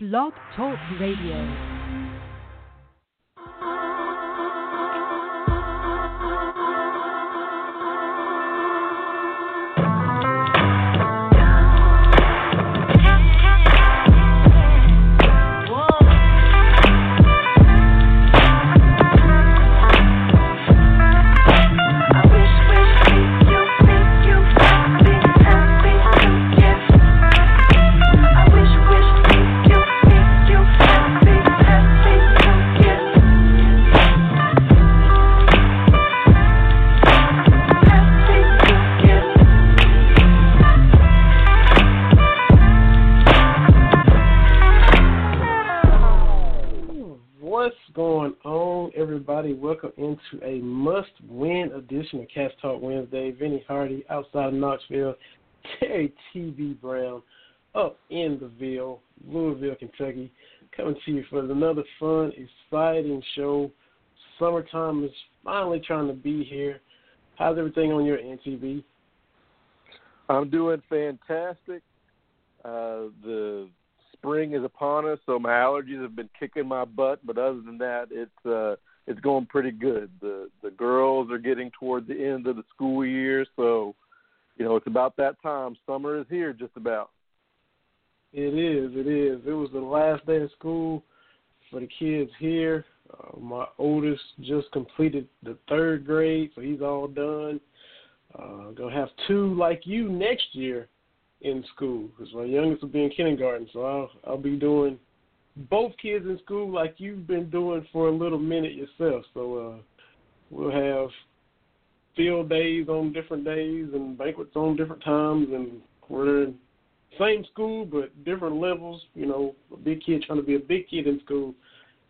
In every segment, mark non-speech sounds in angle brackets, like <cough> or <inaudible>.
Blog Talk Radio. Into a must-win edition of Cats Talk Wednesday. Vinny Hardy outside Knoxville, Terry T.B. Brown up in the Ville, Louisville, Kentucky, coming to you for another fun, exciting show. Summertime is finally trying to be here. How's everything on your NTV? I'm doing fantastic. Uh, the spring is upon us, so my allergies have been kicking my butt. But other than that, it's uh, it's going pretty good. The the girls are getting toward the end of the school year, so you know it's about that time. Summer is here, just about. It is. It is. It was the last day of school for the kids here. Uh, my oldest just completed the third grade, so he's all done. Uh, gonna have two like you next year in school because my youngest will be in kindergarten, so I'll I'll be doing both kids in school like you've been doing for a little minute yourself. So uh, we'll have field days on different days and banquets on different times, and we're in same school but different levels. You know, a big kid trying to be a big kid in school,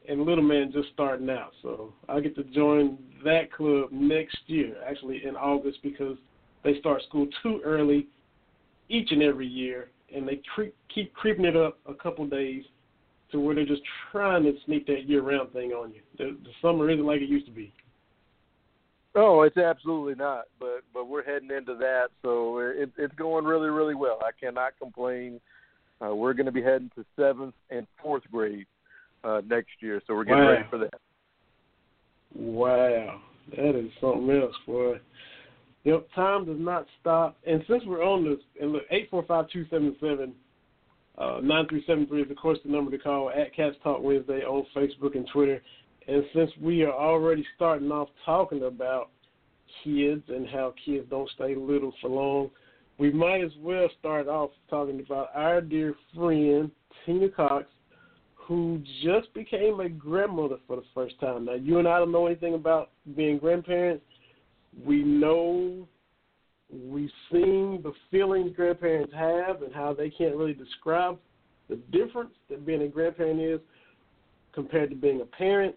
and little man just starting out. So I get to join that club next year, actually in August, because they start school too early each and every year, and they cre- keep creeping it up a couple days to where they're just trying to sneak that year-round thing on you. The, the summer isn't like it used to be. Oh, it's absolutely not. But but we're heading into that, so it, it's going really really well. I cannot complain. Uh, we're going to be heading to seventh and fourth grade uh, next year, so we're getting Wow. ready for that. Wow, that is something else, boy. Yep, time does not stop. And since we're on this, and look, eight four five two seven seven uh, nine three seven three is of course the number to call at Cats Talk Wednesday on Facebook and Twitter. And since we are already starting off talking about kids and how kids don't stay little for long, we might as well start off talking about our dear friend Tina Cox, who just became a grandmother for the first time. Now, you and I don't know anything about being grandparents. We know, we've seen the feelings grandparents have and how they can't really describe the difference that being a grandparent is compared to being a parent.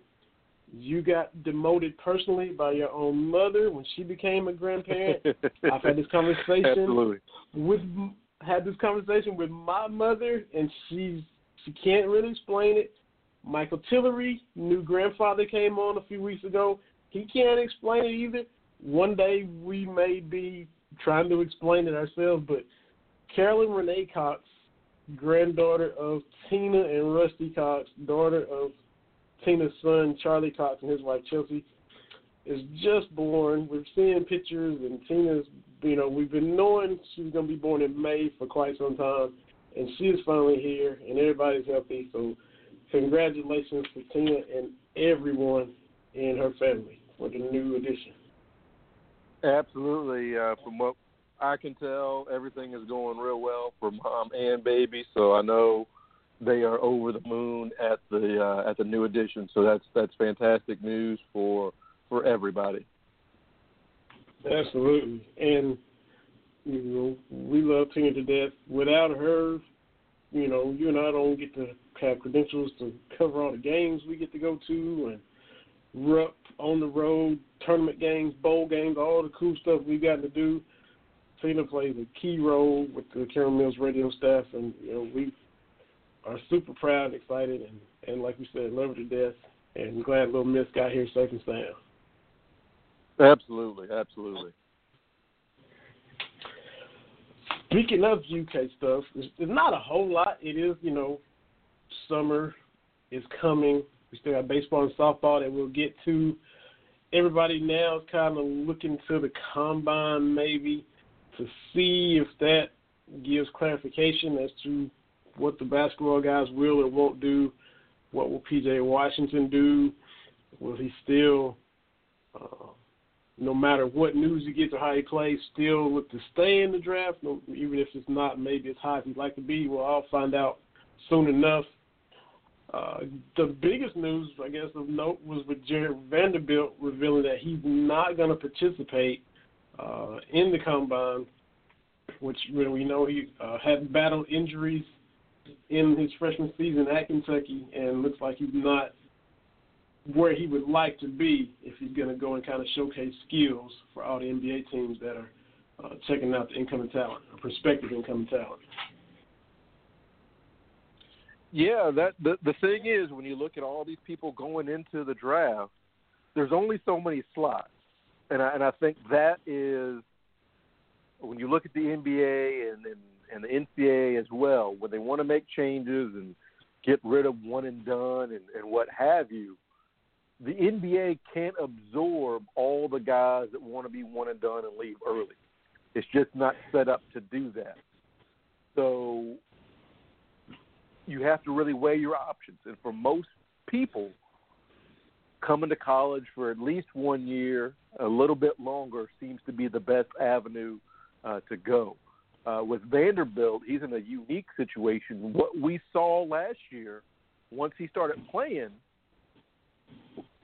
You got demoted personally by your own mother when she became a grandparent. <laughs> I've had this conversation Absolutely. with had this conversation with my mother, and she's she can't really explain it. Michael Tillery, new grandfather, came on a few weeks ago. He can't explain it either. One day we may be trying to explain it ourselves, but Carolyn Renee Cox, granddaughter of Tina and Rusty Cox, daughter of Tina's son Charlie Cox and his wife Chelsea, is just born. We're seeing pictures, and Tina's, you know, we've been knowing she's going to be born in May for quite some time, and she is finally here, and everybody's healthy. So, congratulations to Tina and everyone in her family for the new addition. Absolutely. Uh, from what I can tell, everything is going real well for mom and baby. So I know they are over the moon at the uh, at the new addition. So that's that's fantastic news for for everybody. Absolutely. And, you know, we love Tina to death. Without her, you know, you and I don't get to have credentials to cover all the games we get to go to and we're on the road, tournament games, bowl games, all the cool stuff we've got to do. Tina plays a key role with the Carol Mills radio staff and, you know, we are super proud and excited and, and like we said, love her to death and glad little Miss got here safe and sound. Absolutely, absolutely. Speaking of UK stuff, there's, there's not a whole lot. It is, you know, summer is coming. We still got baseball and softball that we'll get to. Everybody now is kind of looking to the combine maybe to see if that gives clarification as to what the basketball guys will or won't do. What will PJ Washington do? Will he still, uh, no matter what news he gets or how he plays, still look to stay in the draft, even if it's not maybe as high as he'd like to be? Well, I'll find out soon enough. Uh, the biggest news, I guess, of note was with Jarred Vanderbilt revealing that he's not going to participate uh, in the combine, which you know, we know he uh, had battled injuries in his freshman season at Kentucky, and looks like he's not where he would like to be if he's going to go and kind of showcase skills for all the NBA teams that are uh, checking out the incoming talent, or prospective incoming talent. Yeah, that the the thing is when you look at all these people going into the draft, there's only so many slots, and I, and I think that is when you look at the NBA and, and and the NCAA as well, when they want to make changes and get rid of one and done and, and what have you, the NBA can't absorb all the guys that want to be one and done and leave early. It's just not set up to do that. So you have to really weigh your options. And for most people, coming to college for at least one year, a little bit longer, seems to be the best avenue uh, to go. Uh, with Vanderbilt, he's in a unique situation. What we saw last year, once he started playing,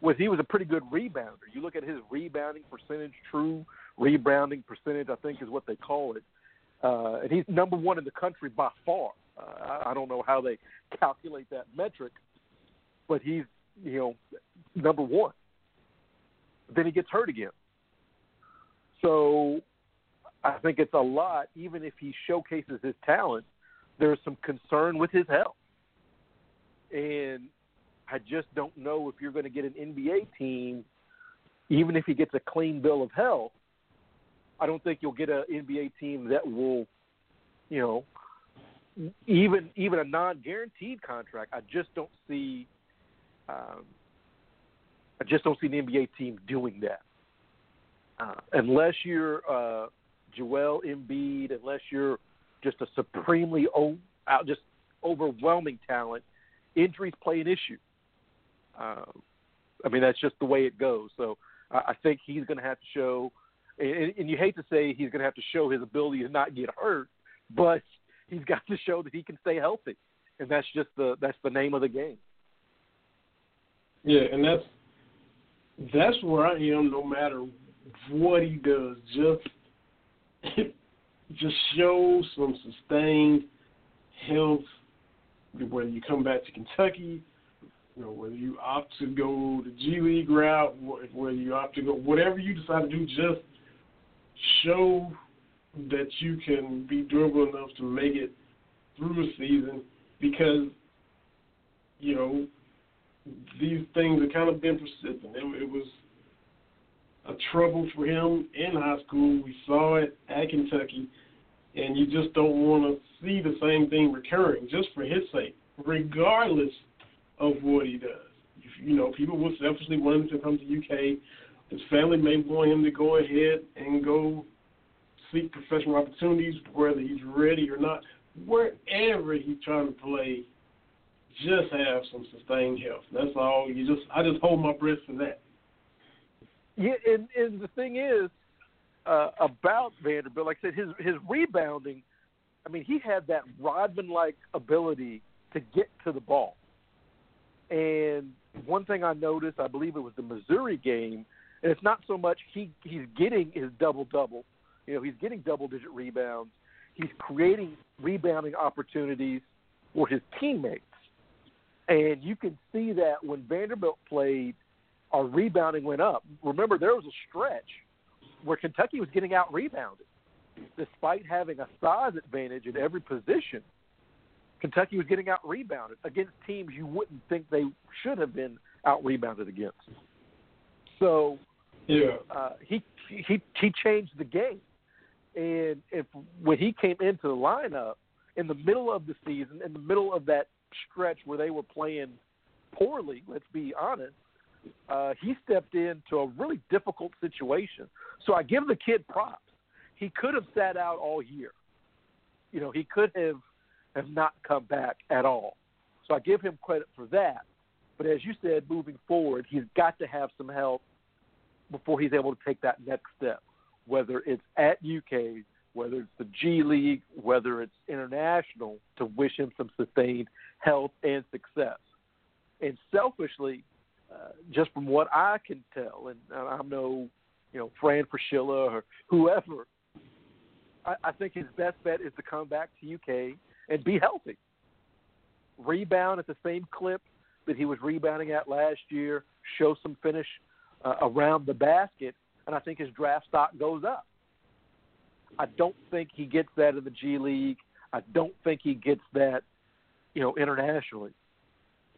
was he was a pretty good rebounder. You look at his rebounding percentage, true rebounding percentage, I think is what they call it, uh, and he's number one in the country by far. I don't know how they calculate that metric, but he's you know number one. Then he gets hurt again. So I think it's a lot, even if he showcases his talent, there's some concern with his health. And I just don't know if you're going to get an NBA team, even if he gets a clean bill of health. I don't think you'll get an NBA team that will, you know, even even a non-guaranteed contract. I just don't see. Um, I just don't see the NBA team doing that uh, unless you're uh, Joel Embiid, unless you're just a supremely o- out, just overwhelming talent, injuries play an issue. Um, I mean, that's just the way it goes. So I, I think he's going to have to show, and, and you hate to say he's going to have to show his ability to not get hurt, but he's got to show that he can stay healthy, and that's just the that's the name of the game. Yeah, and that's that's where I am. No matter what he does, just <laughs> just show some sustained health. Whether you come back to Kentucky, you know, whether you opt to go the G League route, whether you opt to go, whatever you decide to do, just show that you can be durable enough to make it through a season because, you know, these things have kind of been persistent. It, it was a trouble for him in high school. We saw it at Kentucky, and you just don't want to see the same thing recurring just for his sake, regardless of what he does. You know, people will selfishly want him to come to UK. His family may want him to go ahead and go seek professional opportunities, whether he's ready or not. Wherever he's trying to play, just have some sustained health. That's all. You just, I just hold my breath for that. Yeah, and, and the thing is uh, about Vanderbilt, like I said, his his rebounding. I mean, he had that Rodman-like ability to get to the ball. And one thing I noticed, I believe it was the Missouri game, and it's not so much he he's getting his double double. You know, he's getting double digit rebounds. He's creating rebounding opportunities for his teammates. And you can see that when Vanderbilt played our rebounding went up. Remember, there was a stretch where Kentucky was getting out rebounded, despite having a size advantage in every position. Kentucky was getting out rebounded against teams you wouldn't think they should have been out rebounded against. So, yeah, uh, he he he changed the game, and if when he came into the lineup in the middle of the season, in the middle of that stretch where they were playing poorly, let's be honest, uh, he stepped into a really difficult situation. So I give the kid props. He could have sat out all year. You know, he could have have not come back at all. So I give him credit for that. But as you said, moving forward, he's got to have some help before he's able to take that next step, whether it's at UK, whether it's the G League, whether it's international, to wish him some sustained health and success. And selfishly, uh, just from what I can tell, and I'm no, you know, Fran Fraschilla or whoever, I, I think his best bet is to come back to UK and be healthy. Rebound at the same clip that he was rebounding at last year, show some finish uh, around the basket, and I think his draft stock goes up. I don't think he gets that in the G League. I don't think he gets that, you know, internationally.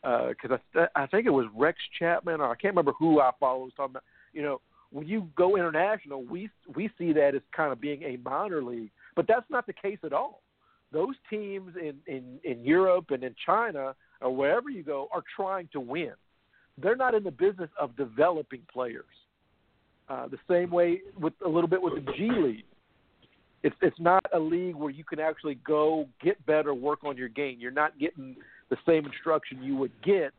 Because uh, I, I think it was Rex Chapman, or I can't remember who I follow was talking about. You know, when you go international, we we see that as kind of being a minor league, but that's not the case at all. Those teams in in in Europe and in China or wherever you go are trying to win. They're not in the business of developing players. Uh, the same way with a little bit with the G League. It's it's not a league where you can actually go get better, work on your game. You're not getting the same instruction you would get,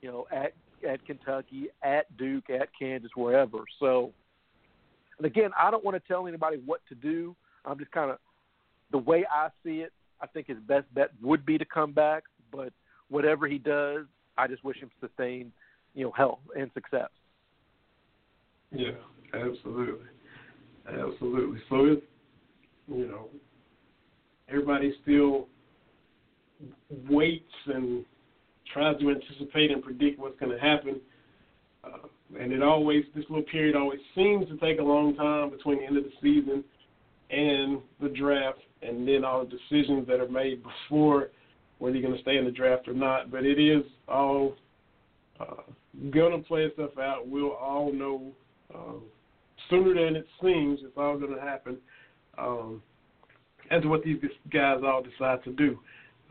you know, at at Kentucky, at Duke, at Kansas, wherever. So, and again, I don't want to tell anybody what to do. I'm just kind of the way I see it. I think his best bet would be to come back, but whatever he does, I just wish him sustained, you know, health and success. Yeah, absolutely, absolutely. So it's you know everybody still waits and tries to anticipate and predict what's going to happen. Uh, and it always, this little period always seems to take a long time between the end of the season and the draft, and then all the decisions that are made before whether you're going to stay in the draft or not. But it is all uh, going to play itself out. We'll all know uh, sooner than it seems. It's all going to happen um, as what these guys all decide to do.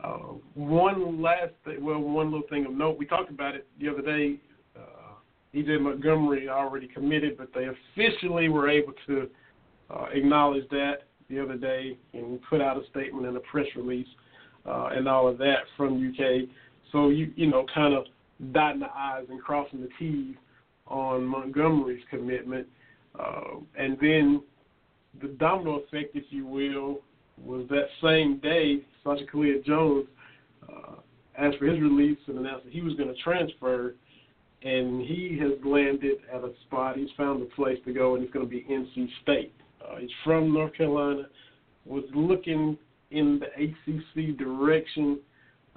Uh, one last, thing, well, one little thing of note. We talked about it the other day. Uh, EJ Montgomery already committed, but they officially were able to uh, acknowledge that the other day and put out a statement and a press release uh, and all of that from UK. So you you know kind of dotting the I's and crossing the T's on Montgomery's commitment, uh, and then the domino effect, if you will, was that same day Sacha Killeya-Jones uh, asked for his release and announced that he was going to transfer, and he has landed at a spot. He's found a place to go, and it's going to be NC State. Uh, he's from North Carolina, was looking in the ACC direction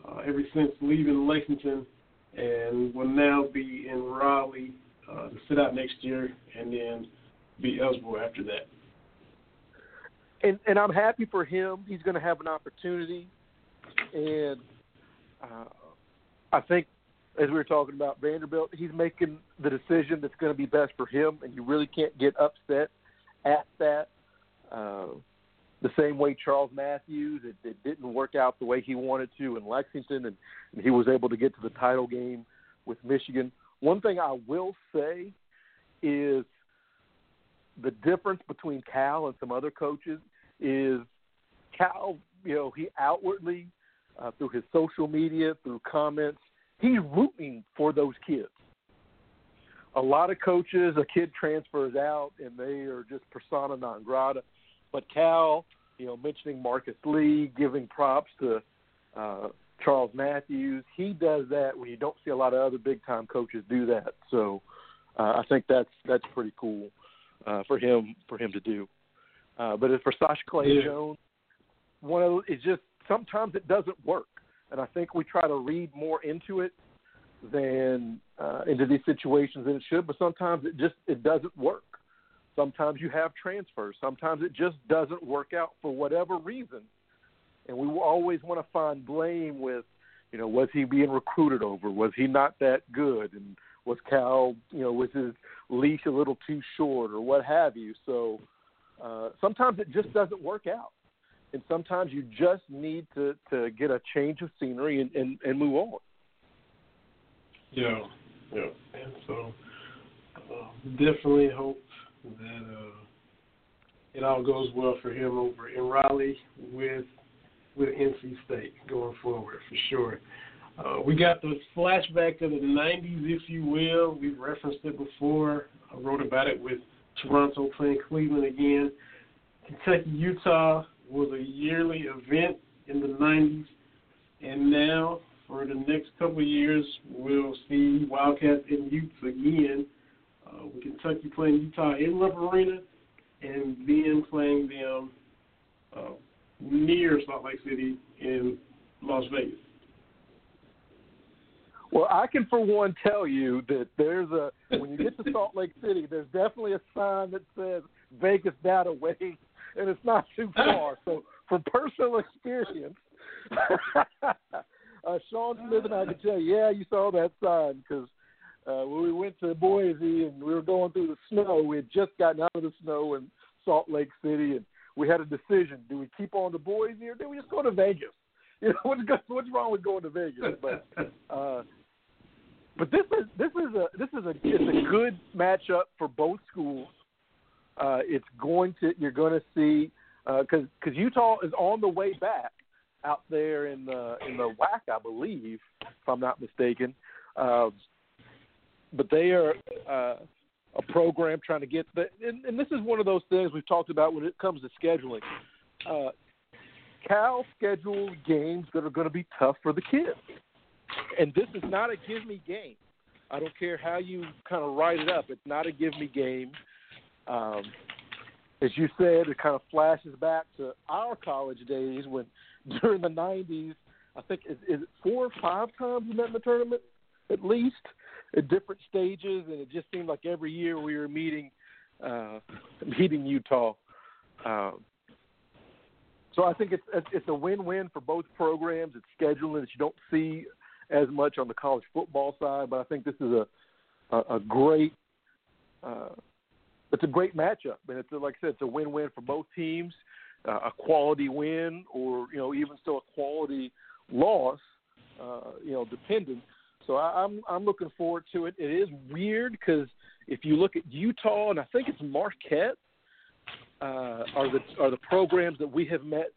uh, ever since leaving Lexington, and will now be in Raleigh uh, to sit out next year, and then be eligible after that and and I'm happy for him. He's going to have an opportunity, and uh, I think as we were talking about Vanderbilt, he's making the decision that's going to be best for him, and you really can't get upset at that. Uh, the same way Charles Matthews, it, it didn't work out the way he wanted to in Lexington, and, and he was able to get to the title game with Michigan. One thing I will say is the difference between Cal and some other coaches is Cal, you know, he outwardly, uh, through his social media, through comments, he's rooting for those kids. A lot of coaches, a kid transfers out and they are just persona non grata. But Cal, you know, mentioning Marcus Lee, giving props to uh, Charles Matthews, he does that when you don't see a lot of other big time coaches do that. So uh, I think that's that's pretty cool uh, for him for him to do. Uh, but as for Sacha Clay yeah. Jones, one of it's just sometimes it doesn't work, and I think we try to read more into it than uh, into these situations than it should. But sometimes it just it doesn't work. Sometimes you have transfers. Sometimes it just doesn't work out for whatever reason, and we always want to find blame with, you know, was he being recruited over? Was he not that good? And was Cal, you know, was his leash a little too short or what have you? So uh, sometimes it just doesn't work out. and sometimes you just need to to get a change of scenery and and, and move on. Yeah, yeah, and so uh, definitely hope that uh, it all goes well for him over in Raleigh with with NC State going forward for sure. Uh, we got the flashback of the 90s, if you will. We've referenced it before. I wrote about it with Toronto playing Cleveland again. Kentucky Utah was a yearly event in the 90s, and now for the next couple of years, we'll see Wildcats and Utes again. Uh, with Kentucky playing Utah in Rupp Arena, and then playing them uh, near Salt Lake City in Las Vegas. Well, I can for one tell you that there's a when you get to Salt Lake City, there's definitely a sign that says Vegas that away, and it's not too far. So, from personal experience, <laughs> uh, Sean Smith and I can tell you, yeah, you saw that sign because uh, when we went to Boise and we were going through the snow, we had just gotten out of the snow in Salt Lake City, and we had a decision: do we keep on to Boise or do we just go to Vegas? <laughs> You know, what's what's wrong with going to Vegas? But <laughs> uh, but this is this is a this is a it's a good matchup for both schools. Uh, it's going to you're going to see because uh, because Utah is on the way back out there in the in the WAC, I believe, if I'm not mistaken. Uh, but they are uh, a program trying to get the and, and this is one of those things we've talked about when it comes to scheduling. Uh, Cal scheduled games that are going to be tough for the kids, and this is not a give me game. I don't care how you kind of write it up. It's not a give me game. Um, as you said, it kind of flashes back to our college days when <laughs> during the '90s, I think is, is it four or five times we met in the tournament at least at different stages, and it just seemed like every year we were meeting uh, <laughs> meeting Utah. Um, so I think it's it's a win-win for both programs. It's scheduling that you don't see as much on the college football side, but I think this is a a, a great uh, it's a great matchup, and it's a, like I said, it's a win-win for both teams. Uh, a quality win, or you know, even still a quality loss, uh, you know, dependent. So I, I'm I'm looking forward to it. It is weird because if you look at Utah and I think it's Marquette uh, are the are the programs that we have met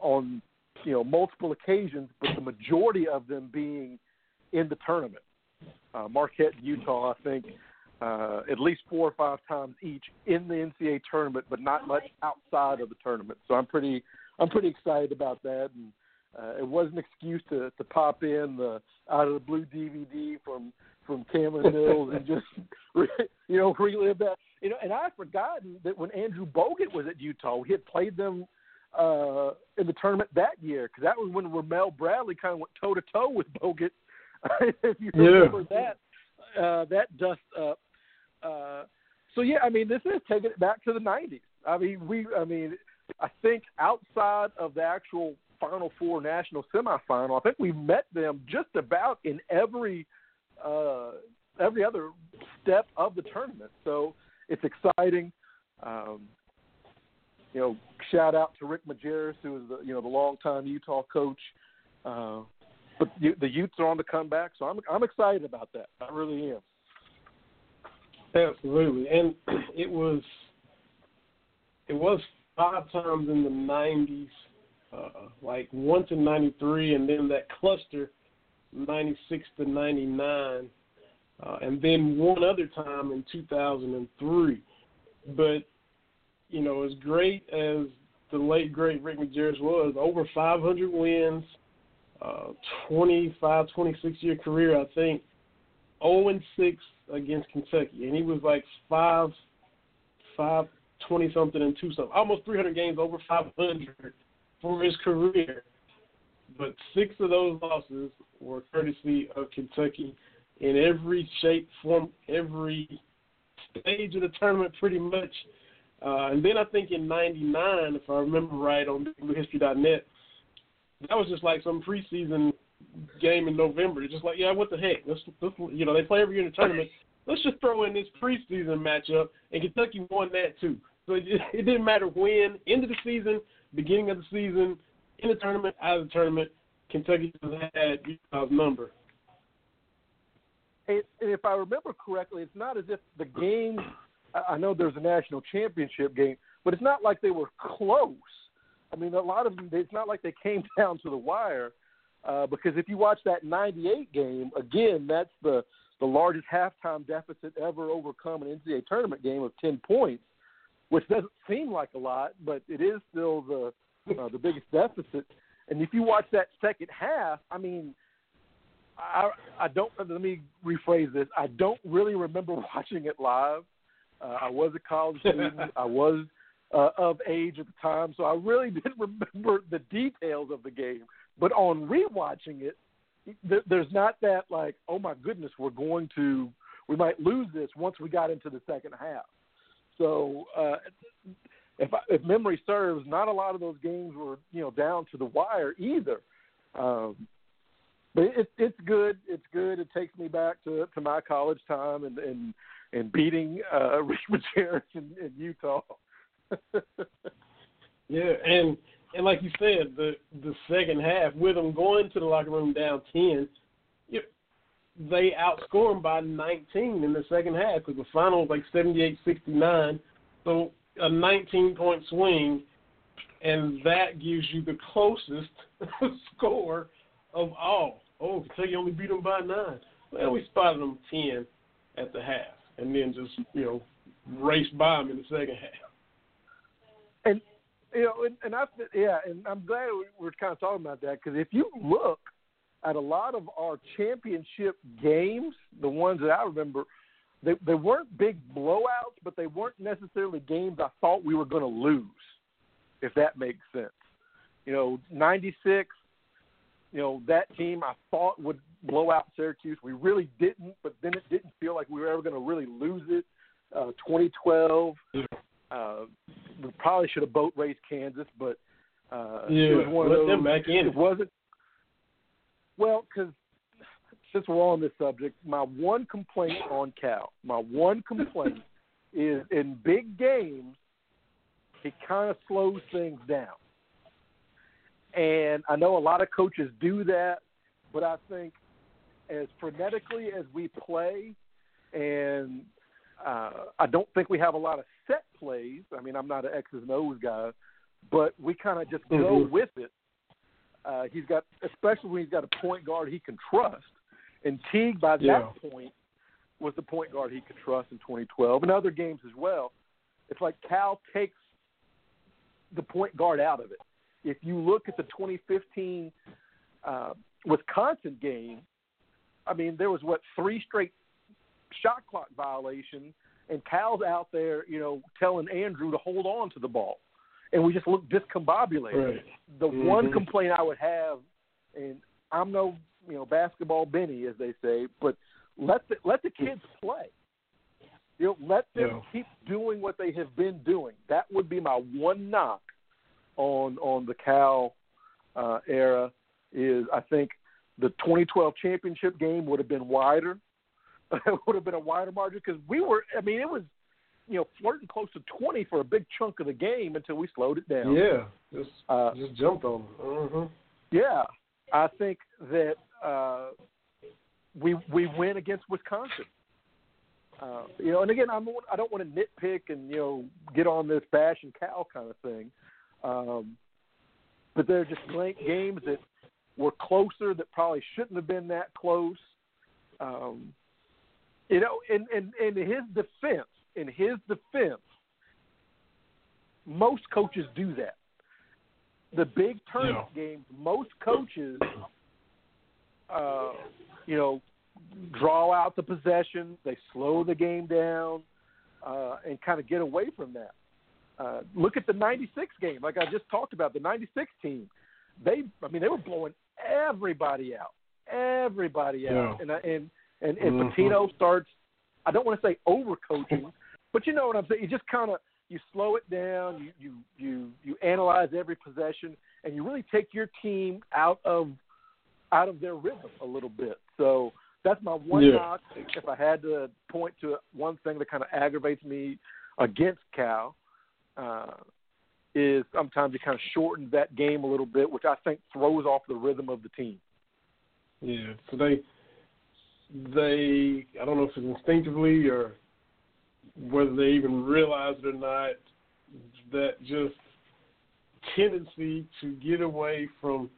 on you know multiple occasions, but the majority of them being in the tournament. Uh, Marquette Utah, I think, uh, at least four or five times each in the NCAA tournament, but not much outside of the tournament. So I'm pretty I'm pretty excited about that and uh, it was an excuse to to pop in the out of the blue DVD from from Cameron <laughs> Mills and just <laughs> you know relive that. You know, and I had forgotten that when Andrew Bogut was at Utah, we had played them uh, in the tournament that year because that was when Ramel Bradley kind of went toe to toe with Bogut. <laughs> if you remember yeah. that uh, that dust up. Uh, so yeah, I mean, this is taking it back to the '90s. I mean, we, I mean, I think outside of the actual Final Four national semifinal. I think we met them just about in every uh, every other step of the tournament. So it's exciting. Um, you know, shout out to Rick Majerus, who is the you know the longtime Utah coach. Uh, but the, the Utes are on the comeback, so I'm I'm excited about that. I really am. Absolutely, and <clears throat> it was it was five times in the '90s uh, like one in '93, and then that cluster '96 to '99, uh, and then one other time in 2003. But you know, as great as the late great Rick Majerus was, over 500 wins, uh, 25, 26 year career, I think. 0 and 6 against Kentucky, and he was like five, five, twenty something and two something, almost 300 games, over 500 for his career, but six of those losses were courtesy of Kentucky in every shape, form, every stage of the tournament, pretty much. Uh, and then I think in '99, if I remember right, on BigBlueHistory.net, that was just like some preseason game in November. It's just like, yeah, what the heck? Let's, let's, you know, they play every year in the tournament. Let's just throw in this preseason matchup, and Kentucky won that too. So it, <laughs> it didn't matter when. End of the season, beginning of the season, in the tournament, out of the tournament, Kentucky has had Utah's number. And if I remember correctly, it's not as if the game. I know there's a national championship game, but it's not like they were close. I mean, a lot of them. It's not like they came <laughs> down to the wire. Uh, because if you watch that '98 game, again, that's the the largest halftime deficit ever overcome an NCAA tournament game of 10 points, which doesn't seem like a lot, but it is still the uh, the biggest deficit. And if you watch that second half, I mean, I I don't let me rephrase this. I don't really remember <laughs> watching it live. Uh, I was a college <laughs> student. I was uh, of age at the time, so I really <laughs> didn't remember the details of the game. But on rewatching it, there's not that like, oh my goodness, we're going to, we might lose this once we got into the second half. So uh, if I, if memory serves, not a lot of those games were you know down to the wire either. Um, but it, it's good. It's good. It takes me back to to my college time and and and beating uh, <laughs> Rick Majerus in, in Utah. <laughs> yeah, and and like you said, the the second half with them going to the locker room down ten, they outscore them by 19 in the second half because the final was like 78-69. So a 19 point swing, and that gives you the closest <laughs> score of all. Oh, Kentucky only beat them by nine. Well, we spotted them 10 at the half, and then just you know raced by them in the second half. And you know, and, and I yeah, and I'm glad we're kind of talking about that because if you look at a lot of our championship games, the ones that I remember, they they weren't big blowouts, but they weren't necessarily games I thought we were going to lose, if that makes sense. You know, '96, you know that team I thought would blow out Syracuse. We really didn't, but then it didn't feel like we were ever going to really lose it. Uh, 2012, uh, we probably should have boat raced Kansas, but uh, yeah, it was one of those. Them back in. It wasn't. Well, because since we're on this subject, my one complaint on Cal, my one complaint <laughs> is in big games, he kind of slows things down. And I know a lot of coaches do that, but I think as frenetically as we play, and uh, I don't think we have a lot of set plays. I mean, I'm not an X's and O's guy, but we kind of just go Mhm. with it. Uh, he's got, especially when he's got a point guard he can trust. And Teague, by Yeah. that point, was the point guard he could trust in 2012 and other games as well. It's like Cal takes the point guard out of it. If you look at the 2015 uh, Wisconsin game, I mean, there was what three straight shot clock violations, and Cal's out there, you know, telling Andrew to hold on to the ball, and we just look discombobulated. Right. The one Mhm. complaint I would have, and I'm no, you know, basketball Benny as they say, but let the let the kids play. You know, let them Yeah. keep doing what they have been doing. That would be my one knock on on the Cal uh, era. Is I think the 2012 championship game would have been wider. <laughs> it would have been a wider margin because we were. I mean, it was you know flirting close to 20 for a big chunk of the game until we slowed it down. Yeah, just Uh, just jumped on them. Mm-hmm. yeah, I think that uh, we we win against Wisconsin. Uh, you know, and again, I'm, I don't want to nitpick and you know get on this bash and Cal kind of thing, um, but they're just great games that were closer that probably shouldn't have been that close. Um, you know, in, in in his defense, in his defense, most coaches do that. The big tournament games, most coaches, uh, you know, draw out the possession. They slow the game down uh, and kind of get away from that. Uh, look at the '96 game, like I just talked about. The '96 team, they, I mean, they were blowing everybody out, everybody out, Yeah. and and and and Mhm. Pitino starts. I don't want to say overcoaching, but you know what I'm saying. You just kind of you slow it down. You you you you analyze every possession, and you really take your team out of out of their rhythm a little bit. So that's my one Yeah. knock. If I had to point to one thing that kind of aggravates me against Cal, uh, is sometimes it kind of shortens that game a little bit, which I think throws off the rhythm of the team. Yeah, so they they I don't know if it's instinctively or whether they even realize it or not that just tendency to get away from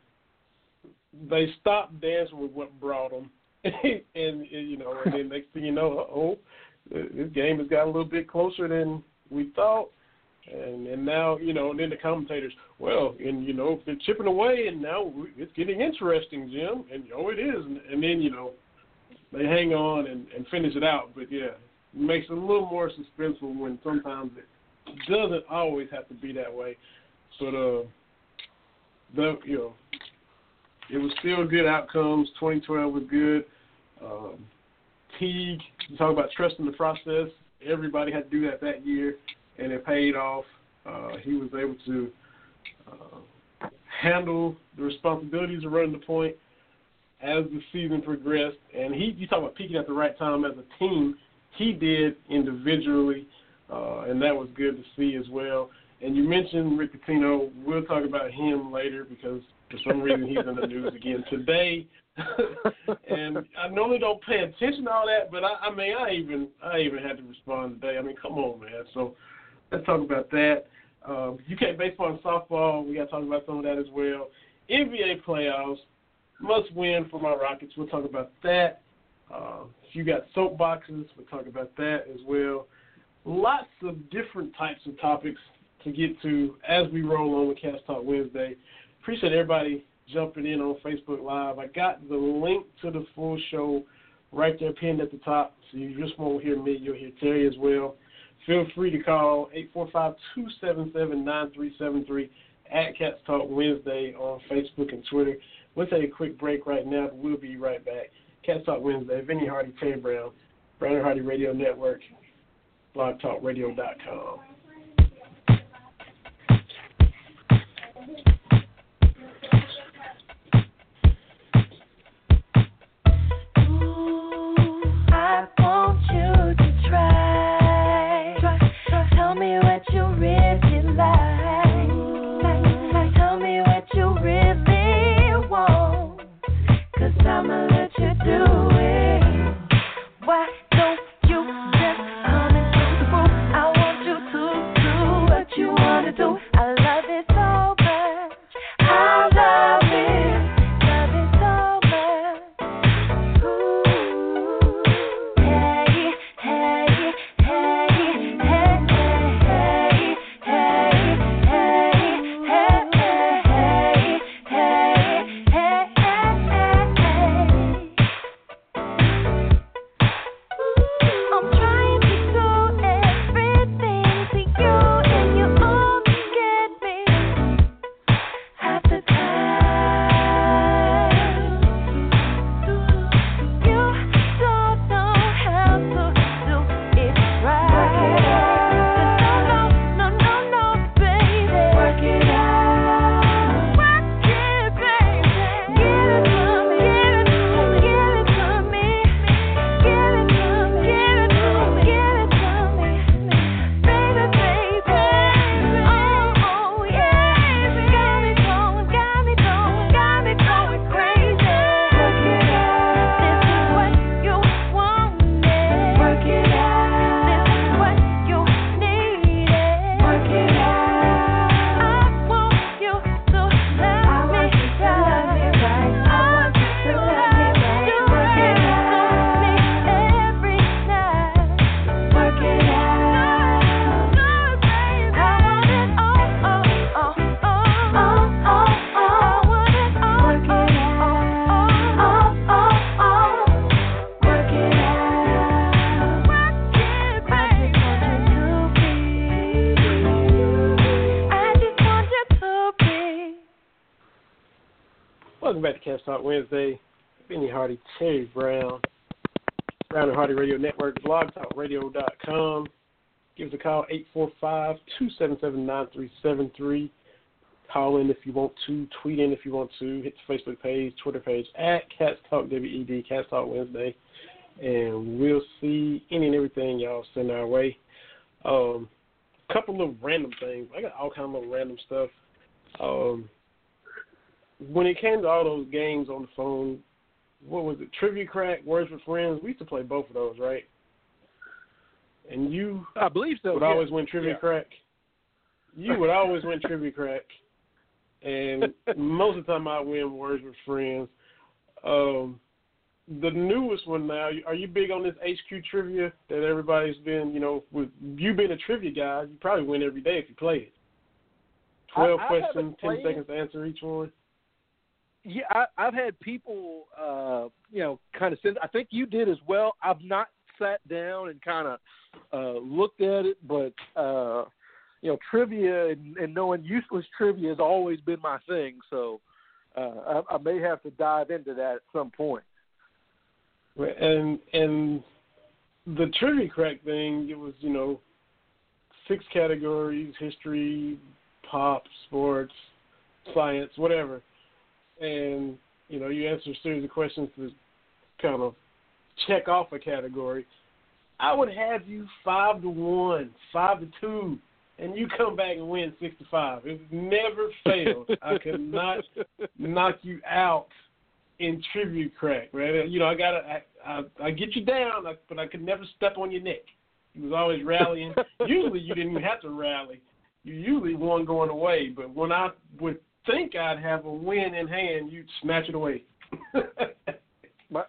they stop dancing with what brought them and, <laughs> and you know and then next thing you know oh this game has got a little bit closer than we thought. And and now you know and then the commentators well and you know they're chipping away and now it's getting interesting jim. And oh it is. And, and then you know they hang on and, and finish it out. But yeah makes it a little more suspenseful when sometimes it doesn't always have to be that way but uh the you know it was still good outcomes 2012 was good um Teague, you talk about trusting the process. Everybody had to do that that year and it paid off. Uh, he was able to uh, handle the responsibilities of running the point as the season progressed. And he, you talk about peaking at the right time as a team. He did individually, uh, and that was good to see as well. And you mentioned Rick Pitino. We'll talk about him later because for some reason he's in the news again today. <laughs> and I normally don't pay attention to all that, but I, I mean, I even I even had to respond today. I mean, come on, man. So let's talk about that. Um, UK baseball and softball, we got to talk about some of that as well. NBA playoffs, must win for my Rockets. We'll talk about that. Uh, you got soapboxes, we'll talk about that as well. Lots of different types of topics to get to as we roll on with Cats Talk Wednesday. Appreciate everybody jumping in on Facebook Live. I got the link to the full show right there pinned at the top. So you just won't hear me, you'll hear Terry as well. Feel free to call 845-277-9373 at Cats Talk Wednesday on Facebook and Twitter. We'll take a quick break right now, we'll be right back. Cats Talk Wednesday, Vinny Hardy, Terry Brown, Brown Hardy Radio Network, blogtalkradio.com. Talk Wednesday. Vinny Hardy, Terry Brown, Brown and Hardy Radio Network, blogtalkradio.com. Give us a call, 845-277-9373. Call in if you want to. Tweet in if you want to. Hit the Facebook page, Twitter page, at Cats Talk WED, Cats Talk Wednesday. And we'll see any and everything y'all send our way. Um, couple of random things. I got all kind of random stuff. Um, when it came to all those games on the phone, what was it? Trivia Crack, Words with Friends. We used to play both of those, right? And you, I believe so. Would yeah. always win Trivia yeah. Crack. You would always win Trivia Crack, and <laughs> most of the time I win Words with Friends. Um, the newest one now. Are you big on this HQ trivia that everybody's been? You know, with you being a trivia guy, you probably win every day if you play it. Twelve I, I questions, ten played, seconds to answer each one. Yeah, I, I've had people, uh, you know, kind of send. I think you did as well. I've not sat down and kind of uh, looked at it, but uh, you know, trivia and, and knowing useless trivia has always been my thing. So uh, I, I may have to dive into that at some point. And and the trivia crack thing, it was you know six categories: history, pop, sports, science, whatever. And you know you answer a series of questions to kind of check off a category. I would have you five to one, five to two, and you come back and win six to five. It never failed. I <laughs> could not knock you out in Trivia Crack, right? You know, I gotta, I, I, I get you down, but I could never step on your neck. He was always rallying. <laughs> usually, you didn't even have to rally. You usually won going away, but when I would think I'd have a win in hand, you'd snatch it away. <laughs> my,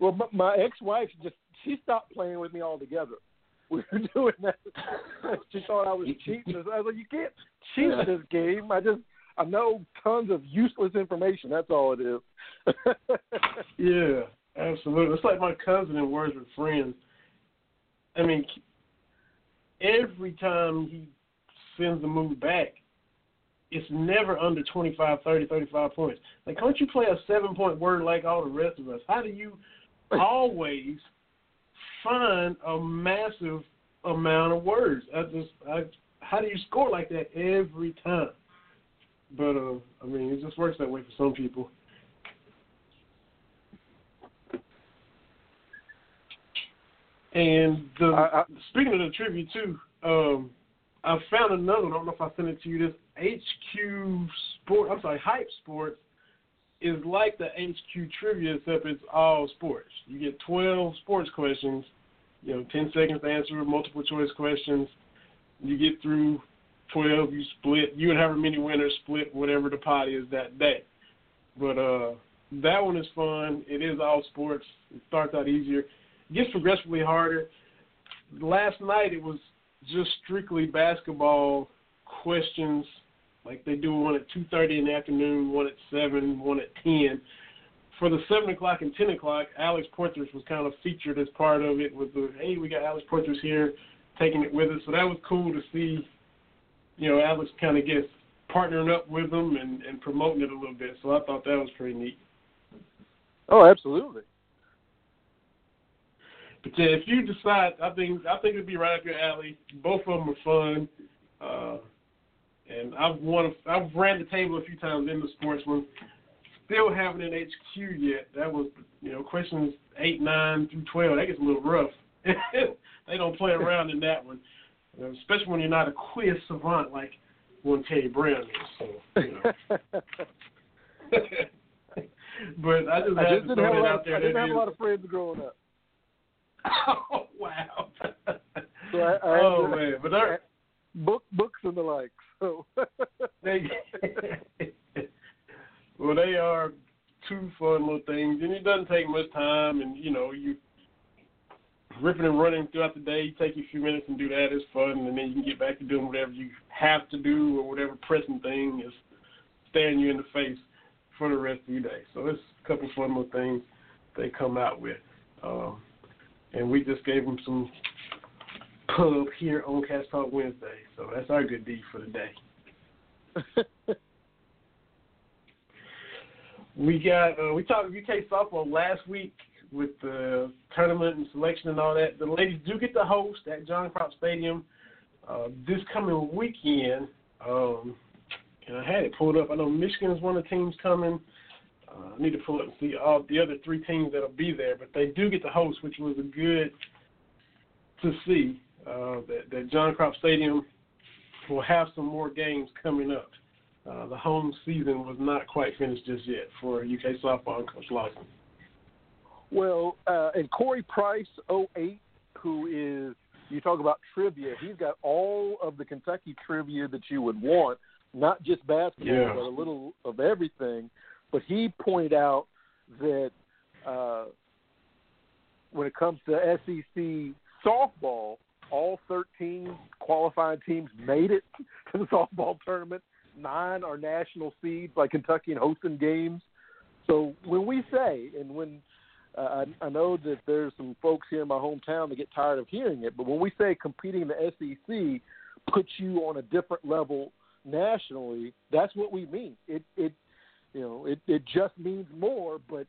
well, my, my ex-wife just she stopped playing with me altogether. <laughs> We were doing that. she thought I was cheating. I was like, you can't <laughs> cheat at this game. I just I know tons of useless information. That's all it is. yeah, absolutely. It's like my cousin in Words with Friends. I mean, every time he sends the move back, it's never under 25, 30, 35 points. Like, can't you play a seven point word like all the rest of us? How do you always find a massive amount of words? I just, I, how do you score like that every time? But uh, I mean, it just works that way for some people. And the I, I, speaking of the tribute too, um, I found another. one. I don't know if I sent it to you. This HQ Sport, I'm sorry, Hype Sports is like the HQ trivia, except it's all sports. You get 12 sports questions, you know, 10 seconds to answer, multiple choice questions. You get through 12, you split. You and however many winners split whatever the pot is that day. But uh, that one is fun. It is all sports. It starts out easier. It gets progressively harder. Last night it was just strictly basketball questions. Like they do one at 2:30 in the afternoon, one at seven, one at 10. For the seven o'clock and 10 o'clock, Alex Poythress was kind of featured as part of it. With the hey, we got Alex Poythress here, taking it with us. So that was cool to see you know, Alex kind of gets partnering up with them and, and promoting it a little bit. So I thought that was pretty neat. Oh, absolutely. But yeah, if you decide, I think I think it'd be right up your alley. Both of them are fun, uh, and I've won. I've ran the table a few times in the sports one. Still haven't in HQ yet. That was you know questions eight, nine through twelve. That gets a little rough. <laughs> they don't play around in that one especially when you're not a quiz savant like one Teddy Brown is. So, you know. <laughs> <laughs> but I just, I just didn't have a lot. out Of, there. I didn't have a lot of friends growing up. Oh <laughs> wow! So I, I oh to- man, but they're, book books and the like. So <laughs> they well, they are two fun little things, and it doesn't take much time. And you know, you ripping and running throughout the day. You take you a few minutes and do that. It's fun, and then you can get back to doing whatever you have to do or whatever pressing thing is staring you in the face for the rest of your day. So it's a couple fun little things they come out with. Um, and we just gave them some pub here on Cats Talk Wednesday. So that's our good deed for the day. <laughs> We got uh, we talked UK softball last week with the tournament and selection and all that. The ladies do get to host at John Cropp Stadium uh, this coming weekend. Um, and I had it pulled up. I know Michigan is one of the teams coming. Uh, I need to pull up and see all the other three teams that'll be there, but they do get to host, which was a good to see. uh, that, that John Cropp Stadium will have some more games coming up. Uh, the home season was not quite finished just yet for UK softball and Coach Lawson. Well, uh, and Corey Price, 08, who is, you talk about trivia, he's got all of the Kentucky trivia that you would want, not just basketball, yeah. but a little of everything. But he pointed out that uh, when it comes to SEC softball, all 13 qualifying teams made it <laughs> to the softball tournament. Nine are national seeds, like Kentucky and hosting games. So when we say, and when uh, I, I know that there's some folks here in my hometown that get tired of hearing it, but when we say competing in the SEC puts you on a different level nationally, that's what we mean. It it you know it it just means more, but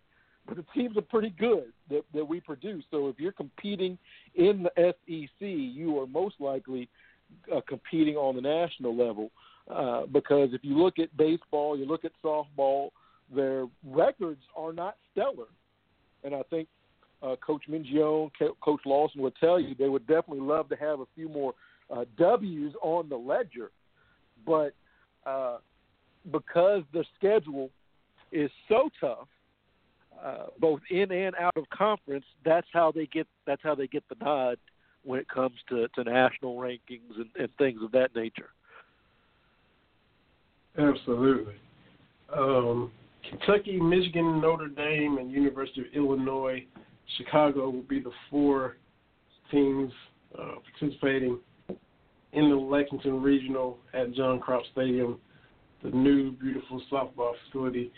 but the teams are pretty good that that we produce. So if you're competing in the SEC, you are most likely uh, competing on the national level. Uh, because if you look at baseball, you look at softball, their records are not stellar. And I think uh, Coach Mingione, Coach Lawson would tell you they would definitely love to have a few more uh, W's on the ledger. But uh, because the schedule is so tough, uh, both in and out of conference, that's how they get that's how they get the nod when it comes to, to national rankings and, and things of that nature. Absolutely. Um, Kentucky, Michigan, Notre Dame, and University of Illinois, Chicago will be the four teams uh, participating in the Lexington Regional at John Cropp Stadium, the new beautiful softball facility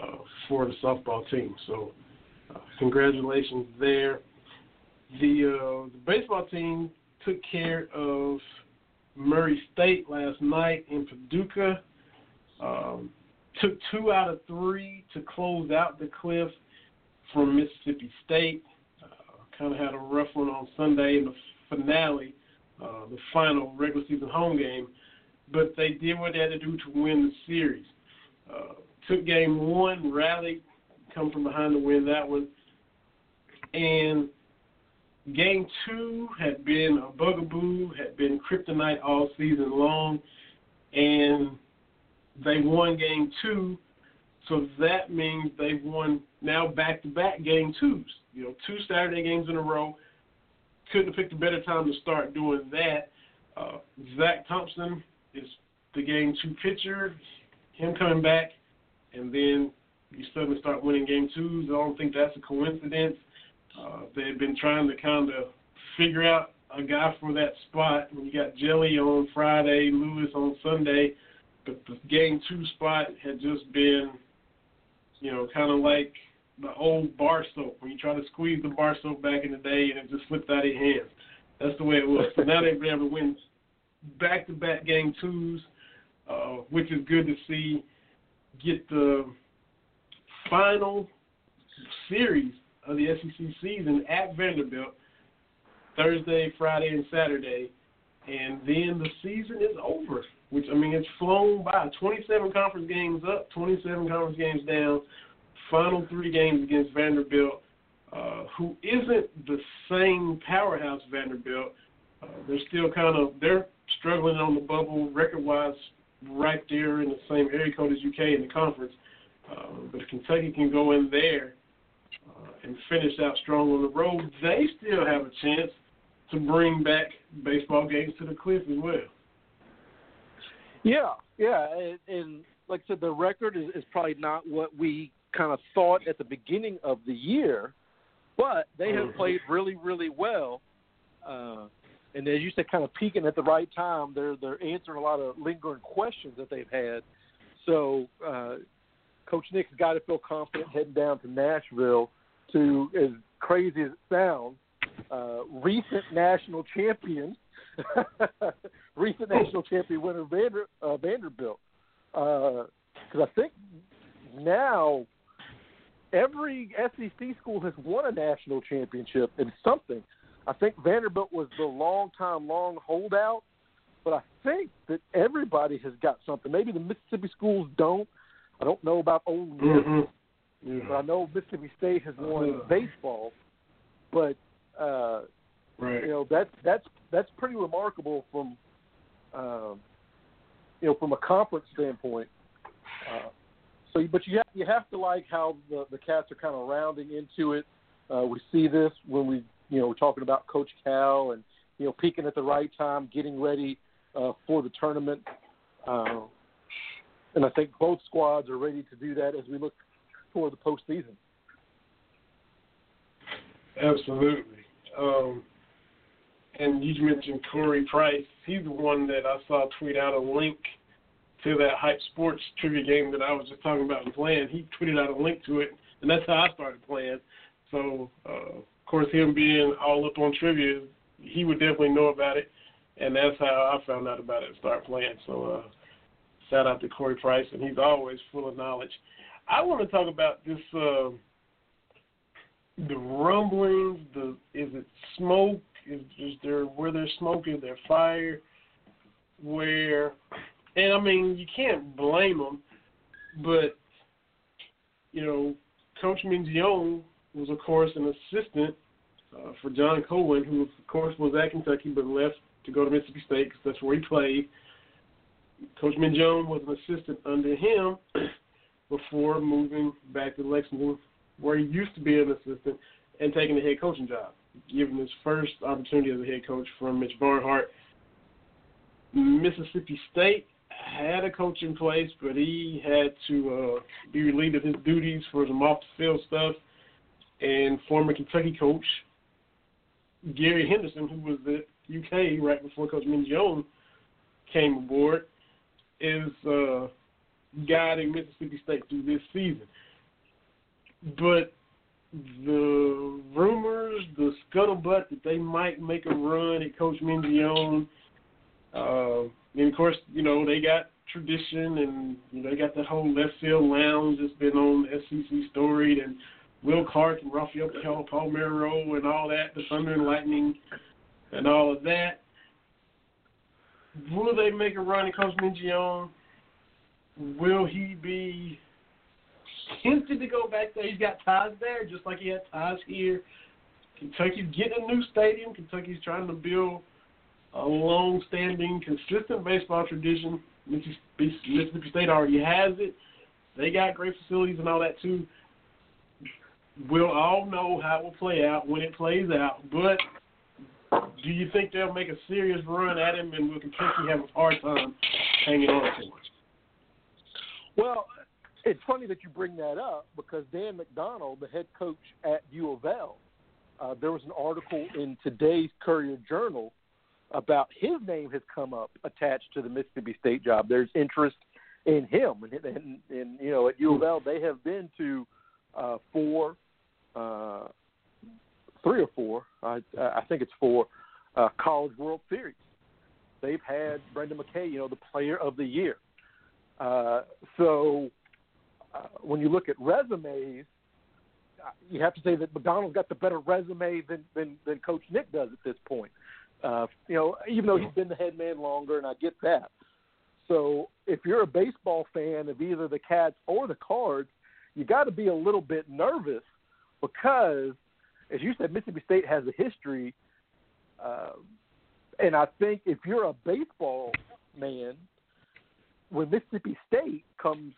uh, for the softball team. So, uh, congratulations there. The, uh, the baseball team took care of Murray State last night in Paducah. Um, took two out of three to close out the cliff from Mississippi State. Uh, kind of had a rough one on Sunday in the finale, uh, the final regular season home game, but they did what they had to do to win the series. Uh, took game one, rallied, come from behind to win that one, and game two had been a bugaboo, had been kryptonite all season long, and they won game two, so that means they've won now back to back game twos. You know, two Saturday games in a row. Couldn't have picked a better time to start doing that. Uh, Zack Thompson is the game two pitcher. Him coming back, and then you suddenly start winning game twos. I don't think that's a coincidence. Uh, they've been trying to kind of figure out a guy for that spot. When you got Hjelle on Friday, Lewis on Sunday, but the game two spot had just been, you know, kind of like the old bar soap when you try to squeeze the bar soap back in the day and it just slipped out of your hands. That's the way it was. So now they've been able to win back-to-back game twos, uh, which is good to see. Get the final series of the SEC season at Vanderbilt Thursday, Friday, and Saturday, and then the season is over which I mean it's flown by. 27 conference games up, 27 conference games down. Final three games against Vanderbilt, uh, who isn't the same powerhouse Vanderbilt. Uh, they're still kind of they're struggling on the bubble record-wise, right there in the same area code as UK in the conference. Uh, but if Kentucky can go in there uh, and finish out strong on the road, they still have a chance to bring back baseball games to the cliff as well. Yeah, yeah, and, and like I said, the record is, is probably not what we kind of thought at the beginning of the year, but they have mm-hmm. played really, really well. Uh, and as you said, kind of peaking at the right time. They're they're answering a lot of lingering questions that they've had. So, uh, Coach Nick's got to feel confident heading down to Nashville to, as crazy as it sounds, uh, recent national champion <laughs> recent national champion winner Vander, uh, Vanderbilt. Because uh, I think now every SEC school has won a national championship in something. I think Vanderbilt was the long time, long holdout, but I think that everybody has got something. Maybe the Mississippi schools don't. I don't know about Ole Miss, mm-hmm. but I know Mississippi State has won uh baseball. But uh, Right. You know that's that's that's pretty remarkable from um, you know from a conference standpoint. Uh, so, but you have you have to like how the the cats are kind of rounding into it. Uh, we see this when we you know we're talking about Coach Cal and you know peaking at the right time, getting ready uh, for the tournament. Uh, and I think both squads are ready to do that as we look toward the postseason. Absolutely. Um, and you mentioned Corey Price. He's the one that I saw tweet out a link to that Hype Sports trivia game that I was just talking about and playing. He tweeted out a link to it, and that's how I started playing. So, uh, of course, him being all up on trivia, he would definitely know about it, and that's how I found out about it and started playing. So, uh, shout out to Corey Price, and he's always full of knowledge. I want to talk about this. Uh, the rumblings, the is it smoke? Is, is there where there's smoke? Is there fire? Where, and I mean you can't blame them, but you know, Coach Mingione was of course an assistant uh, for John Cohen, who of course was at Kentucky but left to go to Mississippi State because that's where he played. Coach Mingione was an assistant under him <clears throat> before moving back to Lexington where he used to be an assistant and taking the head coaching job, given his first opportunity as a head coach from Mitch Barnhart. Mississippi State had a coach in place, but he had to uh, be relieved of his duties for some off the field stuff. And former Kentucky coach Gary Henderson, who was at UK right before Coach Mingione came aboard, is uh, guiding Mississippi State through this season. But the rumors, the scuttlebutt that they might make a run at Coach Mingione, uh, and of course, you know they got tradition, and you know they got that whole left field lounge that's been on SEC storied, and Will Clark and Rafael Palmeiro and all that, the Thunder and Lightning, and all of that. Will they make a run at Coach Mingione? Will he be tempted to go back there. He's got ties there, just like he had ties here. Kentucky's getting a new stadium. Kentucky's trying to build a long-standing, consistent baseball tradition. Mississippi State already has it. They got great facilities and all that too. We'll all know how it will play out when it plays out. But do you think they'll make a serious run at him, and will Kentucky have a hard time hanging on to him? Well, it's funny that you bring that up because Dan McDonnell, the head coach at U of L, uh, there was an article in today's Courier Journal about his name has come up attached to the Mississippi State job. There's interest in him, and, and, and you know at U of L they have been to uh, four, uh, three or four, I, I think it's four, uh, College World Series. They've had Brendan McKay, you know, the Player of the Year. Uh, so uh, when you look at resumes, uh, you have to say that McDonnell's got the better resume than than, than Coach Nick does at this point. Uh, you know, even though he's been the head man longer, and I get that. So if you're a baseball fan of either the Cats or the Cards, you got to be a little bit nervous because, as you said, Mississippi State has a history. Uh, and I think if you're a baseball man, when Mississippi State comes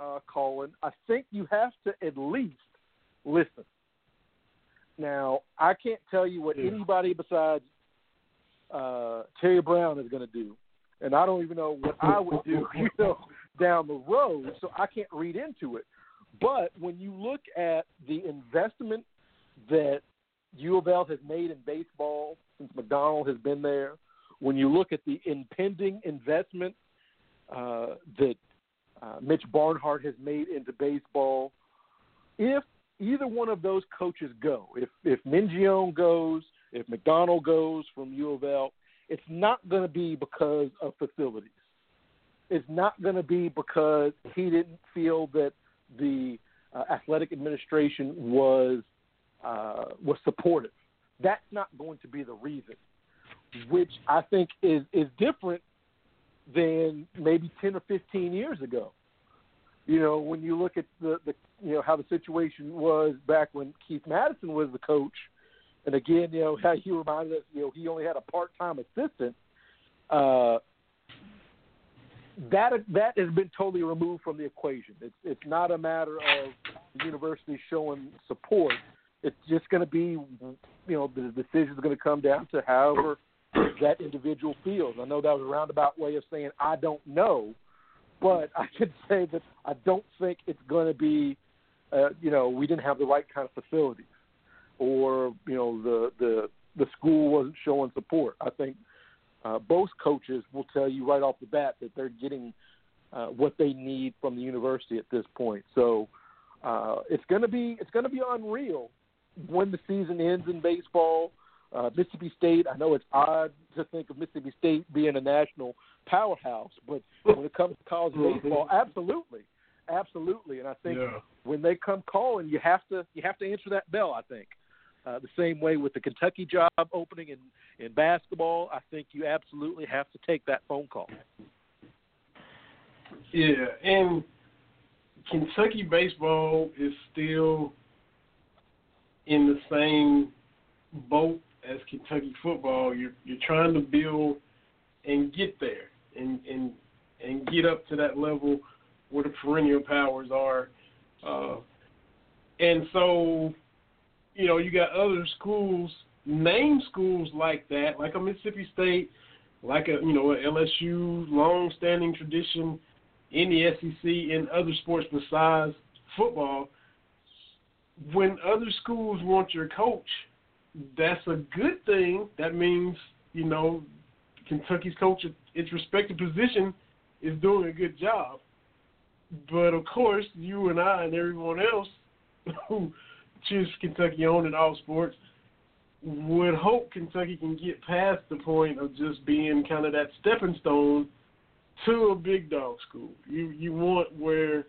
uh, Colin, I think you have to at least listen. Now, I can't tell you what yeah. anybody besides uh, Terry Brown is going to do, and I don't even know what I would do, <laughs> you know, down the road. So I can't read into it. But when you look at the investment that U of L has made in baseball since McDonnell has been there, when you look at the impending investment uh, that uh, Mitch Barnhart has made into baseball. If either one of those coaches go, if if Mingione goes, if McDonnell goes from U of L, it's not going to be because of facilities. It's not going to be because he didn't feel that the uh, athletic administration was uh, was supportive. That's not going to be the reason, which I think is is different than maybe 10 or 15 years ago. You know, when you look at the, the you know how the situation was back when Keith Madison was the coach, and again, you know <laughs> how you reminded us, you know, he only had a part-time assistant. Uh, that that has been totally removed from the equation. It's it's not a matter of the university showing support. It's just going to be, you know, the decision is going to come down to however that individual feels. I know that was a roundabout way of saying I don't know, but I can <laughs> say that I don't think it's going to be, uh, you know, we didn't have the right kind of facilities, or you know, the the the school wasn't showing support. I think uh, both coaches will tell you right off the bat that they're getting uh, what they need from the university at this point. So uh, it's going to be it's going to be unreal when the season ends in baseball. Uh, Mississippi State, I know it's odd to think of Mississippi State being a national powerhouse, but when it comes to college Mm-hmm. baseball, absolutely, absolutely. And I think Yeah. when they come calling, you have to you have to answer that bell. I think uh, the same way with the Kentucky job opening in in basketball. I think you absolutely have to take that phone call. Yeah, and Kentucky baseball is still in the same boat as Kentucky football. You're you're trying to build and get there and and and get up to that level where the perennial powers are. Uh, and so, you know, you got other schools, name schools like that, like a Mississippi State, like a you know a LSU, long-standing tradition in the SEC in other sports besides football. When other schools want your coach, that's a good thing. That means you know Kentucky's coach its respective position is doing a good job. But of course, you and I and everyone else <laughs> who choose Kentucky on in all sports would hope Kentucky can get past the point of just being kind of that stepping stone to a big dog school. You you want where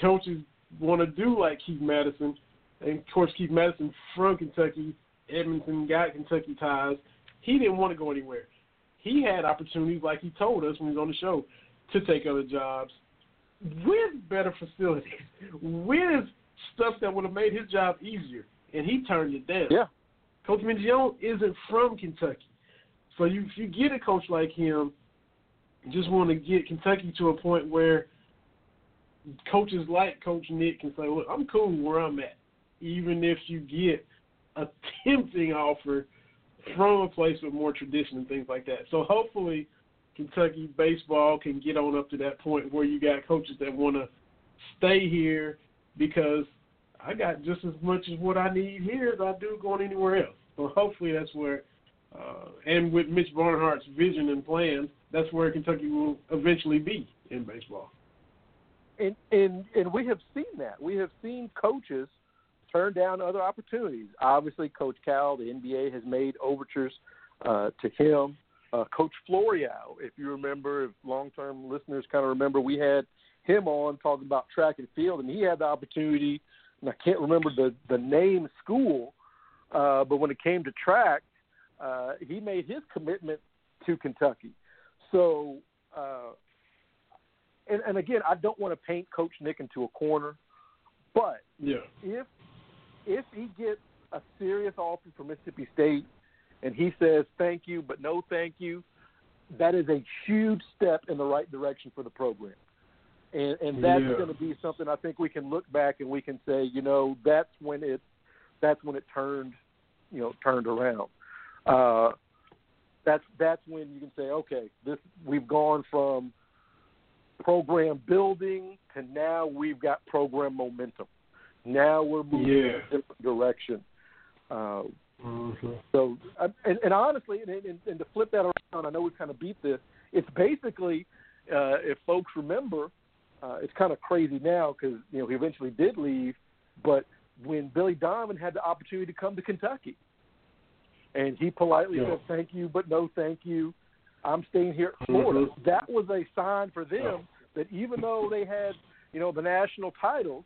coaches want to do like Keith Madison, and of course Keith Madison from Kentucky, Edmonton got Kentucky ties. He didn't want to go anywhere. He had opportunities, like he told us when he was on the show, to take other jobs with better facilities, <laughs> with stuff that would have made his job easier, and he turned it down. Yeah. Coach Mingione isn't from Kentucky, so you, if you get a coach like him, you just want to get Kentucky to a point where coaches like Coach Nick can say, "Look, I'm cool where I'm at, even if you get a <laughs> tempting offer from a place with more tradition and things like that." So hopefully, Kentucky baseball can get on up to that point where you got coaches that want to stay here because I got just as much as what I need here as I do going anywhere else. So hopefully that's where, uh, and with Mitch Barnhart's vision and plans, that's where Kentucky will eventually be in baseball. And and and we have seen that. We have seen coaches turn down other opportunities. Obviously, Coach Cal, the NBA has made overtures uh, to him. Uh, Coach Floreal, if you remember, if long-term listeners kind of remember, we had him on talking about track and field, and he had the opportunity. And I can't remember the the name school, uh, but when it came to track, uh, he made his commitment to Kentucky. So, uh, and, and again, I don't want to paint Coach Nick into a corner, but Yeah. if if he gets a serious offer from Mississippi State and he says thank you but no thank you, that is a huge step in the right direction for the program. And and that's Yeah. going to be something I think we can look back and we can say, you know, that's when it that's when it turned, you know, turned around. Uh that's that's when you can say, okay, this we've gone from program building to now we've got program momentum. Now we're moving in a different direction. Uh, Mm-hmm. so, uh, and, and honestly, and, and, and to flip that around, I know we kind of beat this. It's basically, uh, if folks remember, uh, it's kind of crazy now because you know he eventually did leave, but when Billy Donovan had the opportunity to come to Kentucky, and he politely Yeah. said thank you, but no thank you. I'm staying here at Florida. Mhm. That was a sign for them Yeah. that even though they had, you know, the national titles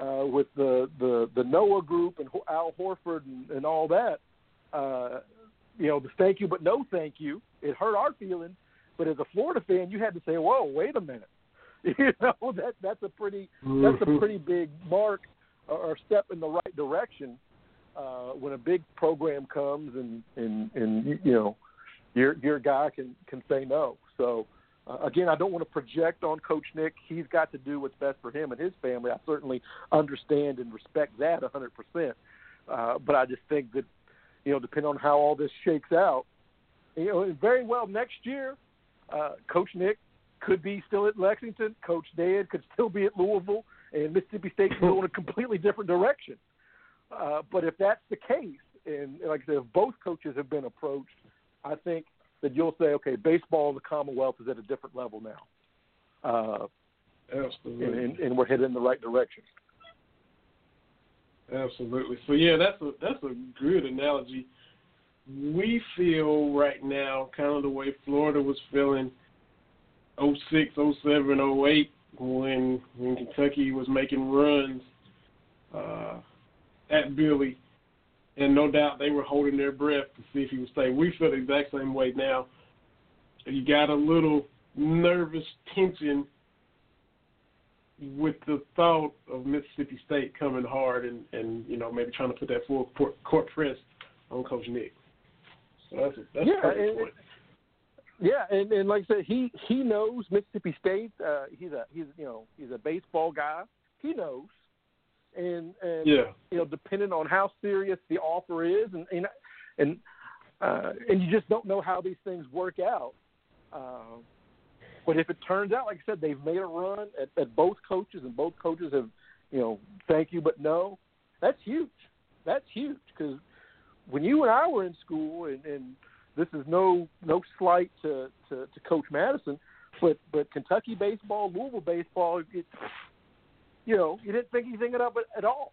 uh, with the, the the Noah group and Al Horford and, and all that, uh, you know, the thank you but no thank you. It hurt our feelings, but as a Florida fan, you had to say, "Whoa, wait a minute." <laughs> You know that that's a pretty that's a Mhm. pretty big mark or, step in the right direction. uh, when a big program comes and and and you know your your guy can can say no. So uh, again, I don't want to project on Coach Nick. He's got to do what's best for him and his family. I certainly understand and respect that 100%. Uh, but I just think that you know, depending on how all this shakes out, you know, very well next year, uh, Coach Nick could be still at Lexington. Coach Dan could still be at Louisville, and Mississippi State could go in a completely different direction. Uh, but if that's the case, and like I said, if both coaches have been approached, I think that you'll say, okay, baseball in the Commonwealth is at a different level now. Uh, Absolutely. And, and, and we're headed in the right direction. Absolutely. So yeah, that's a that's a good analogy. We feel right now kind of the way Florida was feeling 06, 07, 08 when when Kentucky was making runs uh, at Billy, and no doubt they were holding their breath to see if he would stay. We feel the exact same way now. You got a little nervous tension with the thought of Mississippi State coming hard and and you know maybe trying to put that full court, press on Coach Nick. So that's a, that's yeah, a perfect and, point. Yeah, and, and like I said, he he knows Mississippi State. Uh, he's a he's you know he's a baseball guy. He knows, and and Yeah. you know depending on how serious the offer is, and and and, uh, and you just don't know how these things work out. Uh, but if it turns out, like I said, they've made a run at, at both coaches, and both coaches have, you know, thank you but no. That's huge. That's huge because when you and I were in school, and, and this is no no slight to, to, to Coach Madison, but but Kentucky baseball, Louisville baseball, it, you know, you didn't think anything of it at all.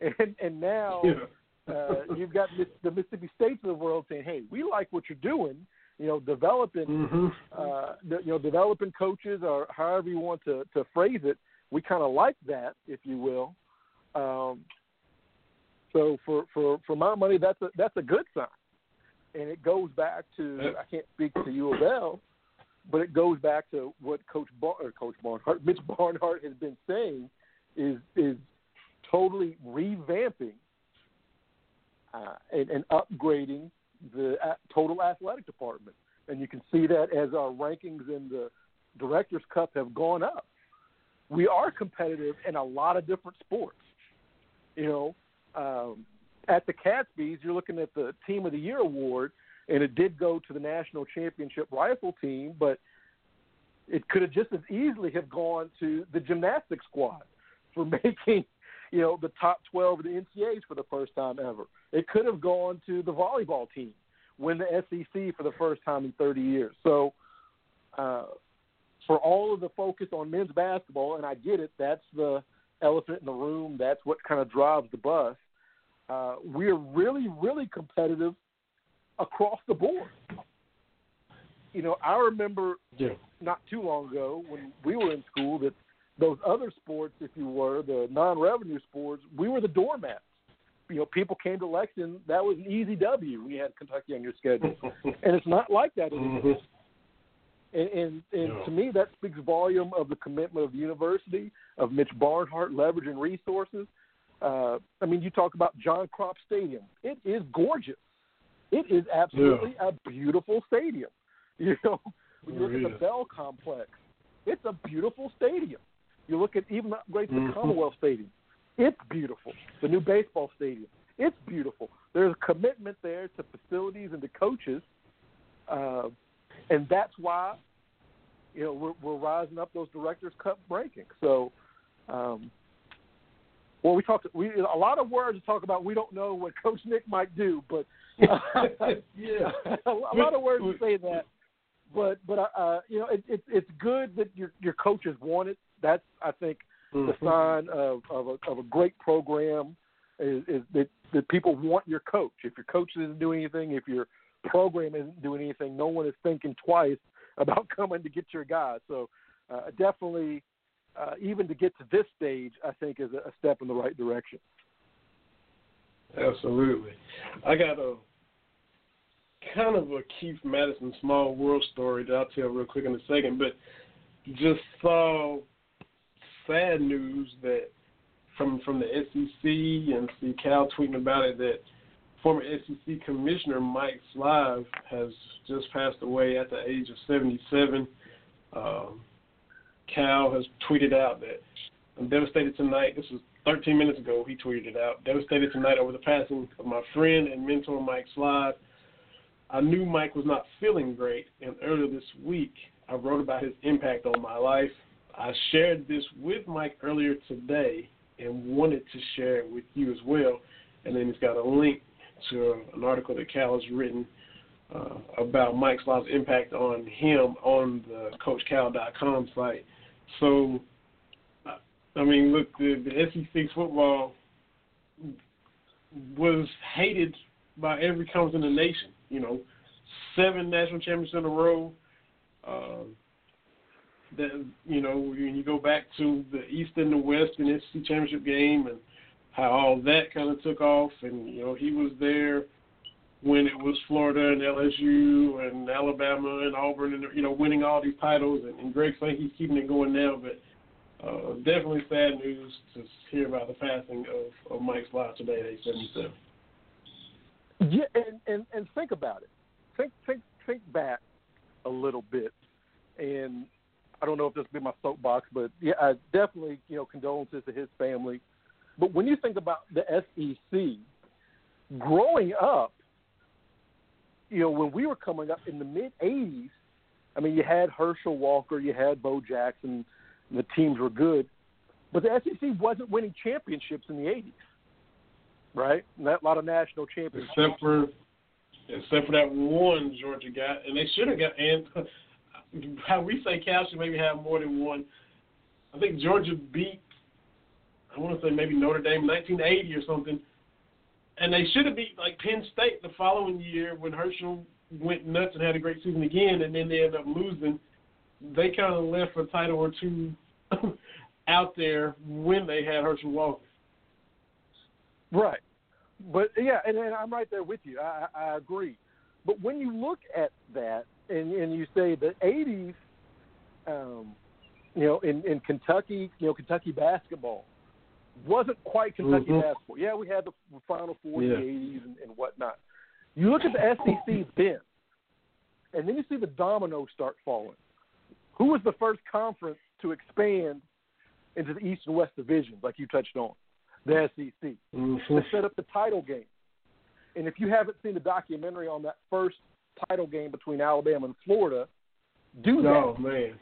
And and now Yeah. uh, you've got the Mississippi States of the world saying, "Hey, we like what you're doing. You know, developing, hmm uh, you know, developing coaches or however you want to to phrase it. We kind of like that, if you will. Um, so for for for my money, that's a that's a good sign, and it goes back to I can't speak to U of L, but it goes back to what Coach Bar- or Coach Barnhart, <laughs> Mitch Barnhart has been saying is is totally revamping uh, and, and upgrading the total athletic department, and you can see that as our rankings in the Directors Cup have gone up. We are competitive in a lot of different sports. You know, um, at the CATSPYs, you're looking at the Team of the Year award, and it did go to the national championship rifle team, but it could have just as easily have gone to the gymnastics squad for <laughs> making, you know, the top 12 of the NCAAs for the first time ever. It could have gone to the volleyball team, win the SEC for the first time in 30 years. So, uh, for all of the focus on men's basketball, and I get it, that's the elephant in the room. That's what kind of drives the bus. Uh, we're really, really competitive across the board. You know, I remember Yeah. not too long ago when we were in school that those other sports, if you were the non-revenue sports, we were the doormats. You know, people came to Lexington. That was an easy W when you had Kentucky on your schedule, <laughs> and it's not like that anymore. Mhm. And and, and to me, that speaks volume of the commitment of the university, of Mitch Barnhart leveraging resources. Uh, I mean, you talk about John Cropp Stadium. It is gorgeous. It is absolutely a beautiful stadium. <laughs> You know, when you look at the. Bell Complex, it's a beautiful stadium. You look at even the upgrades to Mhm. Commonwealth Stadium. It's beautiful. The new baseball stadium. It's beautiful. There's a commitment there to facilities and to coaches, uh, and that's why you know we're, we're rising up those directors' cup rankings. So, um, well, we talked we a lot of words to talk about. We don't know what Coach Nick might do, but <laughs> yeah. <laughs> a lot of words to say that. But but uh, you know it, it, it's good that your your coaches want it. That's I think the Mhm. sign of of a, of a great program is, is that that people want your coach. If your coach isn't doing anything, if your program isn't doing anything, no one is thinking twice <laughs> about coming to get your guy. So uh, definitely, uh, even to get to this stage, I think is a, step in the right direction. Absolutely. I got a kind of a Keith Madison small world story that I'll tell real quick in a second, but just saw sad news that from from the SEC and see Cal tweeting about it that former SEC Commissioner Mike Slive has just passed away at the age of 77. Um, Cal has tweeted out that I'm devastated tonight. This was 13 minutes ago. He tweeted it out. Devastated tonight over the passing of my friend and mentor Mike Slive. I knew Mike was not feeling great, and earlier this week I wrote about his impact on my life. I shared this with Mike earlier today and wanted to share it with you as well. And then he's got a link to an article that Cal has written uh, about Mike Slive's impact on him on the CoachCal.com site. So, I mean, look, the, the SEC football was hated by every conference in the nation. You know, seven national championships in a row. Uh, that you know, when you go back to the East and the West and SEC championship game and how all that kind of took off, and you know he was there when it was Florida and LSU and Alabama and Auburn and you know winning all these titles, and, and Greg he's keeping it going now, but. Uh, definitely sad news to hear about the passing of, of Mike Slive today at age 77. Yeah, and, and and think about it. Think think think back a little bit, and I don't know if this will be my soapbox, but yeah, I definitely you know condolences to his family but when you think about the SEC, growing up, you know, when we were coming up in the mid '80s, I mean, you had Herschel Walker, you had Bo Jackson, the teams were good, but the SEC wasn't winning championships in the '80s, right? Not a lot of national championships. Except for, except for that one Georgia got, and they should have got. And <laughs> how we say Cal should maybe have more than one. I think Georgia beat I want to say maybe Notre Dame, 1980 or something. And they should have beat like Penn State the following year when Herschel went nuts and had a great season again, and then they ended up losing. They kind of left a title or two <laughs> out there when they had Herschel Walker. Right, but yeah, and, and I'm right there with you. I, I agree. But when you look at that and, and you say the '80s, um, you know, in, in Kentucky, you know, Kentucky basketball, wasn't quite Kentucky mm-hmm. basketball. Yeah, we had the Final Four yeah. in the '80s and, and whatnot. You look at the SEC then, and then you see the dominoes start falling. Who was the first conference to expand into the East and West divisions, like you touched on? The SEC. Mm-hmm. To set up the title game. And if you haven't seen the documentary on that first title game between Alabama and Florida, do that. Oh man.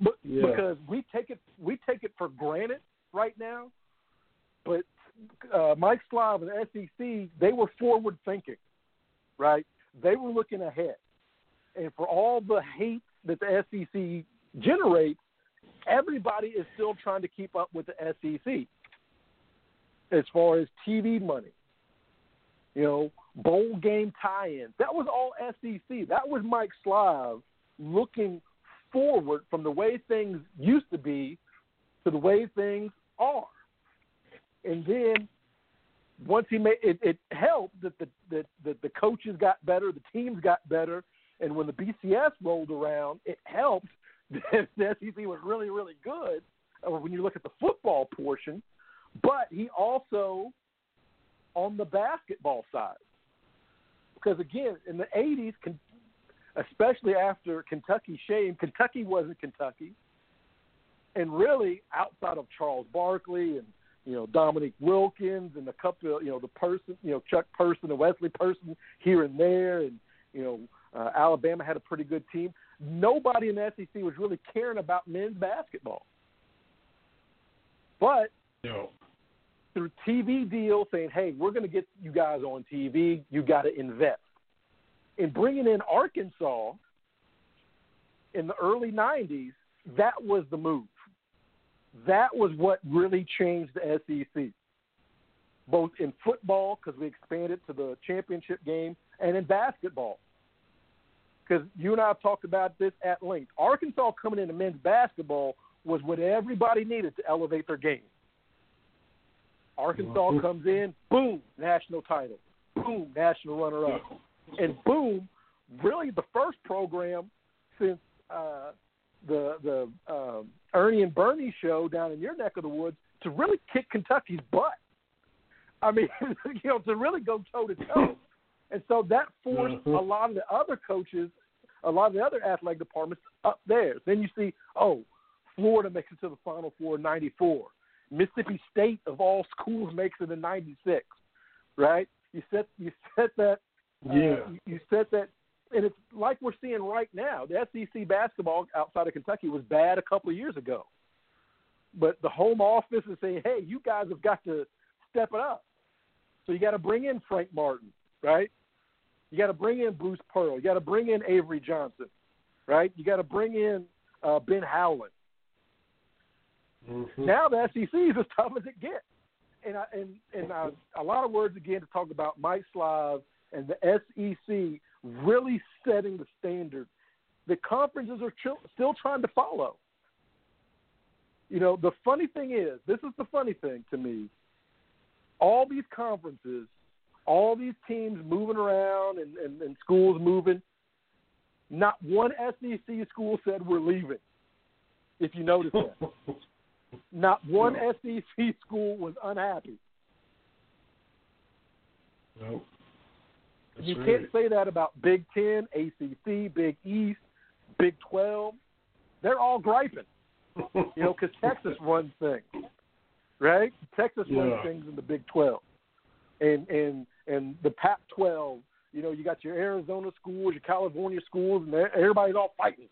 But, yeah. Because we take it we take it for granted right now but uh, Mike Slive and SEC, they were forward thinking, right? They were looking ahead. And for all the hate that the SEC generates, everybody is still trying to keep up with the SEC as far as TV money. You know, bowl game tie-ins. That was all SEC. That was Mike Slive looking forward from the way things used to be to the way things are and then once he made it, it helped that the, the the the coaches got better, the teams got better, and when the BCS rolled around, it helped. <laughs> That the SEC was really really good uh, when you look at the football portion, but he also on the basketball side because again in the 80s especially after Kentucky shame Kentucky wasn't Kentucky and really outside of Charles Barkley and you know Dominique Wilkins and a couple of you know the person you know Chuck Person and Wesley Person here and there and you know uh, Alabama had a pretty good team. Nobody in the SEC was really caring about men's basketball, but no. through TV deals saying, "Hey, we're going to get you guys on TV. You got to invest." In bringing in Arkansas in the early '90s, that was the move that was what really changed the SEC, both in football because we expanded to the championship game, and in basketball. Because you and I have talked about this at length. Arkansas coming into men's basketball was what everybody needed to elevate their game. Arkansas comes in, boom, national title, boom, national runner-up, and boom, really the first program since uh, the the um, Ernie and Bernie show down in your neck of the woods to really kick Kentucky's butt. I mean, <laughs> you know, to really go toe to toe. And so that forced Mhm. a lot of the other coaches, a lot of the other athletic departments up there. Then you see, oh, Florida makes it to the Final Four in '94. Mississippi State of all schools makes it in '96. Right? You set you set that uh, Yeah. you, you set that, and it's like we're seeing right now. The SEC basketball outside of Kentucky was bad a couple of years ago, but the home office is saying, "Hey, you guys have got to step it up." So you got to bring in Frank Martin, right? You got to bring in Bruce Pearl. You got to bring in Avery Johnson, right? You got to bring in uh, Ben Howland. Mhm. Now the SEC is as tough as it gets, and I, and and I, a lot of words again to talk about Mike Slive and the SEC really setting the standard that conferences are ch- still trying to follow. You know, the funny thing is, this is the funny thing to me. All these conferences, all these teams moving around and, and, and schools moving, not one SEC school said we're leaving. If you notice that. <laughs> Not one SEC school was unhappy. Nope. That's you right. can't say that about Big Ten, ACC, Big East, Big Twelve. They're all griping, <laughs> you know, because Texas runs things, right? Texas runs things in the Big Twelve, and and and the Pac-12. You know, you got your Arizona schools, your California schools, and everybody's all fighting.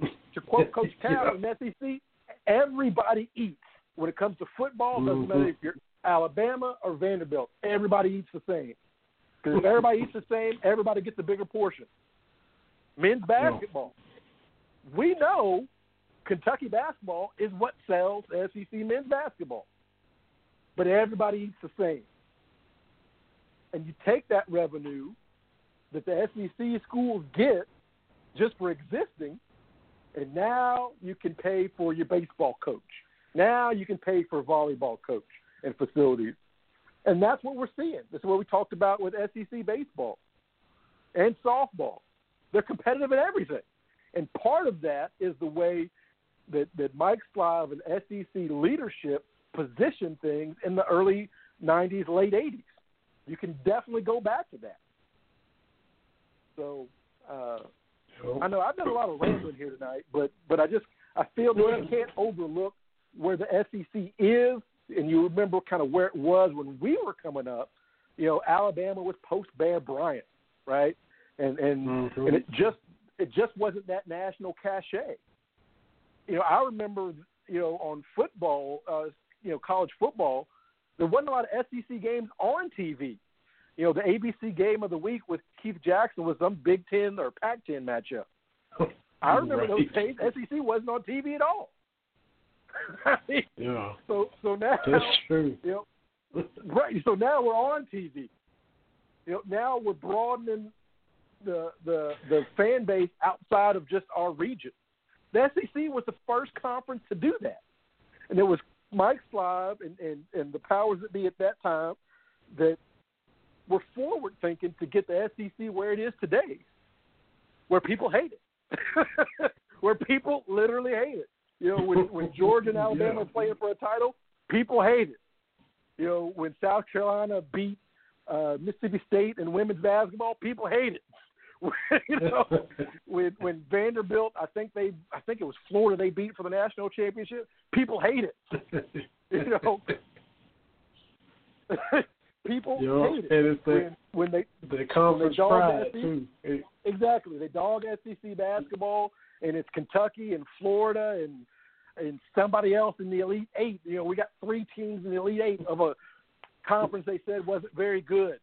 <laughs> To quote Coach Cal in SEC, everybody eats. When it comes to football, it doesn't matter mm-hmm. if you're Alabama or Vanderbilt. Everybody eats the same. Because if everybody eats the same, everybody gets a bigger portion. Men's basketball. We know Kentucky basketball is what sells SEC men's basketball. But everybody eats the same. And you take that revenue that the SEC schools get just for existing, and now you can pay for your baseball coach. Now you can pay for volleyball coach and facilities. And that's what we're seeing. This is what we talked about with SEC baseball and softball. They're competitive in everything. And part of that is the way that, that Mike Slive and SEC leadership positioned things in the early 90s, late 80s. You can definitely go back to that. So uh, I know I've done a lot of rambling here tonight, but but I just I feel that you can't overlook where the SEC is, and you remember kind of where it was when we were coming up. You know, Alabama was post Bear Bryant, right? And and Mhm. and it just it just wasn't that national cachet. You know, I remember you know on football, uh, you know, college football, there wasn't a lot of SEC games on TV. You know, the ABC game of the week with Keith Jackson was some Big Ten or Pac-10 matchup. I remember those days. SEC wasn't on TV at all. <laughs> Yeah, so so now that's true. <laughs> you know, right. So now we're on TV. You know, now we're broadening the the the fan base outside of just our region. The SEC was the first conference to do that, and it was Mike Slive and and, and the powers that be at that time that were forward thinking to get the SEC where it is today, where people hate it, <laughs> where people literally hate it. You know, when when <laughs> Georgia and Alabama Yeah. are playing for a title, people hate it. You know, when South Carolina beat uh, Mississippi State in women's basketball, people hate it. <laughs> you know, <laughs> when when Vanderbilt, I think they, I think it was Florida, they beat for the national championship. People hate it. You know, people yeah, hate it and it's the when when they the conference dog pride SEC. too. It- exactly they dog SEC basketball, and it's Kentucky and Florida and and somebody else in the Elite Eight. You know, we got three teams in the Elite Eight of a conference they said wasn't very good.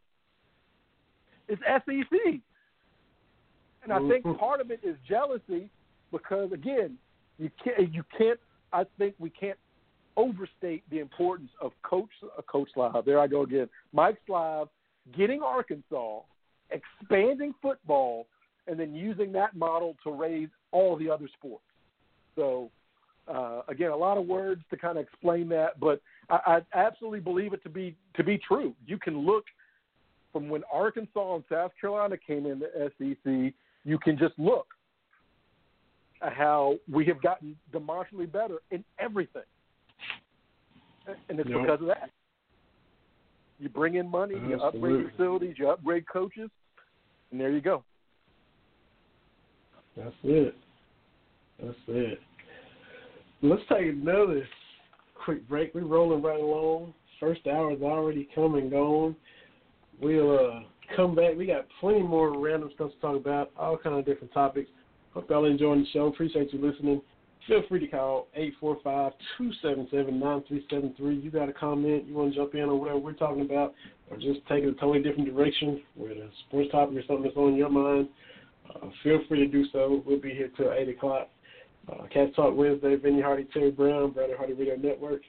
It's SEC, and I think Mhm. part of it is jealousy because again, you can't you can't. I think we can't overstate the importance of coach uh, coach Slive. There I go again, Mike Slive getting Arkansas, expanding football, and then using that model to raise all the other sports. So uh, again, a lot of words to kind of explain that, but I, I absolutely believe it to be to be true. You can look from when Arkansas and South Carolina came in the SEC. You can just look at how we have gotten demonstrably better in everything. and it's Yep. because of that. You bring in money, you upgrade facilities, you upgrade coaches, and there you go. That's it. That's it. Let's take another quick break. We're rolling right along. First hour is already come and gone. We'll uh, come back. We got plenty more random stuff to talk about, all kind of different topics. Hope y'all enjoying the show. Appreciate you listening. Feel free to call 845-277-9373. You got a comment, you want to jump in on whatever we're talking about, or just take it a totally different direction with a sports topic or something that's on your mind, uh, feel free to do so. We'll be here till 8 o'clock. Uh, Talk Wednesday, Vinny Hardy, Terry Brown, Brandon Hardy Radio Network,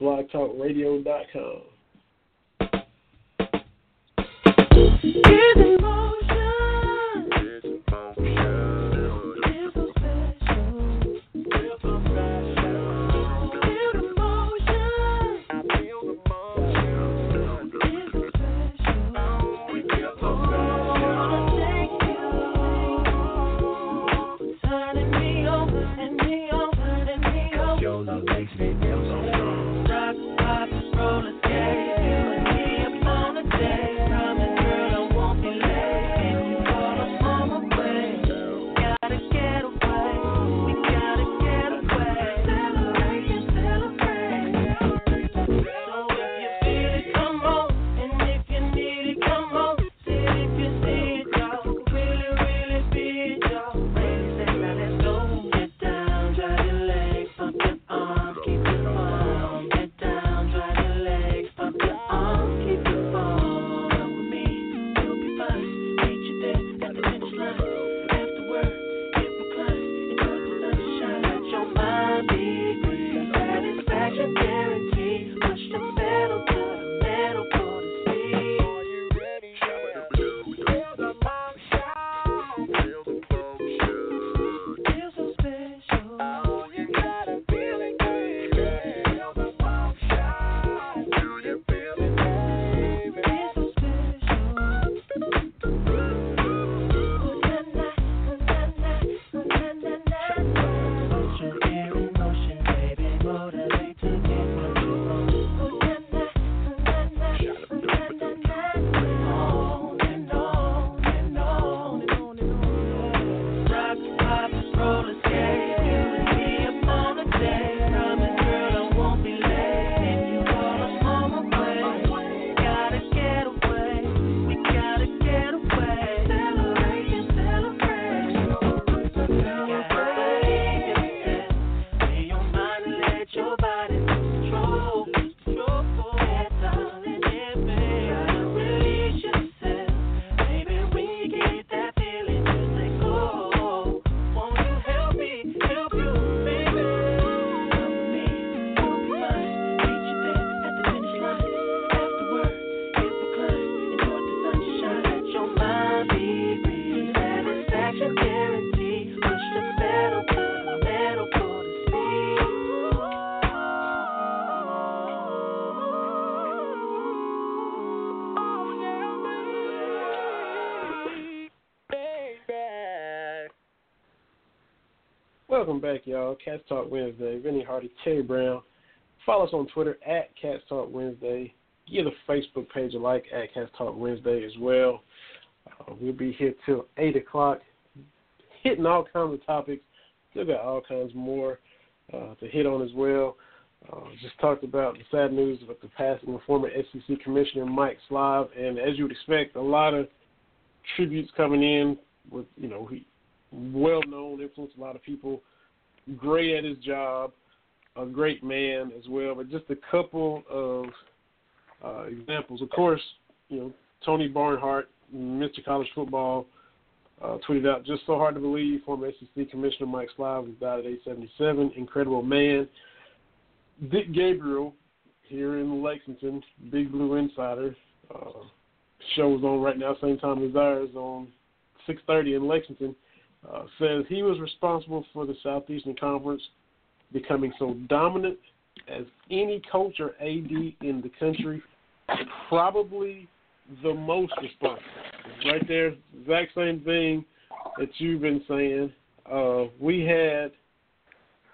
blogtalkradio.com. Welcome back, y'all. Cats Talk Wednesday. Vinny Hardy, Terry Brown. Follow us on Twitter at Cats Talk Wednesday. Give the Facebook page a like at Cats Talk Wednesday as well. Uh, we'll be here till 8 o'clock, hitting all kinds of topics. Still got all kinds more uh, to hit on as well. Uh, just talked about the sad news of the passing of former SEC Commissioner Mike Slive, and as you would expect, a lot of tributes coming in with, you know, he well known, influenced a lot of people, great at his job, a great man as well. But just a couple of uh, examples. Of course, you know, Tony Barnhart, Mr. College Football, uh, tweeted out, just so hard to believe, former SEC Commissioner Mike Slive died at age 77. Incredible man. Dick Gabriel here in Lexington, Big Blue Insider. Uh, show is on right now, same time as ours on 6:30 in Lexington. Uh, says he was responsible for the Southeastern Conference becoming so dominant as any coach or AD in the country. Probably the most responsible. Right there, exact same thing that you've been saying. Uh, we had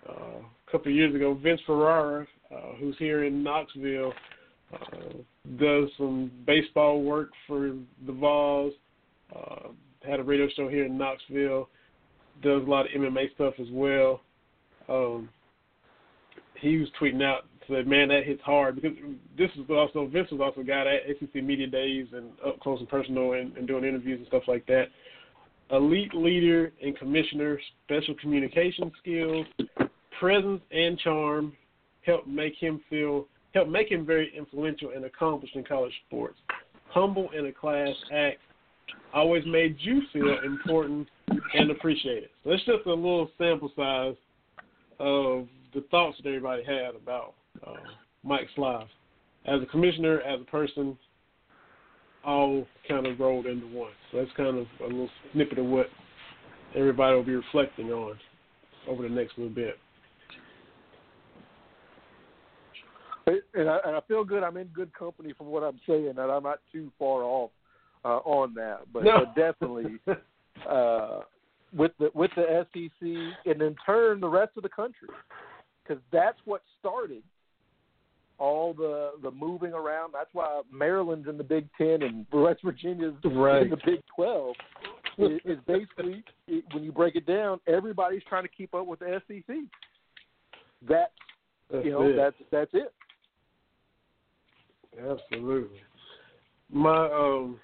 uh, a couple of years ago Vince Ferrara uh, who's here in Knoxville, uh, does some baseball work for the Vols. Uh, had a radio show here in Knoxville. Does a lot of MMA stuff as well. Um, he was tweeting out said, "Man, that hits hard." Because this is also Vince was also a guy at ACC Media Days and up close and personal and, and doing interviews and stuff like that. Elite leader and commissioner, special communication skills, presence and charm help make him feel help make him very influential and accomplished in college sports. Humble and a class act always made you feel important and appreciated. So that's just a little sample size of the thoughts that everybody had about uh, Mike Slive. As a commissioner, as a person, all kind of rolled into one. So that's kind of a little snippet of what everybody will be reflecting on over the next little bit. And I, and I feel good. I'm in good company from what I'm saying, that I'm not too far off uh, on that. But, no. but definitely, <laughs> uh, with the with the SEC, and in turn the rest of the country, because that's what started all the the moving around. That's why Maryland's in the Big Ten and West Virginia's right. in the Big Twelve. it, it's basically it, when you break it down, everybody's trying to keep up with the SEC. That that's you know it. that's that's it. Absolutely. My um,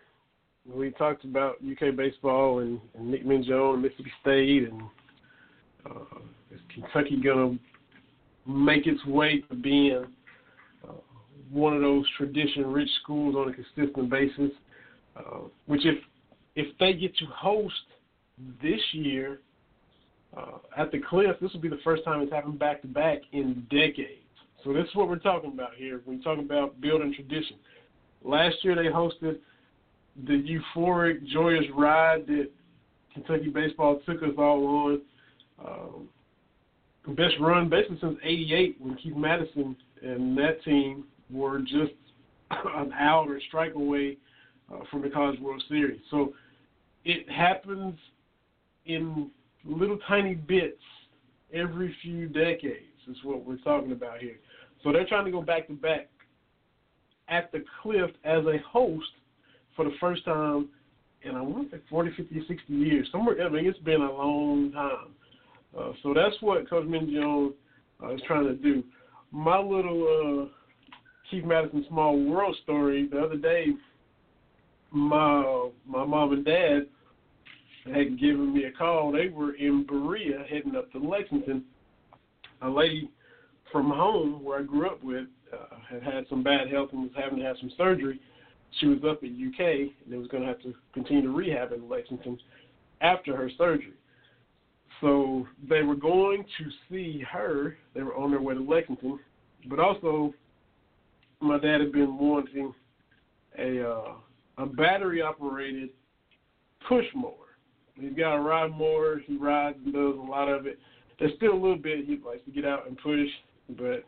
we talked about UK baseball and, and Nick Mingione and Mississippi State, and uh, is Kentucky gonna make its way to being uh, one of those tradition-rich schools on a consistent basis? Uh, which, if if they get to host this year uh, at the Cliff, this will be the first time it's happened back to back in decades. So this is what we're talking about here. We're talking about building tradition. Last year they hosted the euphoric, joyous ride that Kentucky baseball took us all on. Um, best run basically since '88 when Keith Madison and that team were just <coughs> an out or strike away uh, from the College World Series. So it happens in little tiny bits every few decades. Is what we're talking about here. So they're trying to go back to back at the Cliff as a host for the first time in I want to say 40, 50, 60 years. Somewhere, I mean, it's been a long time. Uh, so that's what Coach Mingione uh, is trying to do. My little uh, Keith Madison small world story the other day. My my mom and dad had given me a call. They were in Berea heading up to Lexington. A lady from home where I grew up with uh, had had some bad health and was having to have some surgery. She was up at UK and was going to have to continue to rehab in Lexington after her surgery. So they were going to see her. They were on their way to Lexington, but also my dad had been wanting a uh, a battery operated push mower. He's got a ride mower. He rides and does a lot of it. There's still a little bit he likes to get out and push, but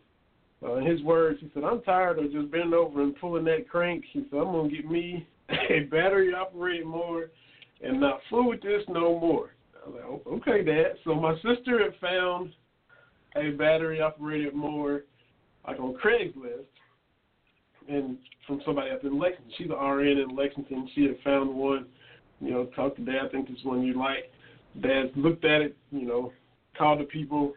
uh, in his words, he said, "I'm tired of just bending over and pulling that crank." He said, "I'm gonna get me <laughs> a battery operated mower and not fool with this no more." I was like, oh, "Okay, Dad." So my sister had found a battery operated mower like on Craigslist, and from somebody up in Lexington. She's an RN in Lexington. She had found one. You know, talked to Dad. I think this one you like. Dad looked at it. You know, called the people.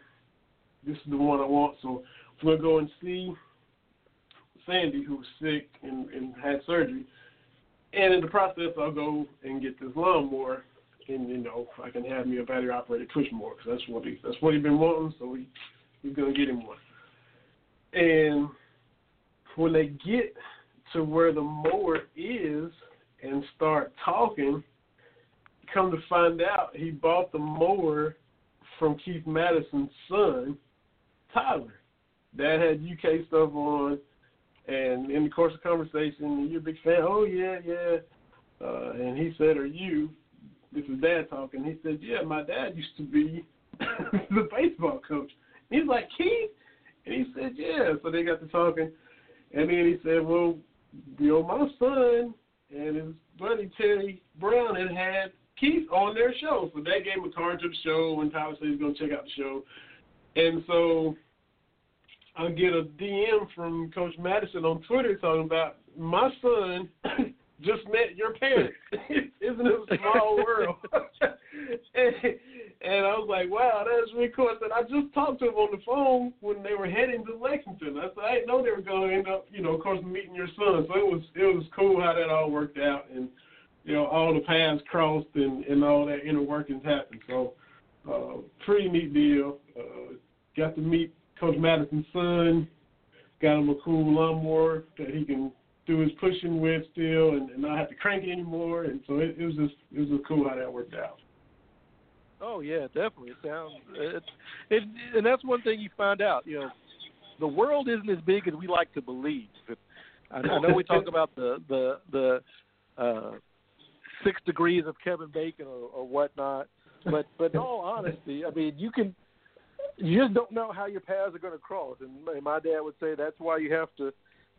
This is the one I want. So we'll go and see Sandy, who was sick and, and had surgery. And in the process, I'll go and get this lawnmower, and you know, I can have me a battery operated push mower because that's what he that's what he's been wanting. So he he's gonna get him one. And when they get to where the mower is and start talking, come to find out he bought the mower from Keith Madison's son, Tyler. Dad had UK stuff on, and in the course of conversation, you're a big fan. Oh yeah, yeah. Uh, and he said, "Are you?" This is Dad talking. He said, "Yeah, my dad used to be <laughs> the baseball coach." And He's like, "Keith," and he said, "Yeah." So they got to talking, and then he said, "Well, you know, my son and his buddy Terry Brown had had Keith on their show, so they gave him a card to the show, and Tyler said he's to check out the show, and so I get a DM from Coach Madison on Twitter talking about my son <coughs> just met your parents. <laughs> Isn't it a small world? <laughs> and, and I was like, wow, that's really cool. I said, I just talked to him on the phone when they were heading to Lexington. I said, I didn't know they were going to end up, you know, of course, meeting your son. So it was it was cool how that all worked out, and you know, all the paths crossed and and all that inner workings happened. So uh, pretty neat deal. Uh, got to meet Coach Madison's son. Got him a cool lawnmower that he can do his pushing with still, and, and not have to crank it anymore. And so it, it was just it was just cool how that worked out. Oh yeah, definitely. It sounds it, it, and that's one thing you find out. You know, the world isn't as big as we like to believe. I, I know we talk <laughs> about the the the uh, six degrees of Kevin Bacon or, or whatnot, but but in all honesty, I mean, you can you just don't know how your paths are going to cross. And my dad would say that's why you have to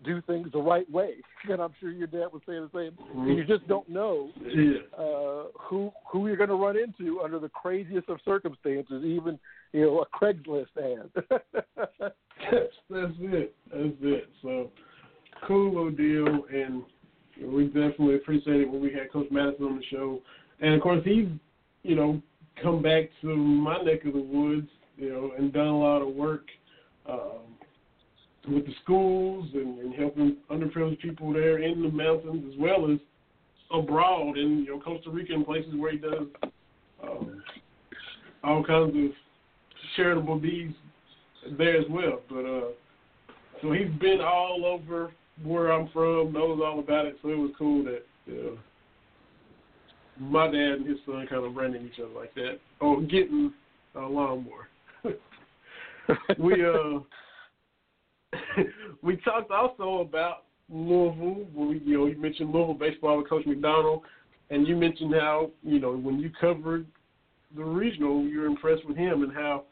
do things the right way. <laughs> And I'm sure your dad would say the same. You just don't know uh, who who you're going to run into under the craziest of circumstances, even you know a Craigslist ad. <laughs> that's, that's it. That's it. So cool deal, and we definitely appreciate it when we had Coach Madison on the show. And of course, he's you know come back to my neck of the woods, you know, and done a lot of work. Um, with the schools and, and helping underprivileged people there in the mountains as well as abroad in you know Costa Rica and places where he does um, all kinds of charitable deeds there as well. But uh, so he's been all over where I'm from, knows all about it. So it was cool that you know, my dad and his son kind of into each other like that. Oh, getting a lawnmower. We uh <laughs> we talked also about Louisville. We, you know, you mentioned Louisville baseball with Coach McDonnell, and you mentioned how you know when you covered the regional, you were impressed with him and how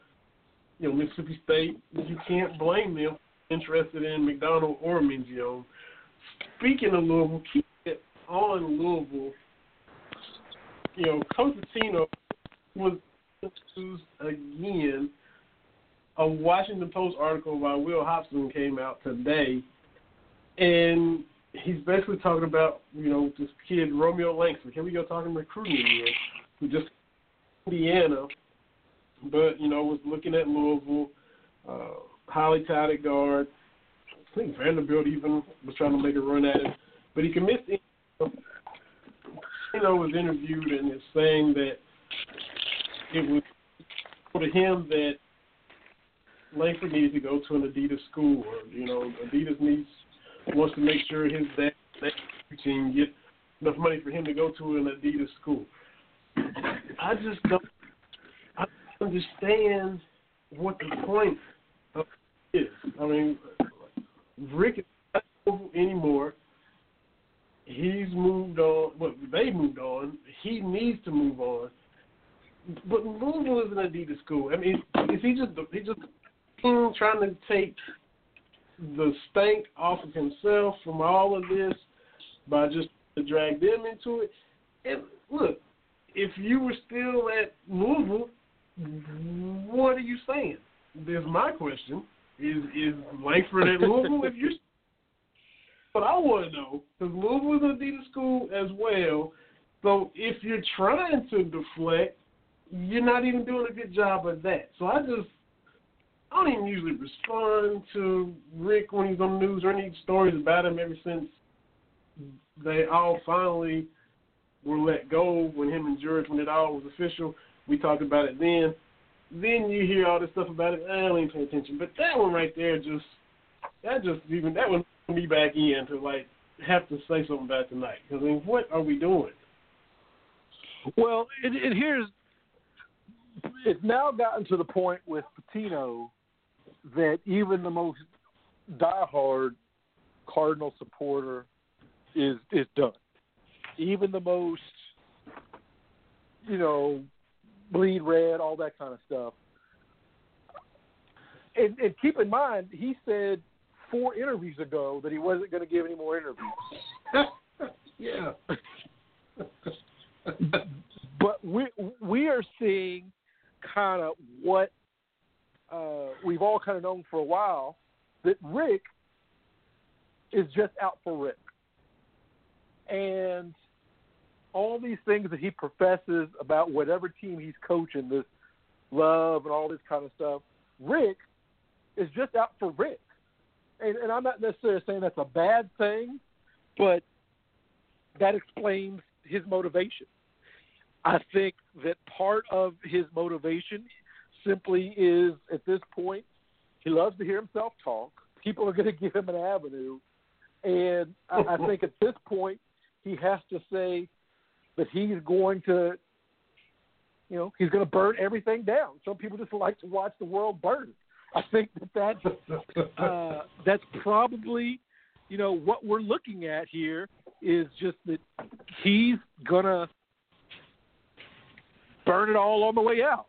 you know Mississippi State. You can't blame them interested in McDonnell or Mingione. Speaking of Louisville, keep it on Louisville. You know, Coach Pitino was again a Washington Post article by Will Hobson came out today, and he's basically talking about you know this kid Romeo Langford. Here we go talking recruiting again, who just Indiana, but you know was looking at Louisville, uh, highly touted guard. I think Vanderbilt even was trying to make a run at him, but he commits. You know, was interviewed and is saying that it was to him that Langford needs to go to an Adidas school, or you know, Adidas needs wants to make sure his dad team get enough money for him to go to an Adidas school. I just don't I understand what the point of is. I mean, Rick is not over anymore. He's moved on. Well, they moved on. He needs to move on. But Louisville is an Adidas school. I mean, is he just he just trying to take the stank off of himself from all of this by just to drag them into it. And look, if you were still at Louisville, what are you saying? There's my question. Is is Langford at Louisville? if you're <laughs> but I want to know because Louisville's an Adidas school as well. So if you're trying to deflect, you're not even doing a good job of that. So I just I don't even usually respond to Rick when he's on the news or any stories about him ever since they all finally were let go when him and George when it all was official. We talked about it then. Then you hear all this stuff about it. I don't even pay attention. But that one right there just that just even that one put me back in to like have to say something about tonight. Because I mean, what are we doing? Well, it, it here's it's now gotten to the point with Pitino that even the most diehard Cardinal supporter is is done. Even the most, you know, bleed red, all that kind of stuff. And, and keep in mind, he said four interviews ago that he wasn't going to give any more interviews. <laughs> yeah. <laughs> but we we are seeing kind of what uh, we've all kind of known for a while that Rick is just out for Rick. And all these things that he professes about whatever team he's coaching, this love and all this kind of stuff, Rick is just out for Rick. And, and I'm not necessarily saying that's a bad thing, but that explains his motivation. I think that part of his motivation simply is at this point, he loves to hear himself talk. People are going <laughs> to give him an avenue. And I, I think at this point, he has to say that he's going to, you know, he's going to burn everything down. Some people just like to watch the world burn. I think that that's, uh, that's probably, you know, what we're looking at here is just that he's going to burn it all on the way out.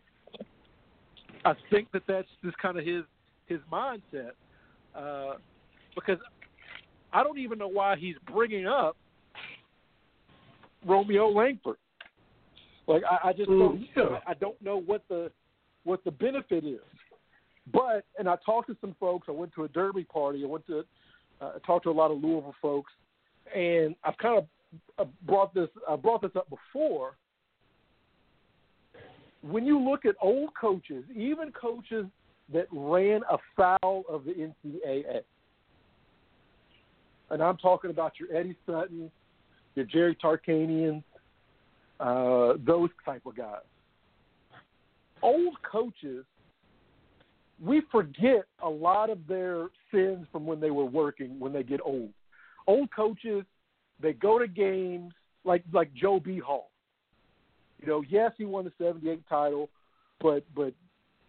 I think that that's just kind of his his mindset uh, because I don't even know why he's bringing up Romeo Langford. Like I, I just don't, Mm, yeah. I don't know what the what the benefit is. But and I talked to some folks. I went to a derby party. I went to uh, I talked to a lot of Louisville folks, and I've kind of uh, brought this I brought this up before. When you look at old coaches, even coaches that ran afoul of the NCAA, and I'm talking about your Eddie Sutton, your Jerry Tarkanian, uh, those type of guys. Old coaches, we forget a lot of their sins from when they were working when they get old. Old coaches, they go to games like like Joe B. Hall. You know, yes, he won the '78 title, but but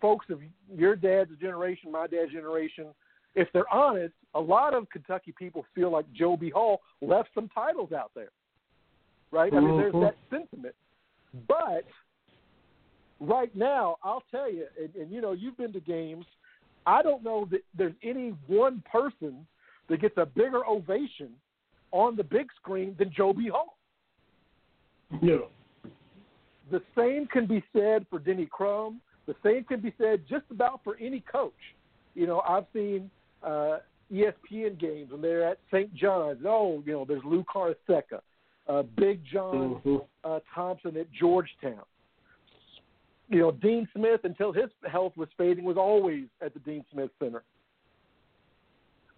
folks of your dad's generation, my dad's generation, if they're honest, a lot of Kentucky people feel like Joe B. Hall left some titles out there. Right? I mean, there's Mhm. that sentiment. But right now, I'll tell you, and, and you know, you've been to games. I don't know that there's any one person that gets a bigger ovation on the big screen than Joe B. Hall. Yeah. The same can be said for Denny Crum. The same can be said just about for any coach. You know, I've seen uh, ESPN games when they're at St. John's. Oh, you know, there's Lou Carnesecca, uh, Big John Mhm. uh, Thompson at Georgetown. You know, Dean Smith, until his health was fading, was always at the Dean Smith Center.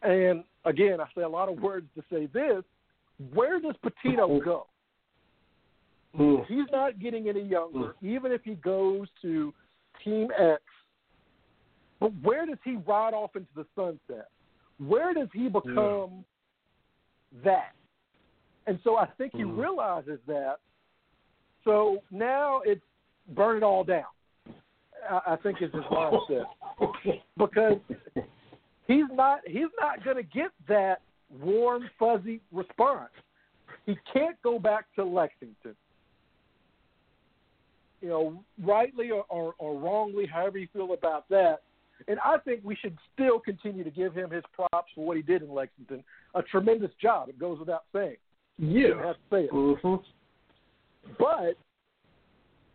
And again, I say a lot of words to say this. Where does Pitino go? Mm. He's not getting any younger, even if he goes to Team X. But where does he ride off into the sunset? Where does he become that? And so I think he Mhm. realizes that. So now it's burn it all down. I, I think is his mindset because he's not he's not going to get that warm fuzzy response. He can't go back to Lexington. You know, rightly or, or, or wrongly, however you feel about that. And I think we should still continue to give him his props for what he did in Lexington. A tremendous job. It goes without saying. I Yeah. have to say it. Mhm. But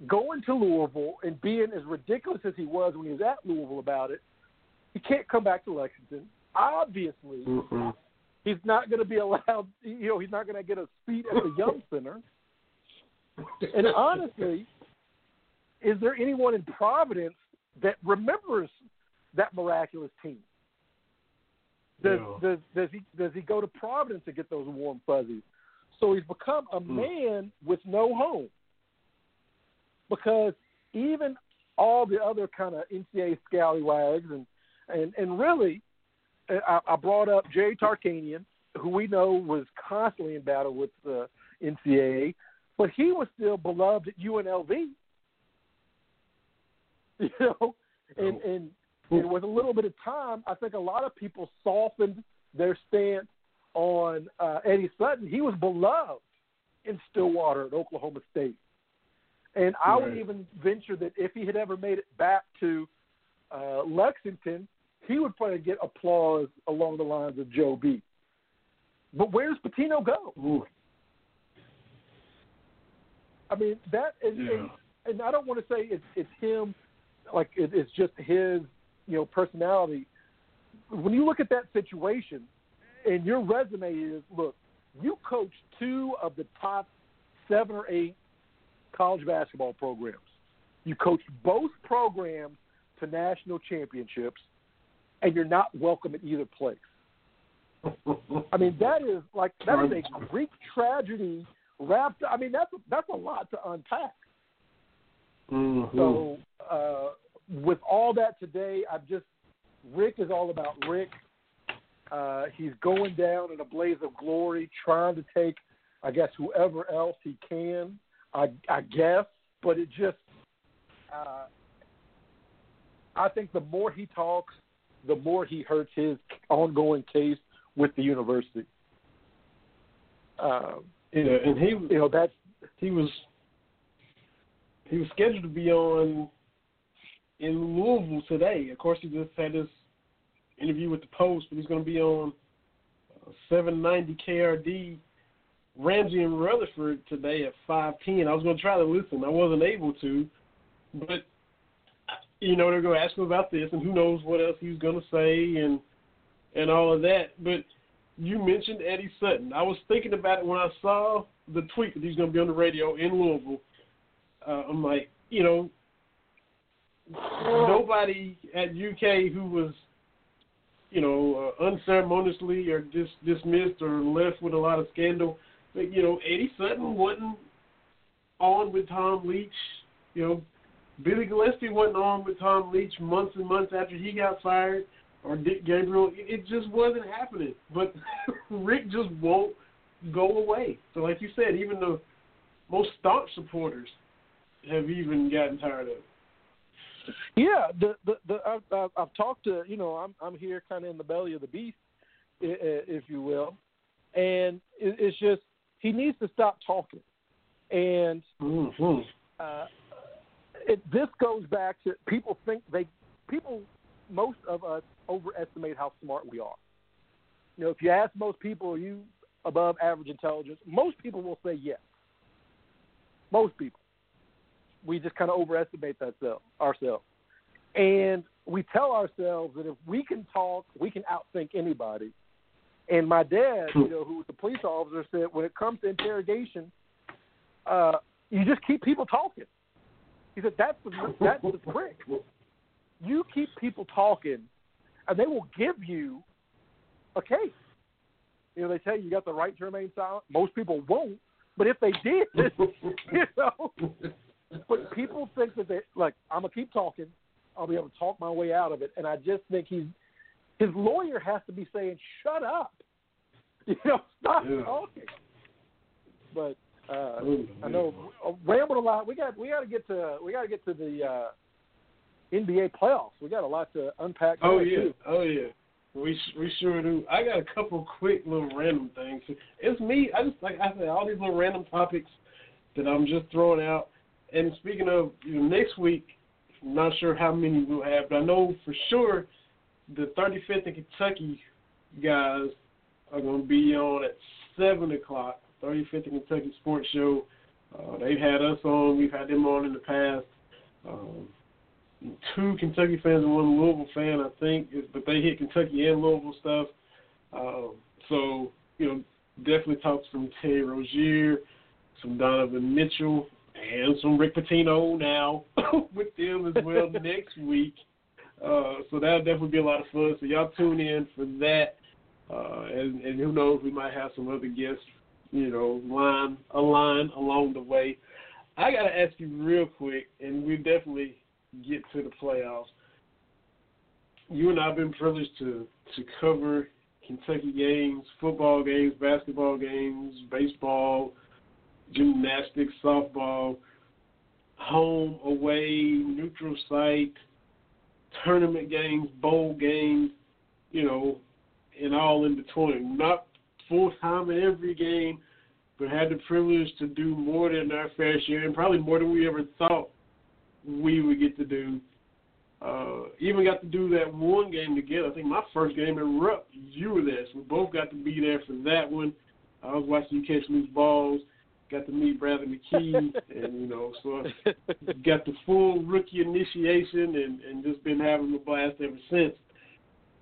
going to Louisville and being as ridiculous as he was when he was at Louisville about it, he can't come back to Lexington. Obviously, Mhm. he's not going to be allowed. You know, he's not going to get a seat at the Young Center. And honestly, is there anyone in Providence that remembers that miraculous team? Does, No. does does he does he go to Providence to get those warm fuzzies? So he's become a Hmm. man with no home. Because even all the other kind of NCAA scallywags and and and really, I, I brought up Jerry Tarkanian, who we know was constantly in battle with the NCAA, but he was still beloved at UNLV. <laughs> You know, and and and with a little bit of time, I think a lot of people softened their stance on uh, Eddie Sutton. He was beloved in Stillwater at Oklahoma State, and I would even venture that if he had ever made it back to uh, Lexington, he would probably get applause along the lines of Joe B. But where does Pitino go? Ooh. I mean, that is, Yeah. and, and I don't want to say it's it's him, like it, it's just his, you know, personality. when you look at that situation, and your resume is look, you coached two of the top seven or eight college basketball programs. You coached both programs to national championships, and you're not welcome at either place. I mean, that is like that is a Greek tragedy wrapped. I mean, that's that's a lot to unpack. Mm-hmm. So, uh, with all that today, I'm just Rick is all about Rick. Uh, he's going down in a blaze of glory, trying to take, I guess, whoever else he can. I, I guess, but it just, uh, I think the more he talks, the more he hurts his ongoing case with the university. Um, yeah, and he, you know, that he was he was scheduled to be on in Louisville today. Of course, he just had this interview with the Post, but he's going to be on uh, 790 KRD Ramsey and Rutherford today at 510. I was going to try to listen. I wasn't able to, but you know they're going to ask him about this, and who knows what else he's going to say and and all of that. But you mentioned Eddie Sutton. I was thinking about it when I saw the tweet that he's going to be on the radio in Louisville. Uh, I'm like, you know, nobody at UK who was, you know, uh, unceremoniously or dis- dismissed or left with a lot of scandal. But, you know, Eddie Sutton wasn't on with Tom Leach. You know, Billy Gillispie wasn't on with Tom Leach months and months after he got fired, or Dick Gabriel. It just wasn't happening. But <laughs> Rick just won't go away. So, like you said, even the most staunch supporters have even gotten tired of. Yeah, the the, the I've, I've talked to you know I'm I'm here kind of in the belly of the beast, if you will, and it's just he needs to stop talking, and mm-hmm. uh, it, this goes back to people think they people most of us overestimate how smart we are. You know, if you ask most people, are you above average intelligence? Most people will say yes. Most people we just kind of overestimate that self, ourselves. And we tell ourselves that if we can talk, we can outthink anybody. And my dad, you know, who was a police officer, said when it comes to interrogation, uh, you just keep people talking. He said that's the that's the trick. You keep people talking, and they will give you a case. You know, they tell you you got the right to remain silent. Most people won't, but if they did, <laughs> you know, but people think that they like I'm gonna keep talking. I'll be able to talk my way out of it, and I just think he's his lawyer has to be saying, "Shut up," <laughs> you know, stop yeah. talking. But uh, Ooh, I know uh, rambled a lot. We got we got to get to we got to get to the uh, NBA playoffs. We got a lot to unpack. Oh yeah, too. oh yeah. We we sure do. I got a couple quick little random things. It's me. I just like I said all these little random topics that I'm just throwing out. And speaking of you know, next week, I'm not sure how many we'll have, but I know for sure the 35th in Kentucky guys are going to be on at seven o'clock. 35th in Kentucky Sports Show. Uh, they've had us on. We've had them on in the past. Um, two Kentucky fans and one Louisville fan, I think, but they hit Kentucky and Louisville stuff. Um, so you know, definitely talk some Terry Rozier, some Donovan Mitchell, and some Rick Pitino now <coughs> with them as well <laughs> next week. Uh, so that'll definitely be a lot of fun. So y'all tune in for that. Uh, and, and who knows, we might have some other guests, you know, line a line along the way. I got to ask you real quick, and we definitely get to the playoffs. You and I have been privileged to to cover Kentucky games, football games, basketball games, baseball, gymnastics, softball, home, away, neutral site, tournament games, bowl games, you know, and all in between. Not full time in every game, but had the privilege to do more than our fair share, and probably more than we ever thought we would get to do. Uh, even got to do that one game together. I think my first game in Rupp, you were there, so we both got to be there for that one. I was watching you catch loose balls got to meet Bradley McKee, <laughs> and you know, so got the full rookie initiation, and and just been having a blast ever since.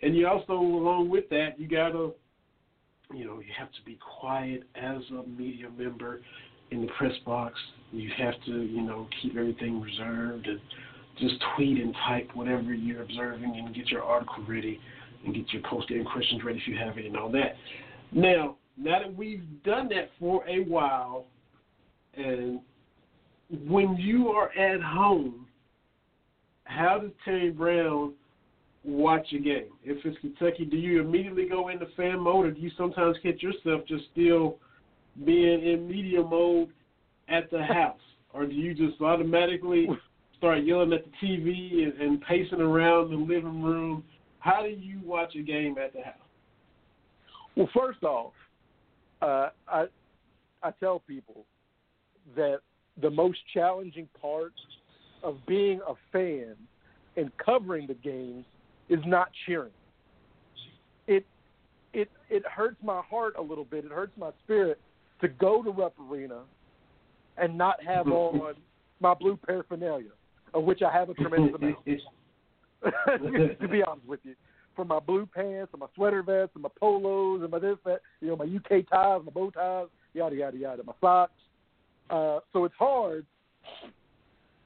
and you also, along with that, you gotta, you know, you have to be quiet as a media member in the press box. You have to, you know, keep everything reserved and just tweet and type whatever you're observing and get your article ready and get your post game questions ready if you have it and all that. Now, now that we've done that for a while, and when you are at home, how does Terry Brown watch a game? If it's Kentucky, do you immediately go into fan mode, or do you sometimes catch yourself just still being in media mode at the <laughs> house, or do you just automatically start yelling at the TV and, and pacing around the living room? How do you watch a game at the house? Well, first off, uh, I I tell people that the most challenging part of being a fan and covering the games is not cheering. It it it hurts my heart a little bit. It hurts my spirit to go to Rupp Arena and not have on my blue paraphernalia, of which I have a tremendous amount. <laughs> <laughs> to be honest with you, from my blue pants and my sweater vests and my polos and my this that, you know, my UK ties, my bow ties, yada yada yada, my socks. Uh, so it's hard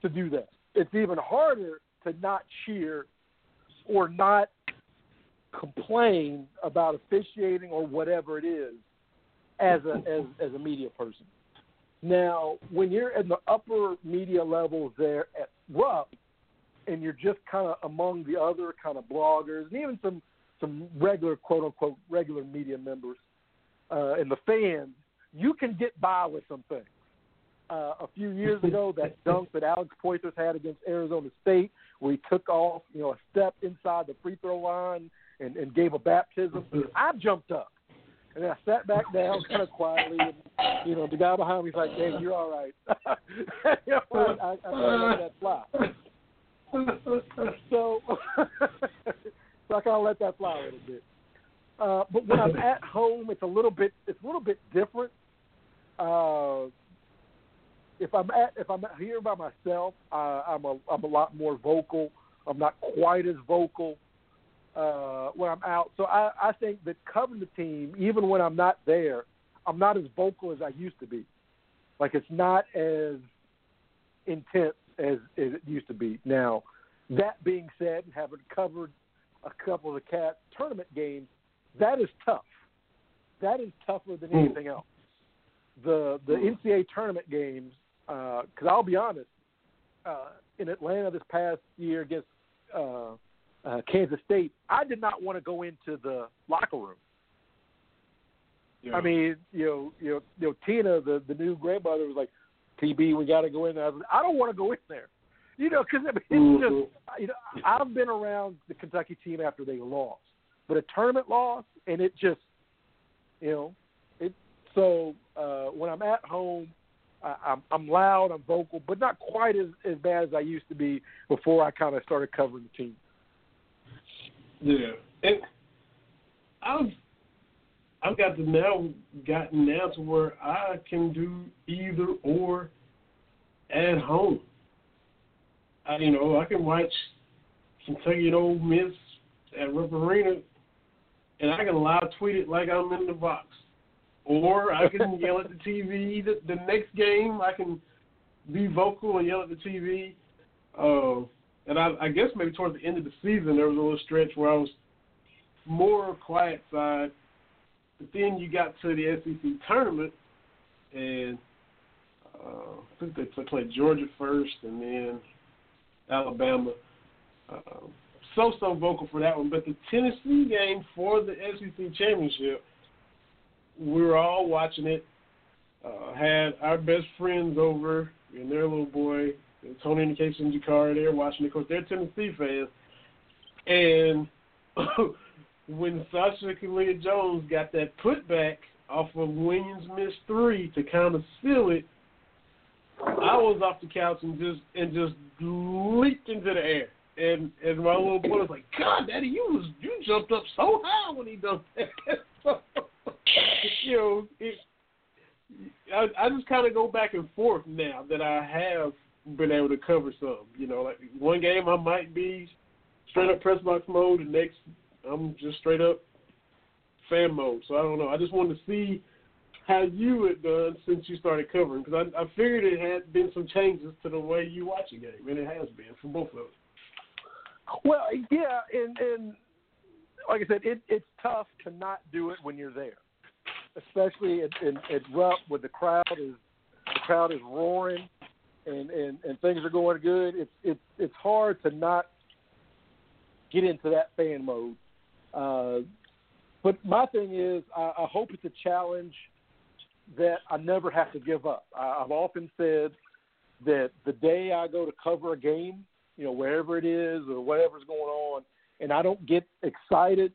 to do that. It's even harder to not cheer or not complain about officiating or whatever it is as a as, as a media person. Now, when you're in the upper media levels there at Rupp, and you're just kind of among the other kind of bloggers and even some some regular quote unquote regular media members uh, and the fans, you can get by with some things. Uh, a few years ago, <laughs> that dunk that Alex Poythress had against Arizona State, where he took off, you know, a step inside the free throw line and, and gave a baptism. I jumped up and then I sat back down kind of quietly, and you know, the guy behind me's like, "Hey, you're all right." <laughs> you know, I, I, I let that fly. <laughs> so, <laughs> so I kind of let that fly a little bit. Uh, but when I'm at home, it's a little bit it's a little bit different. Uh, if I'm at if I'm here by myself, uh, I'm a I'm a lot more vocal. I'm not quite as vocal uh, when I'm out. So I, I think that covering the team, even when I'm not there, I'm not as vocal as I used to be. Like it's not as intense as, as it used to be. Now, that being said, having covered a couple of the cat tournament games, that is tough. That is tougher than hmm. anything else. The the hmm. NCAA tournament games, because uh, I'll be honest, uh, in Atlanta this past year against uh, uh, Kansas State, I did not want to go into the locker room. Yeah. I mean, you know, you know, you know, Tina, the the new grandmother, was like, "TB, we got to go in there." I, don't want to go in there, you know, because I mean, it's mm-hmm. just, you know, I've been around the Kentucky team after they lost, but a tournament loss, and it just, you know, it. So uh, when I'm at home, I, I'm I'm loud, I'm vocal, but not quite as as bad as I used to be before I kind of started covering the team. Yeah, and I've I've got to now gotten now to where I can do either or at home. I you know I can watch Kentucky and Ole Miss at Rupp Arena, and I can live tweet it like I'm in the box, or I can <laughs> yell at the TV. The, the next game I can be vocal and yell at the TV. Uh, and I, I guess maybe towards the end of the season there was a little stretch where I was more quiet side. But then you got to the SEC tournament, and uh, I think they played Georgia first, and then Alabama. Uh, so so vocal for that one, but the Tennessee game for the SEC championship, we were all watching it. Uh, had our best friends over and their little boy Tony and Tony Indication Jakar there watching. Of course, they're Tennessee fans. And <laughs> when Sacha Killeya-Jones got that putback off of Williams' miss three to kind of seal it, I was off the couch and just and just leaped into the air. And and my little boy was like, "God, Daddy, you was you jumped up so high when he done that." so, <laughs> you know, it, I, I just kind of go back and forth now that I have been able to cover some. You know, like one game I might be straight up press box mode, the next I'm just straight up fan mode. So I don't know. I just wanted to see how you had done since you started covering because I, I figured it had been some changes to the way you watch a game, and it has been for both of us. Well, yeah, and and like I said, it, it's tough to not do it when you're there, especially at, in, at Rupp when the crowd is the crowd is roaring and, and and things are going good. It's it's it's hard to not get into that fan mode. Uh, but my thing is, I, I hope it's a challenge that I never have to give up. I, I've often said that the day I go to cover a game, you know, wherever it is or whatever's going on, and I don't get excited,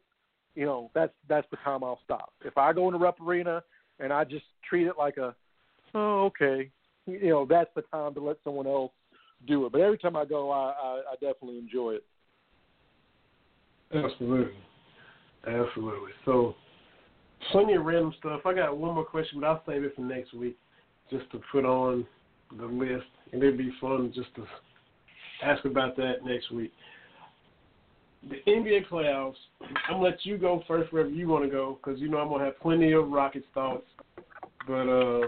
you know, that's that's the time I'll stop. If I go into Rupp Arena and I just treat it like a, oh, okay, you know, that's the time to let someone else do it. But every time I go, I, I, I definitely enjoy it. Absolutely, absolutely. So, plenty of random stuff. I got one more question, but I'll save it for next week, just to put on the list, and it'd be fun just to ask about that next week. The NBA playoffs. I'm gonna let you go first wherever you want to go, because you know I'm gonna have plenty of Rockets thoughts. But uh,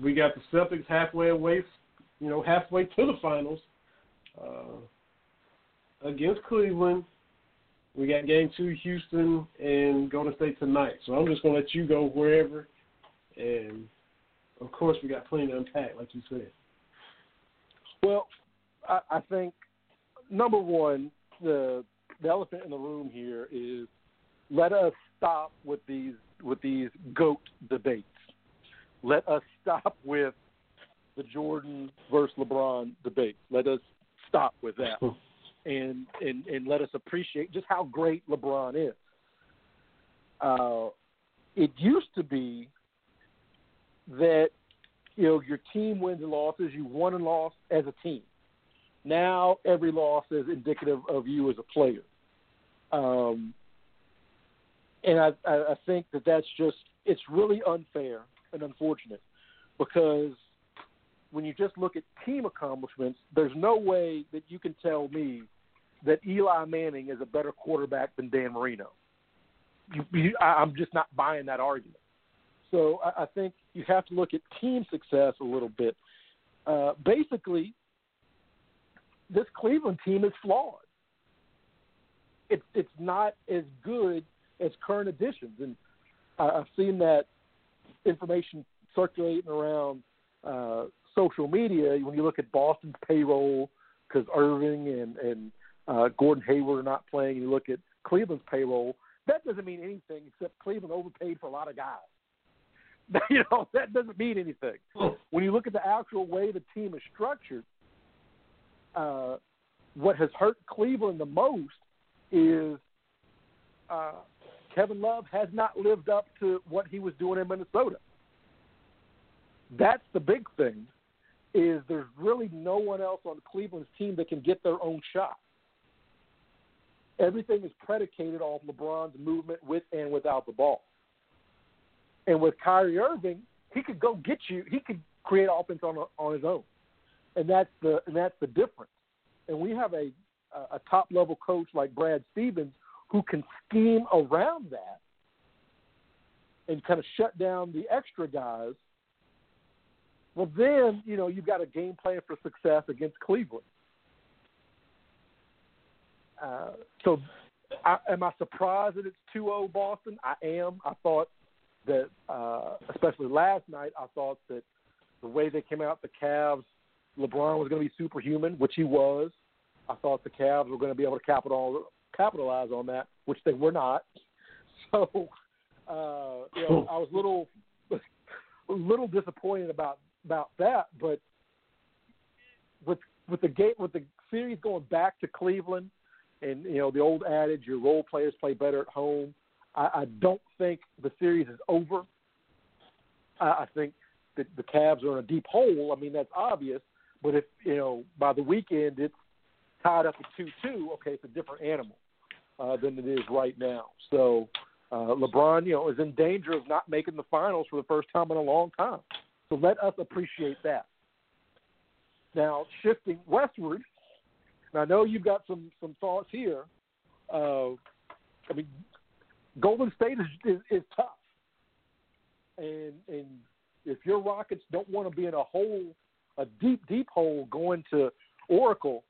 we got the Celtics halfway away, you know, halfway to the finals uh, against Cleveland. We got game two, Houston and Golden State tonight. So I'm just gonna let you go wherever, and of course we got plenty to unpack, like you said. Well, I, I think number one, the the elephant in the room here is let us stop with these with these goat debates. Let us stop with the Jordan versus LeBron debate. Let us stop with that, <laughs> and and and let us appreciate just how great LeBron is. Uh, it used to be that you know your team wins and losses, you won and lost as a team. Now every loss is indicative of you as a player, um, and I, I think that that's just it's really unfair and unfortunate because when you just look at team accomplishments, there's no way that you can tell me that Eli Manning is a better quarterback than Dan Marino. You, you, I, I'm just not buying that argument. So I, I think you have to look at team success a little bit. Uh, basically, this Cleveland team is flawed. It's it's not as good as current additions, and I, I've seen that information circulating around uh, social media. When you look at Boston's payroll, because Irving and and uh, Gordon Hayward are not playing, and you look at Cleveland's payroll, that doesn't mean anything except Cleveland overpaid for a lot of guys. <laughs> you know that doesn't mean anything. When you look at the actual way the team is structured, uh, what has hurt Cleveland the most is uh, Kevin Love has not lived up to what he was doing in Minnesota. That's the big thing. Is there's really no one else on Cleveland's team that can get their own shot. Everything is predicated off LeBron's movement with and without the ball. And with Kyrie Irving, he could go get you. He could create offense on on his own, and that's the and that's the difference and we have a a top level coach like Brad Stevens who can scheme around that and kind of shut down the extra guys, well, then, you know, you've got a game plan for success against Cleveland. Uh, so, I, am I surprised that it's 2 0 Boston? I am. I thought that, uh, especially last night, I thought that the way they came out, the Cavs, LeBron was going to be superhuman, which he was. I thought the Cavs were going to be able to capital, capitalize on that, which they were not. <laughs> So, uh, you know, I was a little, a <laughs> little disappointed about about that. But with with the gate with the series going back to Cleveland, and you know the old adage, your role players play better at home. I, I don't think the series is over. I, I think that the Cavs are in a deep hole. I mean that's obvious. But if you know by the weekend it's tied up at two two, okay, it's a different animal uh, than it is right now. So uh, LeBron, you know, is in danger of not making the finals for the first time in a long time. So let us appreciate that. Now shifting westward, and I know you've got some some thoughts here. Uh, I mean, Golden State is is, is tough, and and if your Rockets don't want to be in a hole, a deep deep hole going to Oracle,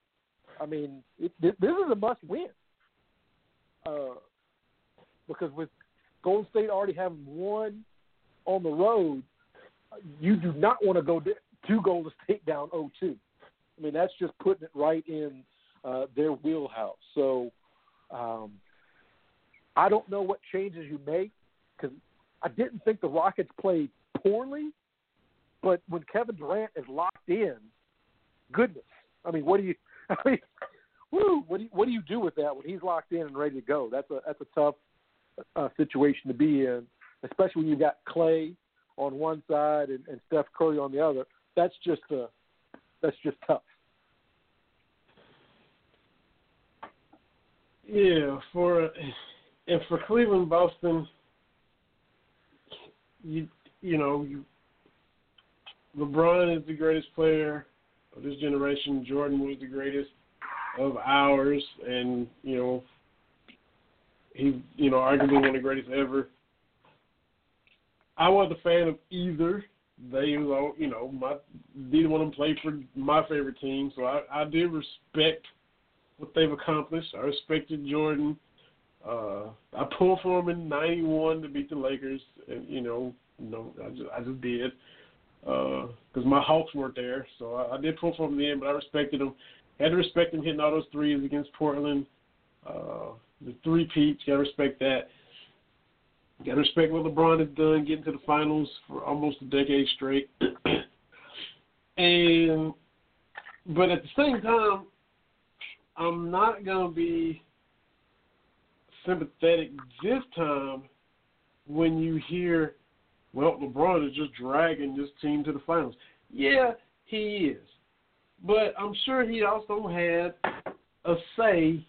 I mean, it, this is a must win. Uh, because with Golden State already having one on the road, you do not want to go to Golden State down 0-2. I mean, that's just putting it right in uh, their wheelhouse. So um, I don't know what changes you make because I didn't think the Rockets played poorly, but when Kevin Durant is locked in, goodness, I mean, what do you? <laughs> I mean, woo, what do you, what do you do with that when he's locked in and ready to go? That's a that's a tough uh, situation to be in, especially when you've got Clay on one side and, and Steph Curry on the other. That's just uh, that's just tough. Yeah, for and for Cleveland, Boston, you you know, you, LeBron is the greatest player of this generation. Jordan was the greatest of ours, and you know, he you know arguably one of the greatest ever. I wasn't a fan of either. They, you know, my neither one of them played for my favorite team, so I, I did respect what they've accomplished. I respected Jordan. Uh, I pulled for him in '91 to beat the Lakers, and you know, you know, I just, I just did because uh, my Hawks weren't there, so I, I did pull for him in the end. But I respected him. Had to respect him hitting all those threes against Portland. Uh, the three peats, gotta respect that. Gotta respect what LeBron has done, getting to the finals for almost a decade straight. <clears throat> and but at the same time, I'm not gonna be sympathetic this time when you hear, well, LeBron is just dragging this team to the finals. Yeah, he is. But I'm sure he also had a say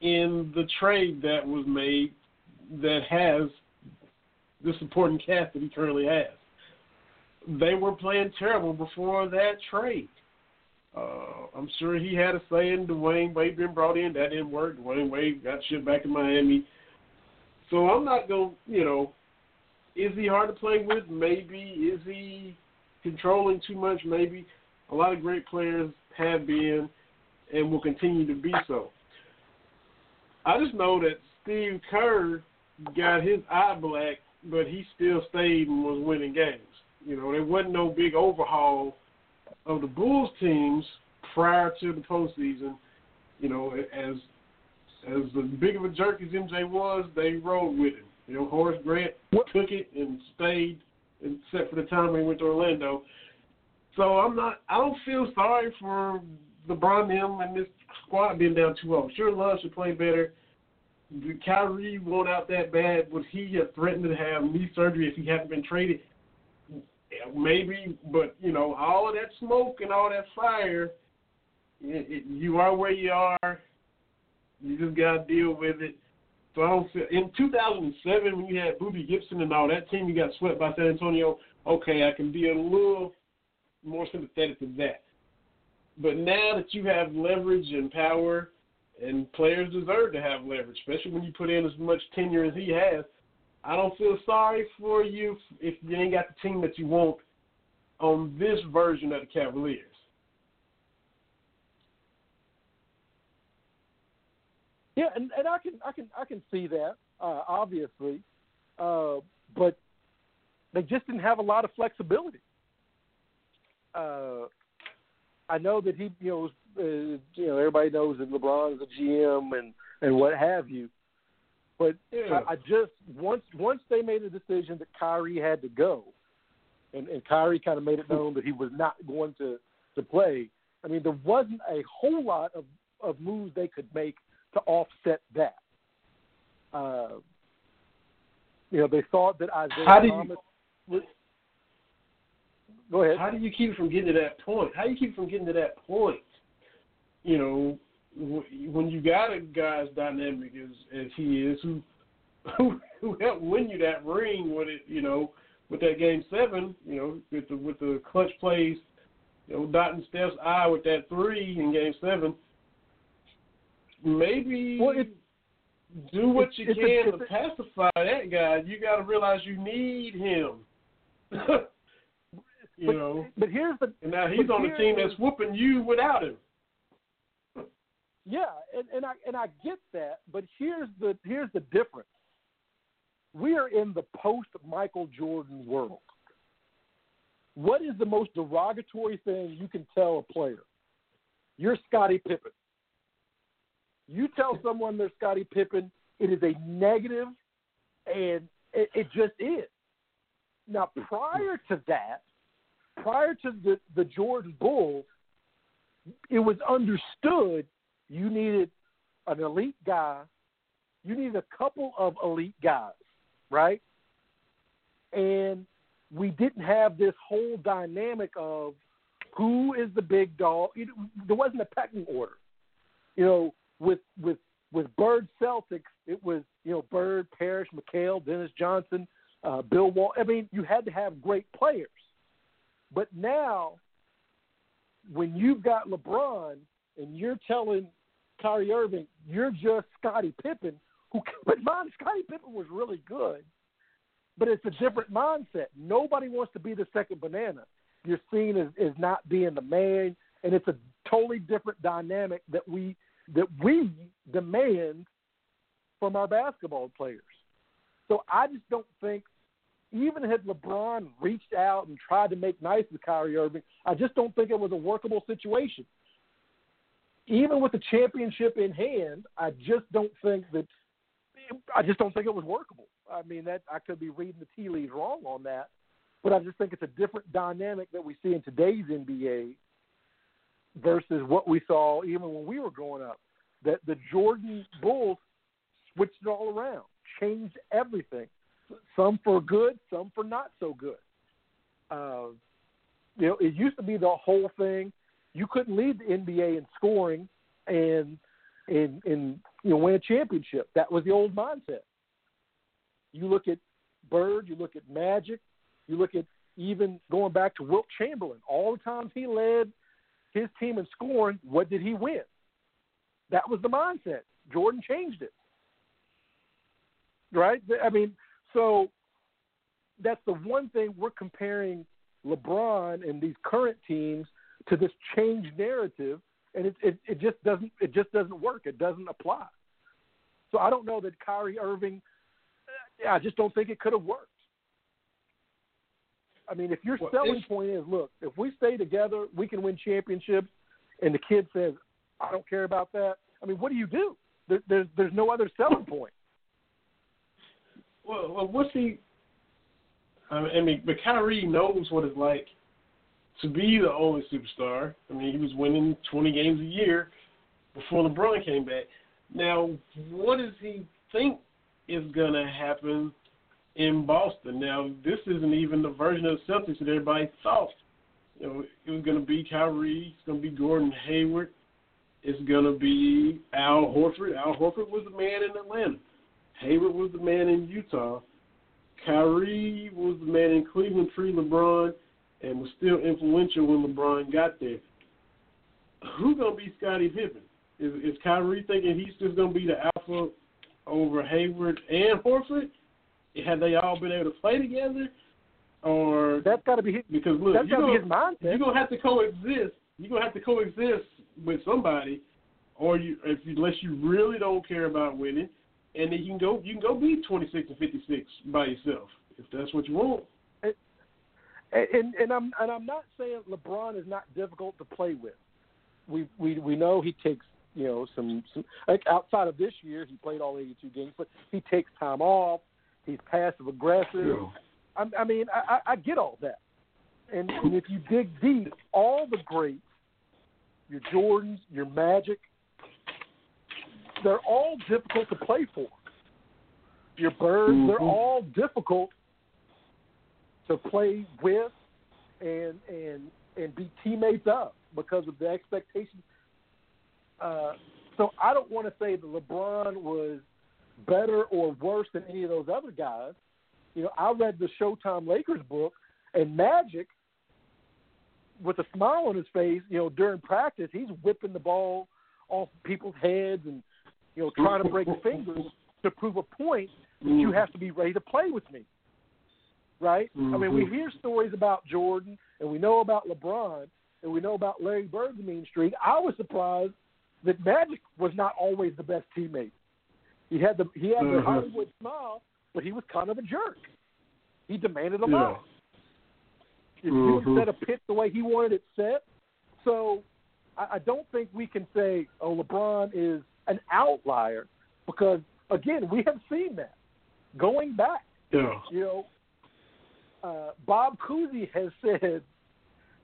in the trade that was made that has the supporting <laughs> cast that he currently has. They were playing terrible before that trade. Uh, I'm sure he had a say in Dwyane Wade being brought in. That didn't work. Dwyane Wade got shipped back to Miami. So I'm not going to, you know, is he hard to play with? Maybe. Is he controlling too much? Maybe. A lot of great players have been and will continue to be so. I just know that Steve Kerr got his eye black, but he still stayed and was winning games. You know, there wasn't no big overhaul of the Bulls teams prior to the postseason. You know, as as big of a jerk as MJ was, they rode with him. You know, Horace Grant took it and stayed, except for the time when he went to Orlando. So I'm not. I don't feel sorry for LeBron him and this squad being down 2-0. Sure, Love should play better. Kyrie won't out that bad. Would he have threatened to have knee surgery if he hadn't been traded? Maybe, but you know, all of that smoke and all that fire, it, it, you are where you are. You just gotta deal with it. So I don't feel in 2007 when you had Boobie Gibson and all that team, you got swept by San Antonio. Okay, I can be a little more sympathetic to that. But now that you have leverage and power, and players deserve to have leverage, especially when you put in as much tenure as he has. I don't feel sorry for you if you ain't got the team that you want on this version of the Cavaliers. Yeah, and, and I can I can I can see that uh, obviously, uh, but they just didn't have a lot of flexibility. Uh, I know that he, you know, uh, you know, everybody knows that LeBron's a GM and and what have you. But yeah. I, I just once once they made a decision that Kyrie had to go, and and Kyrie kind of made it known that he was not going to to play. I mean, there wasn't a whole lot of of moves they could make to offset that. Uh, you know, they thought that Isaiah How do Thomas you, was. Go ahead. How do you keep from getting to that point? How do you keep from getting to that point? You know, when you got a guy as dynamic as as he is, who <laughs> who who helped win you that ring with it, you know, with that game seven, you know, with the with the clutch plays, you know, dotting Steph's eye with that three in game seven. Maybe well, it, do what you it's a- can it's to pacify that guy. You got to realize you need him. <laughs> you but, know, but here's the and now he's on a here team that's whooping you without him. Yeah, and, and I and I get that, but here's the here's the difference. We are in the post Michael Jordan world. What is the most derogatory thing you can tell a player? You're Scottie Pippen. You tell someone they're Scottie Pippen, it is a negative, and it, it just is. Now, prior to that, prior to the, the Jordan Bulls, it was understood you needed an elite guy, you needed a couple of elite guys, right? And we didn't have this whole dynamic of who is the big dog. It, there wasn't a pecking order. You know, with with with Bird Celtics, it was you know Bird, Parrish, McHale, Dennis Johnson, uh, Bill Wall. I mean, you had to have great players. But now, when you've got LeBron and you're telling Kyrie Irving you're just Scottie Pippen, who <laughs> but mind Scottie Pippen was really good, but it's a different mindset. Nobody wants to be the second banana. You're seen as, as not being the man, and it's a totally different dynamic that we that we demand from our basketball players. So I just don't think, even had LeBron reached out and tried to make nice with Kyrie Irving, I just don't think it was a workable situation. Even with the championship in hand, I just don't think that. I just don't think it was workable. I mean, that I could be reading the tea leaves wrong on that, but I just think it's a different dynamic that we see in today's NBA versus what we saw even when we were growing up. That the Jordan Bulls switched it all around, changed everything. Some for good, some for not so good. Uh, you know, it used to be the whole thing. You couldn't lead the NBA in scoring and and and you know win a championship. That was the old mindset. You look at Bird, you look at Magic, you look at even going back to Wilt Chamberlain. All the times he led his team in scoring, what did he win? That was the mindset. Jordan changed it. Right? I mean, so that's the one thing we're comparing LeBron and these current teams to this change narrative, and it, it it just doesn't it just doesn't work. It doesn't apply. So I don't know that Kyrie Irving. Yeah, I just don't think it could have worked. I mean, if your Well, selling point is, look, if we stay together, we can win championships, and the kid says, I don't care about that. I mean, what do you do? There, there's there's no other selling point. Well, what's he? I mean, but Kyrie knows what it's like to be the only superstar. I mean, he was winning 20 games a year before LeBron came back. Now, what does he think is going to happen in Boston? Now, this isn't even the version of the Celtics that everybody thought. You know, it was going to be Kyrie. It's going to be Gordon Hayward. It's going to be Al Horford. Al Horford was the man in Atlanta. Hayward was the man in Utah. Kyrie was the man in Cleveland pre LeBron and was still influential when LeBron got there. Who's gonna be Scottie Pippen? Is is Kyrie thinking he's just gonna be the alpha over Hayward and Horford? Have they all been able to play together? Or That's got to be his, because look, that's you're got to be gonna, his mindset. you're gonna have to coexist. You're gonna have to coexist with somebody, or you if you, unless you really don't care about winning, and then you can go you can go be 26 and 56 by yourself if that's what you want. and, and and I'm and I'm not saying LeBron is not difficult to play with. We we we know he takes you know some, some like outside of this year he played all 82 games, but he takes time off. He's passive aggressive. I, I mean I, I I get all that, and, and if you dig deep, all the greats, your Jordans, your Magic, they're all difficult to play for. Your Birds, they're Mhm. all difficult to play with and and and be teammates of because of the expectations. Uh, so I don't want to say that LeBron was better or worse than any of those other guys. You know, I read the Showtime Lakers book, and Magic, with a smile on his face, you know, during practice, he's whipping the ball off people's heads and you know trying to break <laughs> fingers. to prove a point, Mm. you have to be ready to play with me. Right? I mean, we Mhm. hear stories about Jordan, and we know about LeBron, and we know about Larry Bird's mean streak. I was surprised that Magic was not always the best teammate. He had the he had the Mhm. Hollywood smile, but he was kind of a jerk. He demanded a Yeah. lot. If you Mhm. would set a pitch the way he wanted it set, so I, I don't think we can say, "Oh, LeBron is an outlier," because again, we have seen that going back. Yeah. You know, uh, Bob Cousy has said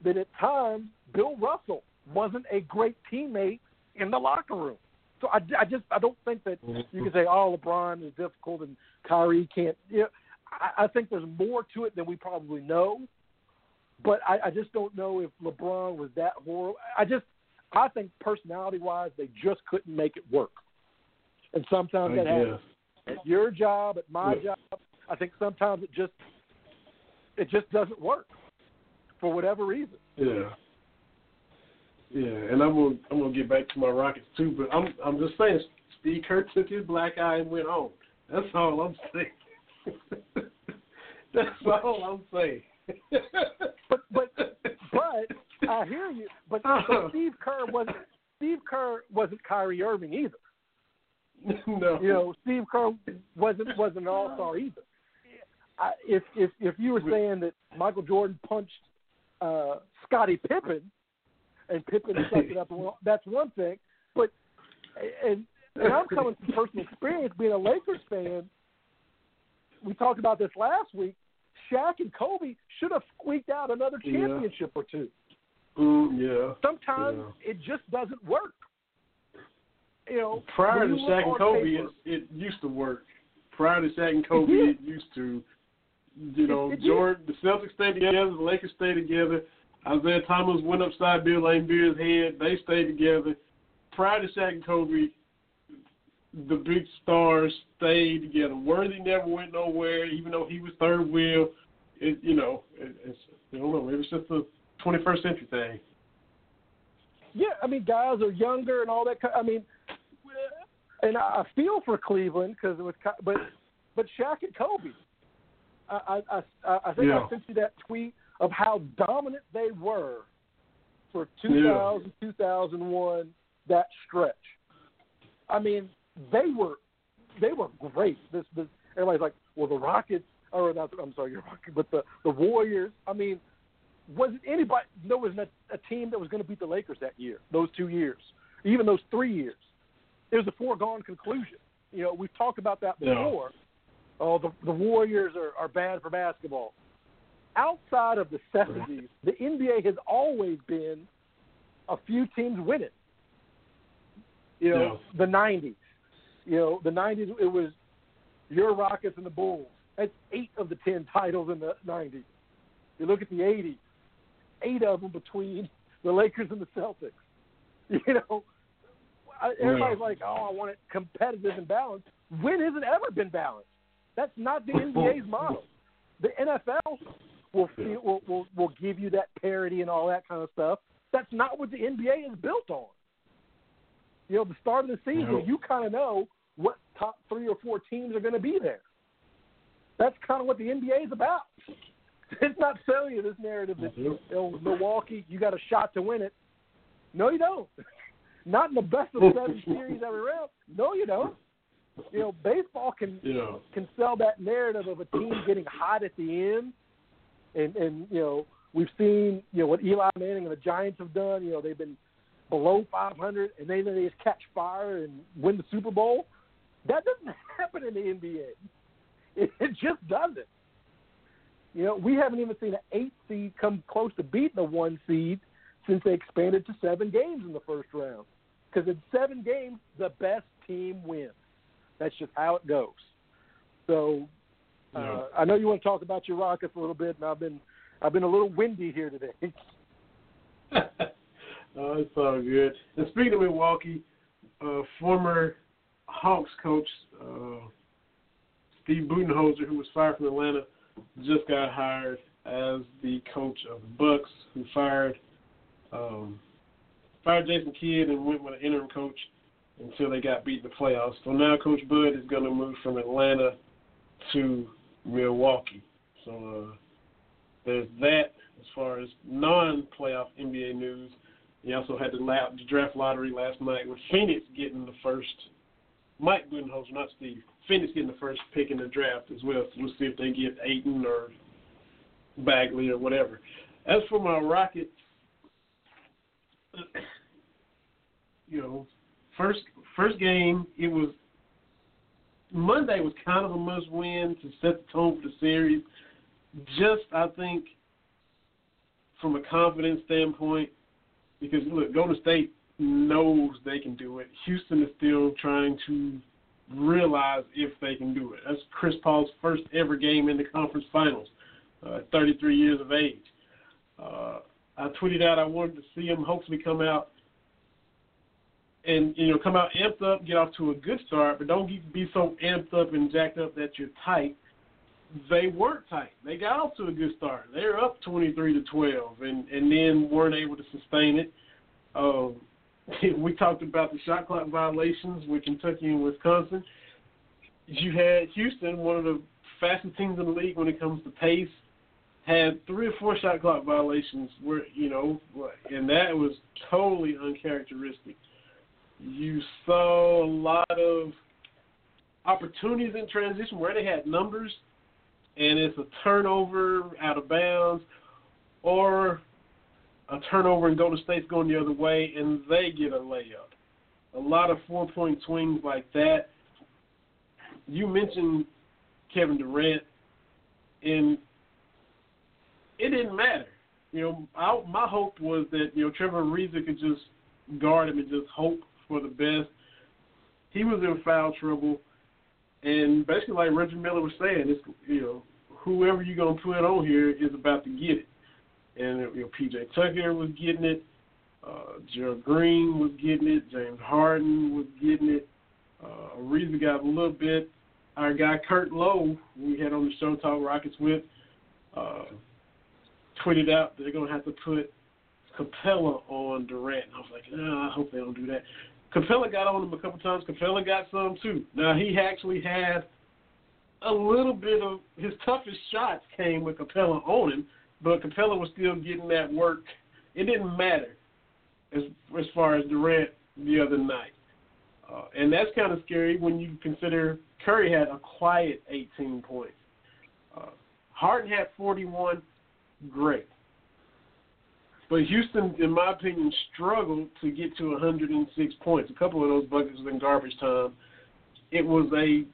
that at times Bill Russell wasn't a great teammate in the locker room. So I, I just I don't think that you can say, "Oh, LeBron is difficult and Kyrie can't." You know, I, I think there's more to it than we probably know. But I, I just don't know if LeBron was that horrible. I just I think personality wise, they just couldn't make it work. And sometimes I that happens at your job, at my Yeah. job. I think sometimes it just it just doesn't work for whatever reason. Yeah. Yeah, and I'm gonna I'm gonna get back to my Rockets too, but I'm I'm just saying Steve Kerr took his black eye and went home. That's all I'm saying. <laughs> That's all I'm saying. But but but I hear you. But, <laughs> but Steve Kerr wasn't Steve Kerr wasn't Kyrie Irving either. <laughs> no. You know, Steve Kerr wasn't wasn't an all star either. I, if if if you were saying that Michael Jordan punched uh, Scottie Pippen and Pippen <laughs> sucked it up, well, that's one thing. But and and I'm coming from personal experience being a Lakers fan. We talked about this last week. Shaq and Kobe should have squeaked out another Yeah. championship or two. Mm, yeah. Sometimes Yeah. it just doesn't work. You know, Prior to Shaq and Kobe, paper- it, it used to work. Prior to Shaq and Kobe, it used to. You know, It-. Jordan, the Celtics stayed together, the Lakers stayed together. Isiah Thomas went upside Bill Laimbeer's head. They stayed together. Prior to Shaq and Kobe, the big stars stayed together. Worthy never went nowhere, even though he was third wheel. It, you know, it, it's I don't know. Maybe it's just a 21st century thing. Yeah, I mean, guys are younger and all that. I mean, and I feel for Cleveland because it was, but but Shaq and Kobe. I I I, I think Yeah. I sent you that tweet of how dominant they were for 2000 2001 that stretch. I mean, they were they were great. This this everybody's like, well, the Rockets or not. I'm sorry, you're Rockets, but the the Warriors. I mean, was it anybody? There was a, a team that was going to beat the Lakers that year. Those two years, even those three years, it was a foregone conclusion. You know, we've talked about that Yeah. before. Oh, the the Warriors are, are bad for basketball. Outside of the '70s, the NBA has always been a few teams winning. You know, the '90s. You know, the '90s it was your Rockets and the Bulls. That's eight of the ten titles in the '90s. You look at the '80s, eight of them between <laughs> the Lakers and the Celtics. <laughs> You know, everybody's Yeah. like, "Oh, I want it competitive and balanced." When has it ever been balanced? That's not the NBA's model. The NFL will, feel, will will will give you that parity and all that kind of stuff. That's not what the NBA is built on. You know, the start of the season, No. you kind of know what top three or four teams are going to be there. That's kind of what the NBA is about. <laughs> It's not selling you this narrative that Mhm. you know, Milwaukee, you got a shot to win it. No, you don't. <laughs> Not in the best of seven <laughs> series every round. No, you don't. You know, baseball can Yeah. can sell that narrative of a team getting hot at the end, and and you know we've seen you know what Eli Manning and the Giants have done. You know they've been below 500 and then they just catch fire and win the Super Bowl. That doesn't happen in the NBA. It, it just doesn't. You know we haven't even seen an eight seed come close to beating a one seed since they expanded to seven games in the first round. Because in seven games, the best team wins. That's just how it goes. So uh, Yeah. I know you want to talk about your Rockets a little bit, and I've been I've been a little windy here today. <laughs> <laughs> oh, it's all good. And speaking of Milwaukee, uh, former Hawks coach uh, Steve Budenholzer, who was fired from Atlanta, just got hired as the coach of the Bucks, who fired um, fired Jason Kidd and went with an interim coach until they got beat in the playoffs. So now Coach Bud is going to move from Atlanta to Milwaukee. So uh, there's that as far as non-playoff NBA news. You also had the, the draft lottery last night with Phoenix getting the first. Mike Budenholzer, not Steve. Phoenix getting the first pick in the draft as well. So we'll see if they get Ayton or Bagley or whatever. As for my Rockets, you know, first first game it was Monday was kind of a must win to set the tone for the series. Just I think from a confidence standpoint, because look, Golden State knows they can do it. Houston is still trying to realize if they can do it. That's Chris Paul's first ever game in the conference finals, uh, 33 years of age. Uh, I tweeted out I wanted to see him hopefully come out and you know come out amped up, get off to a good start, but don't be so amped up and jacked up that you're tight. They weren't tight. They got off to a good start. They're up 23 to 12, and and then weren't able to sustain it. Um, <laughs> we talked about the shot clock violations with Kentucky and Wisconsin. You had Houston, one of the fastest teams in the league when it comes to pace, had three or four shot clock violations where you know, and that was totally uncharacteristic. You saw a lot of opportunities in transition where they had numbers, and it's a turnover out of bounds, or a turnover and Golden State's going the other way, and they get a layup. A lot of four point swings like that. You mentioned Kevin Durant, and it didn't matter. You know, I, my hope was that you know Trevor Ariza could just guard him and just hope for the best. He was in foul trouble, and basically, like Reggie Miller was saying, it's you know whoever you're gonna put on here is about to get it. And you know, PJ Tucker was getting it, uh, Gerald Green was getting it, James Harden was getting it. Uh, Ariza got a little bit. Our guy Kurt Lowe, we had on the show Talk Rockets with, uh, tweeted out they're gonna have to put Capela on Durant. And I was like, I hope they don't do that. Capela got on him a couple times. Capela got some too. Now he actually had a little bit of his toughest shots came with Capela on him, but Capela was still getting that work. It didn't matter as as far as Durant the other night, uh, and that's kind of scary when you consider Curry had a quiet 18 points. Uh, Harden had 41. Great. But Houston, in my opinion, struggled to get to 106 points. A couple of those buckets was in garbage time. It was a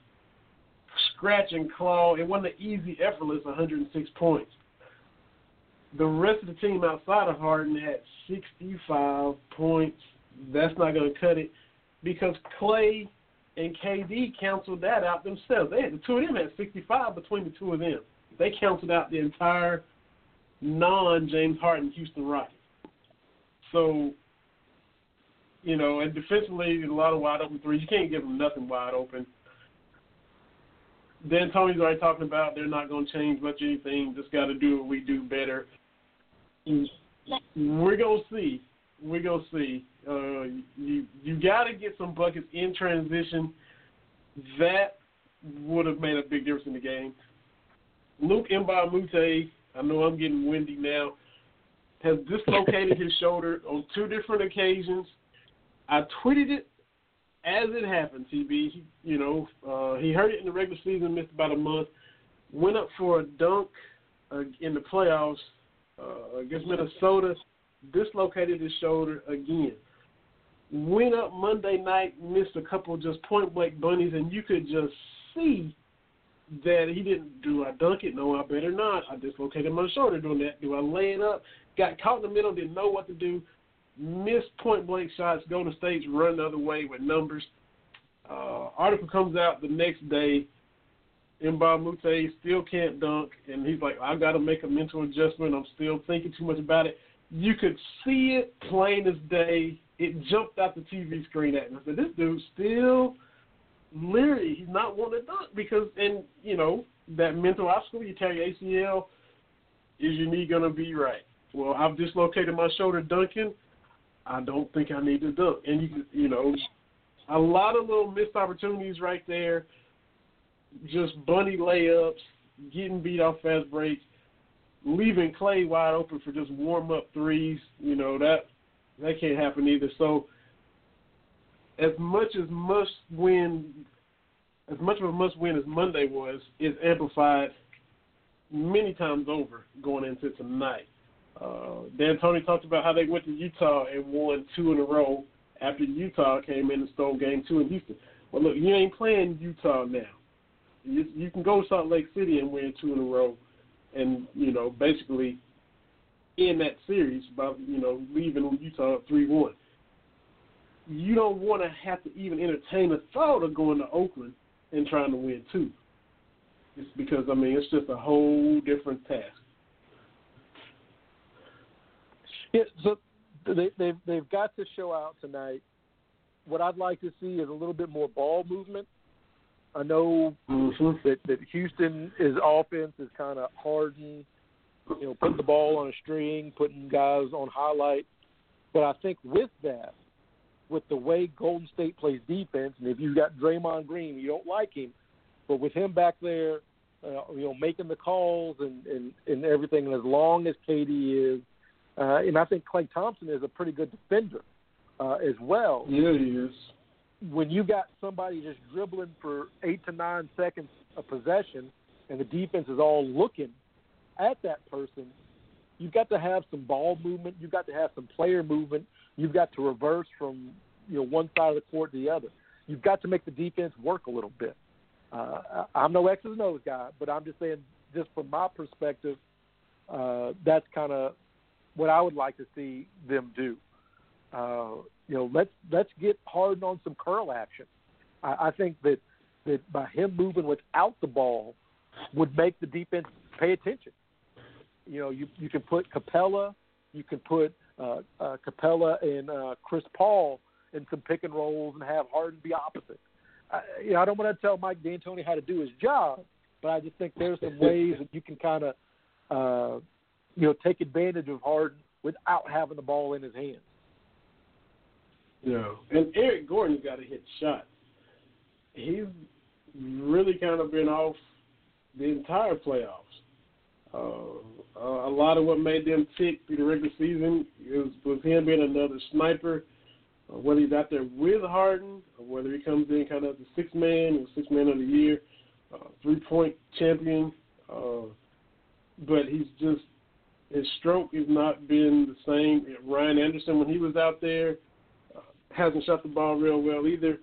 scratch and claw. It wasn't an easy, effortless 106 points. The rest of the team outside of Harden had 65 points. That's not going to cut it because Clay and KD canceled that out themselves. They had the two of them had 65 between the two of them. They canceled out the entire non James Harden Houston Rockets. So, you know, and defensively, a lot of wide open threes. You can't give them nothing wide open. D'Antoni's already talking about they're not going to change much anything. Just got to do what we do better. We're gonna see. We're gonna see. Uh, you you got to get some buckets in transition. That would have made a big difference in the game. Luke a I know I'm getting windy now, has dislocated his <laughs> shoulder on two different occasions. I tweeted it as it happened, TB. He, you know, uh, he hurt it in the regular season, missed about a month, went up for a dunk uh, in the playoffs uh, against Minnesota, dislocated his shoulder again. Went up Monday night, missed a couple just point blank bunnies, and you could just see that he didn't do I dunk it? No, I better not. I dislocated my shoulder doing that. Do I lay it up? Got caught in the middle, didn't know what to do. Missed point blank shots. Golden State's run the other way with numbers. Uh, article comes out the next day. A still can't dunk, and he's like, I've got to make a mental adjustment. I'm still thinking too much about it. You could see it plain as day. It jumped out the TV screen at me. I said, this dude still literally he's not wanting to dunk because and you know that mental obstacle you tear your ACL is your knee gonna be right? Well, I've dislocated my shoulder dunking. I don't think I need to dunk, and you you know a lot of little missed opportunities right there. Just bunny layups, getting beat off fast breaks, leaving Clay wide open for just warm up threes. You know that that can't happen either. So as much as must win, as much of a must win as Monday was, is amplified many times over going into tonight. Uh, D'Antoni talked about how they went to Utah and won two in a row after Utah came in and stole game two in Houston. Well, look, you ain't playing Utah now. You, you can go to Salt Lake City and win two in a row, and you know basically in that series by you know leaving Utah three one. You don't want to have to even entertain the thought of going to Oakland and trying to win two. It's because I mean it's just a whole different task. Yeah, so they, they've they've got to show out tonight. What I'd like to see is a little bit more ball movement. I know mm-hmm. that that Houston is offense is kind of hardened, you know, putting the ball on a string, putting guys on highlight. But I think with that, with the way Golden State plays defense, and if you've got Draymond Green, you don't like him, but with him back there, uh, you know, making the calls and, and and everything, and as long as KD is uh, and I think Klay Thompson is a pretty good defender uh, as well. Yeah, he is. When you got somebody just dribbling for eight to nine seconds of possession, and the defense is all looking at that person, you've got to have some ball movement. You've got to have some player movement. You've got to reverse from you know one side of the court to the other. You've got to make the defense work a little bit. Uh, I'm no X's and O's guy, but I'm just saying, just from my perspective, uh, that's kind of what I would like to see them do. Uh, you know, let's let's get Harden on some curl action. I, I think that that by him moving without the ball would make the defense pay attention. You know, you you can put Capela, you can put uh, uh, Capela and uh, Chris Paul in some pick and rolls and have Harden be opposite. I, you know, I don't want to tell Mike D'Antoni how to do his job, but I just think there's some ways that you can kind of uh, you know, take advantage of Harden without having the ball in his hands. Yeah, and Eric Gordon's got to hit shots. He's really kind of been off the entire playoffs. Uh, a lot of what made them tick through the regular season was, was him being another sniper. Uh, whether he's out there with Harden, or whether he comes in kind of the six man or six man of the year, uh, three point champion. Uh, but he's just his stroke has not been the same. Ryan Anderson, when he was out there, uh, hasn't shot the ball real well either.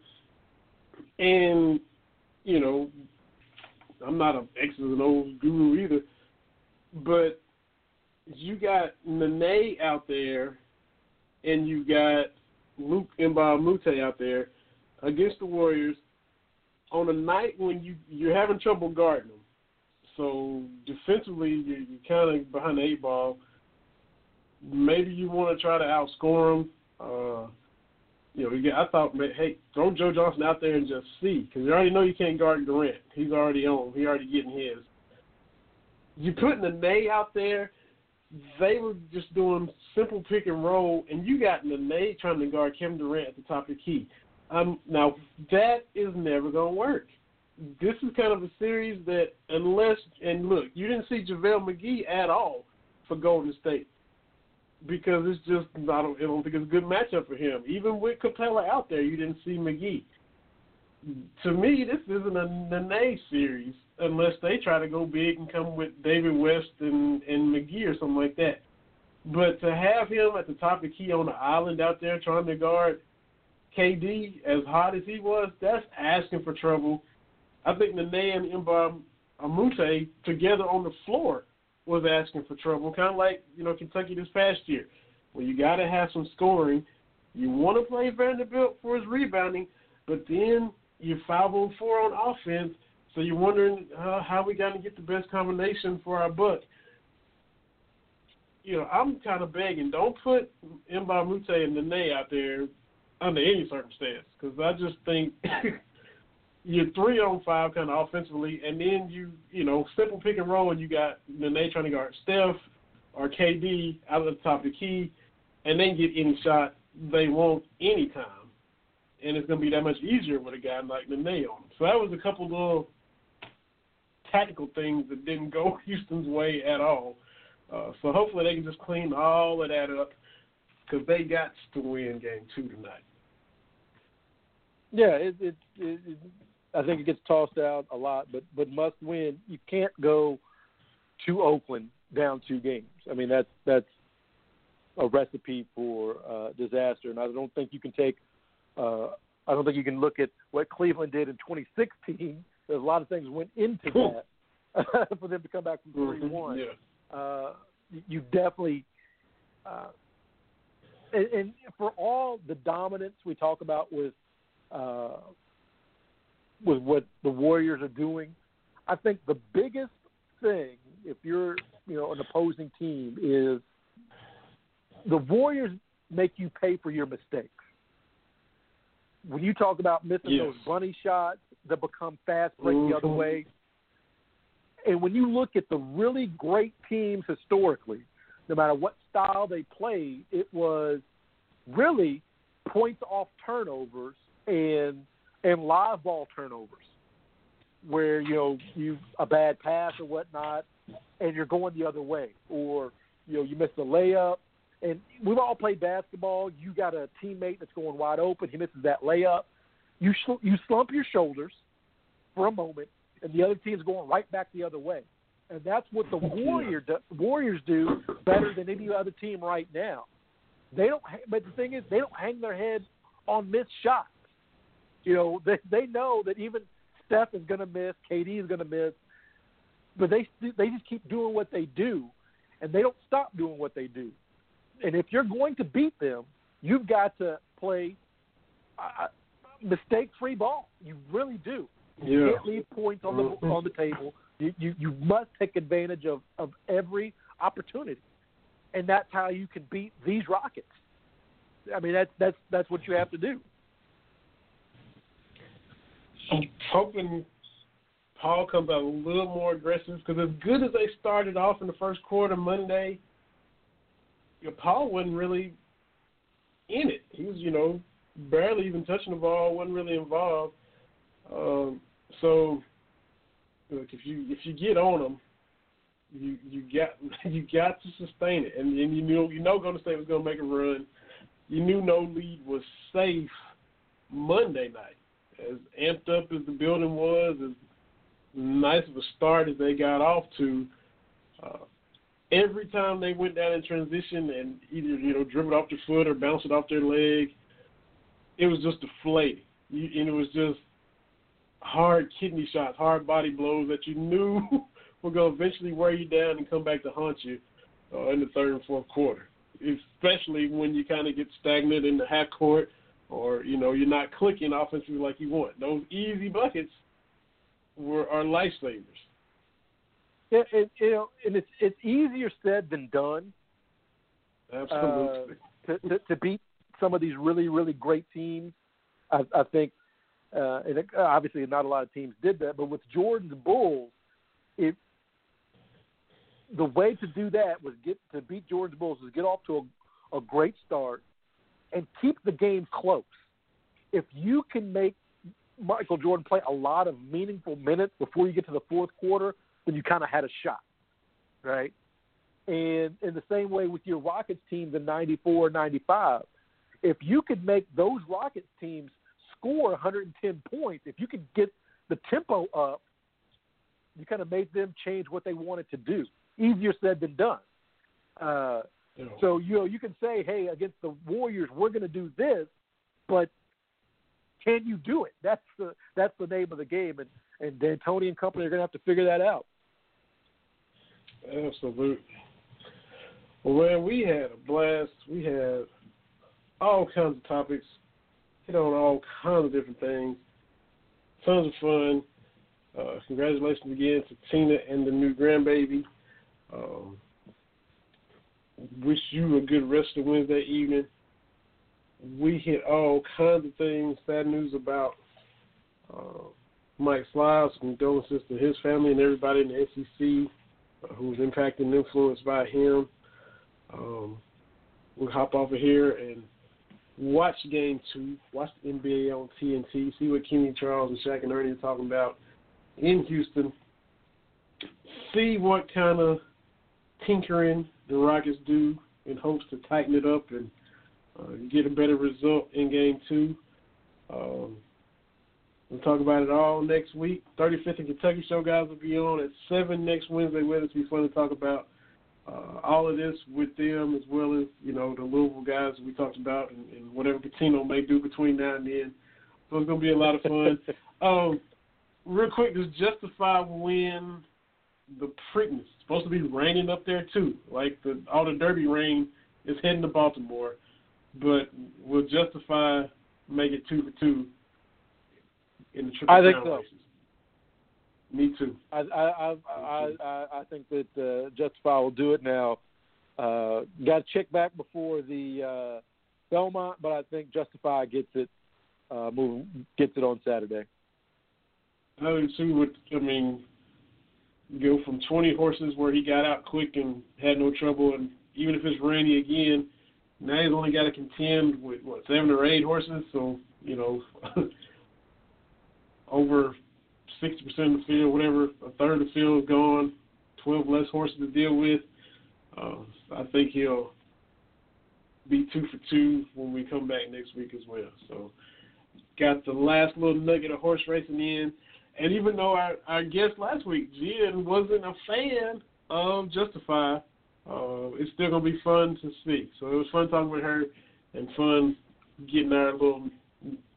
And, you know, I'm not an X's and O's guru either, but you got Nene out there and you got Luc Moute out there against the Warriors on a night when you you're having trouble guarding them so defensively, you, you're kind of behind the eight ball. Maybe you want to try to outscore them. Uh, you know, I thought, hey, throw Joe Johnson out there and just see, because you already know you can't guard Durant. He's already on. He already getting his. You putting the Nene out there, they were just doing simple pick and roll, and you got the Nene trying to guard Kevin Durant at the top of the key. Um, now that is never gonna work this is kind of a series that unless and look, you didn't see JaVale McGee at all for Golden State because it's just I don't don't think it's a good matchup for him. Even with Capela out there, you didn't see McGee. To me, this isn't a Nene series unless they try to go big and come with David West and and McGee or something like that. But to have him at the top of key on the island out there trying to guard KD as hot as he was, that's asking for trouble I think Nene and Mbah a Moute together on the floor was asking for trouble, kind of like you know Kentucky this past year, where you got to have some scoring. You want to play Vanderbilt for his rebounding, but then you're five on four on offense, so you're wondering uh, how we got to get the best combination for our buck. You know, I'm kind of begging, don't put Moute and Nene out there under any circumstance, because I just think you're three on five kind of offensively, and then you you know simple pick and roll, and you got Nene trying to guard Steph or KD out of the top of the key, and then get any shot they want anytime. and it's going to be that much easier with a guy like Nene on him. So that was a couple little tactical things that didn't go <laughs> Houston's way at all. Uh, so hopefully they can just clean all of that up because they got to win game two tonight. Yeah, it, it, it, I think it gets tossed out a lot, but but must win. You can't go to Oakland down two games. I mean that's that's a recipe for uh, disaster, and I don't think you can take. Uh, I don't think you can look at what Cleveland did in 2016. There's a lot of things went into that <laughs> for them to come back from three one. Yeah. Uh, you definitely, uh, and, and for all the dominance we talk about with uh, with what the Warriors are doing, I think the biggest thing, if you're you know an opposing team, is the Warriors make you pay for your mistakes. When you talk about missing yes. those bunny shots that become fast break mm-hmm. the other Mhm. way, and when you look at the really great teams historically, no matter what style they played, it was really points off turnovers and and live ball turnovers, where you know you a bad pass or whatnot, and you're going the other way, or you know you miss a layup. And we've all played basketball. You got a teammate that's going wide open. He misses that layup. You sl- you slump your shoulders for a moment, and the other team's going right back the other way. And that's what the Warrior do, Warriors do better than any other team right now. They don't, ha- but the thing is, they don't hang their head on missed shots. You know, they they know that even Steph is going to miss, KD is going to miss, but they they just keep doing what they do, and they don't stop doing what they do. And if you're going to beat them, you've got to play uh, mistake-free ball. You really do. You Yeah. can't leave points on the on the table. You, you you must take advantage of of every opportunity, and that's how you can beat these Rockets. I mean that's that's that's what you have to do. I'm hoping Paul comes out a little more aggressive because as good as they started off in the first quarter Monday, you know, Paul wasn't really in it. He was, you know, barely even touching the ball, wasn't really involved. Um, so, look, if you if you get on them, you you got <laughs> you got to sustain it, and, and you knew you know Golden State was going to make a run. You knew no lead was safe Monday night. As amped up as the building was, as nice of a start as they got off to, uh, every time they went down in transition and either you know dribbled off their foot or bounced it off their leg, it was just deflating. You, and it was just hard kidney shots, hard body blows that you knew <laughs> were going to eventually wear you down and come back to haunt you uh, in the third and fourth quarter. Especially when you kind of get stagnant in the half court, or you know you're not clicking offensively like you want. Those easy buckets were are lifesavers. It, it, you know, and it's it's easier said than done. Absolutely. Uh, to, to to beat some of these really really great teams. I, I think, uh, and it, obviously not a lot of teams did that, but with Jordan's Bulls, it the way to do that was get to beat Jordan's Bulls was get off to a, a great start and keep the game close. If you can make Michael Jordan play a lot of meaningful minutes before you get to the fourth quarter, then you kind of had a shot, right? And in the same way with your Rockets teams in 94, 95, if you could make those Rockets teams score 110 points, if you could get the tempo up, you kind of made them change what they wanted to do. Easier said than done. Uh, You know, so you know you can say, hey, against the Warriors, we're going to do this, but can you do it? That's the that's the name of the game, and and D'Antoni and company are going to have to figure that out. Absolutely. Well, man, we had a blast. We had all kinds of topics, hit on all kinds of different things. Tons of fun. Uh, congratulations again to Tina and the new grandbaby. Um, wish you a good rest of Wednesday evening. We hit all kinds of things. Sad news about uh, Mike Slives. Condolences to his family and everybody in the SEC uh, who was impacted and influenced by him. Um, we'll hop off of here and watch game two, watch the NBA on TNT, see what Kenny Charles and Shaq and Ernie are talking about in Houston, see what kind of tinkering the Rockets do in hopes to tighten it up and uh, get a better result in game two. Um, we'll talk about it all next week. 35th and Kentucky show guys will be on at 7 next Wednesday with us. It'll be fun to talk about uh, all of this with them as well as, you know, the Louisville guys we talked about and, and whatever Pitino may do between now and then. So it's going to be a lot of fun. <laughs> um, real quick, does Justify win the Preakness? It's supposed to be raining up there too. Like the all the Derby rain is heading to Baltimore, but will Justify make it two for two in the triple I think so. races? Me too. I I I I, I, I think that uh, Justify will do it now. Uh, got to check back before the uh, Belmont, but I think Justify gets it. Uh, move gets it on Saturday. I would see what I mean. Go from 20 horses where he got out quick and had no trouble, and even if it's rainy again, now he's only got to contend with what seven or eight horses. So you know, <laughs> over 60% of the field, whatever, a third of the field is gone, 12 less horses to deal with. Uh, I think he'll be two for two when we come back next week as well. So got the last little nugget of horse racing in. And even though our, our guest last week, Jen, wasn't a fan of Justify, uh, it's still going to be fun to speak. So it was fun talking with her and fun getting our little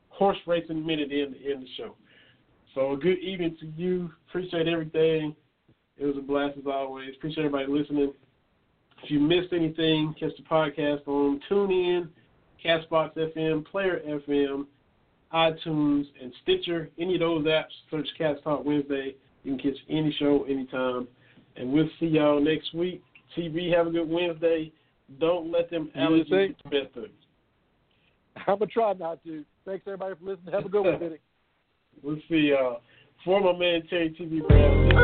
horse racing minute in end the show. So a good evening to you. Appreciate everything. It was a blast as always. Appreciate everybody listening. If you missed anything, catch the podcast on TuneIn, Castbox FM, Player FM, iTunes, and Stitcher. Any of those apps, search Cats Talk Wednesday. You can catch any show anytime. And we'll see y'all next week. TV, have a good Wednesday. Don't let them You allergies too. get the best of you. I'm gonna try not to. Thanks everybody for listening. Have a good one, Benny. We'll see y'all. For my man Terry TV Brown, this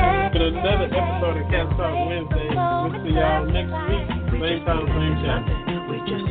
has been another episode of Cats Talk Wednesday. We'll see y'all next week, same time, same channel. We're just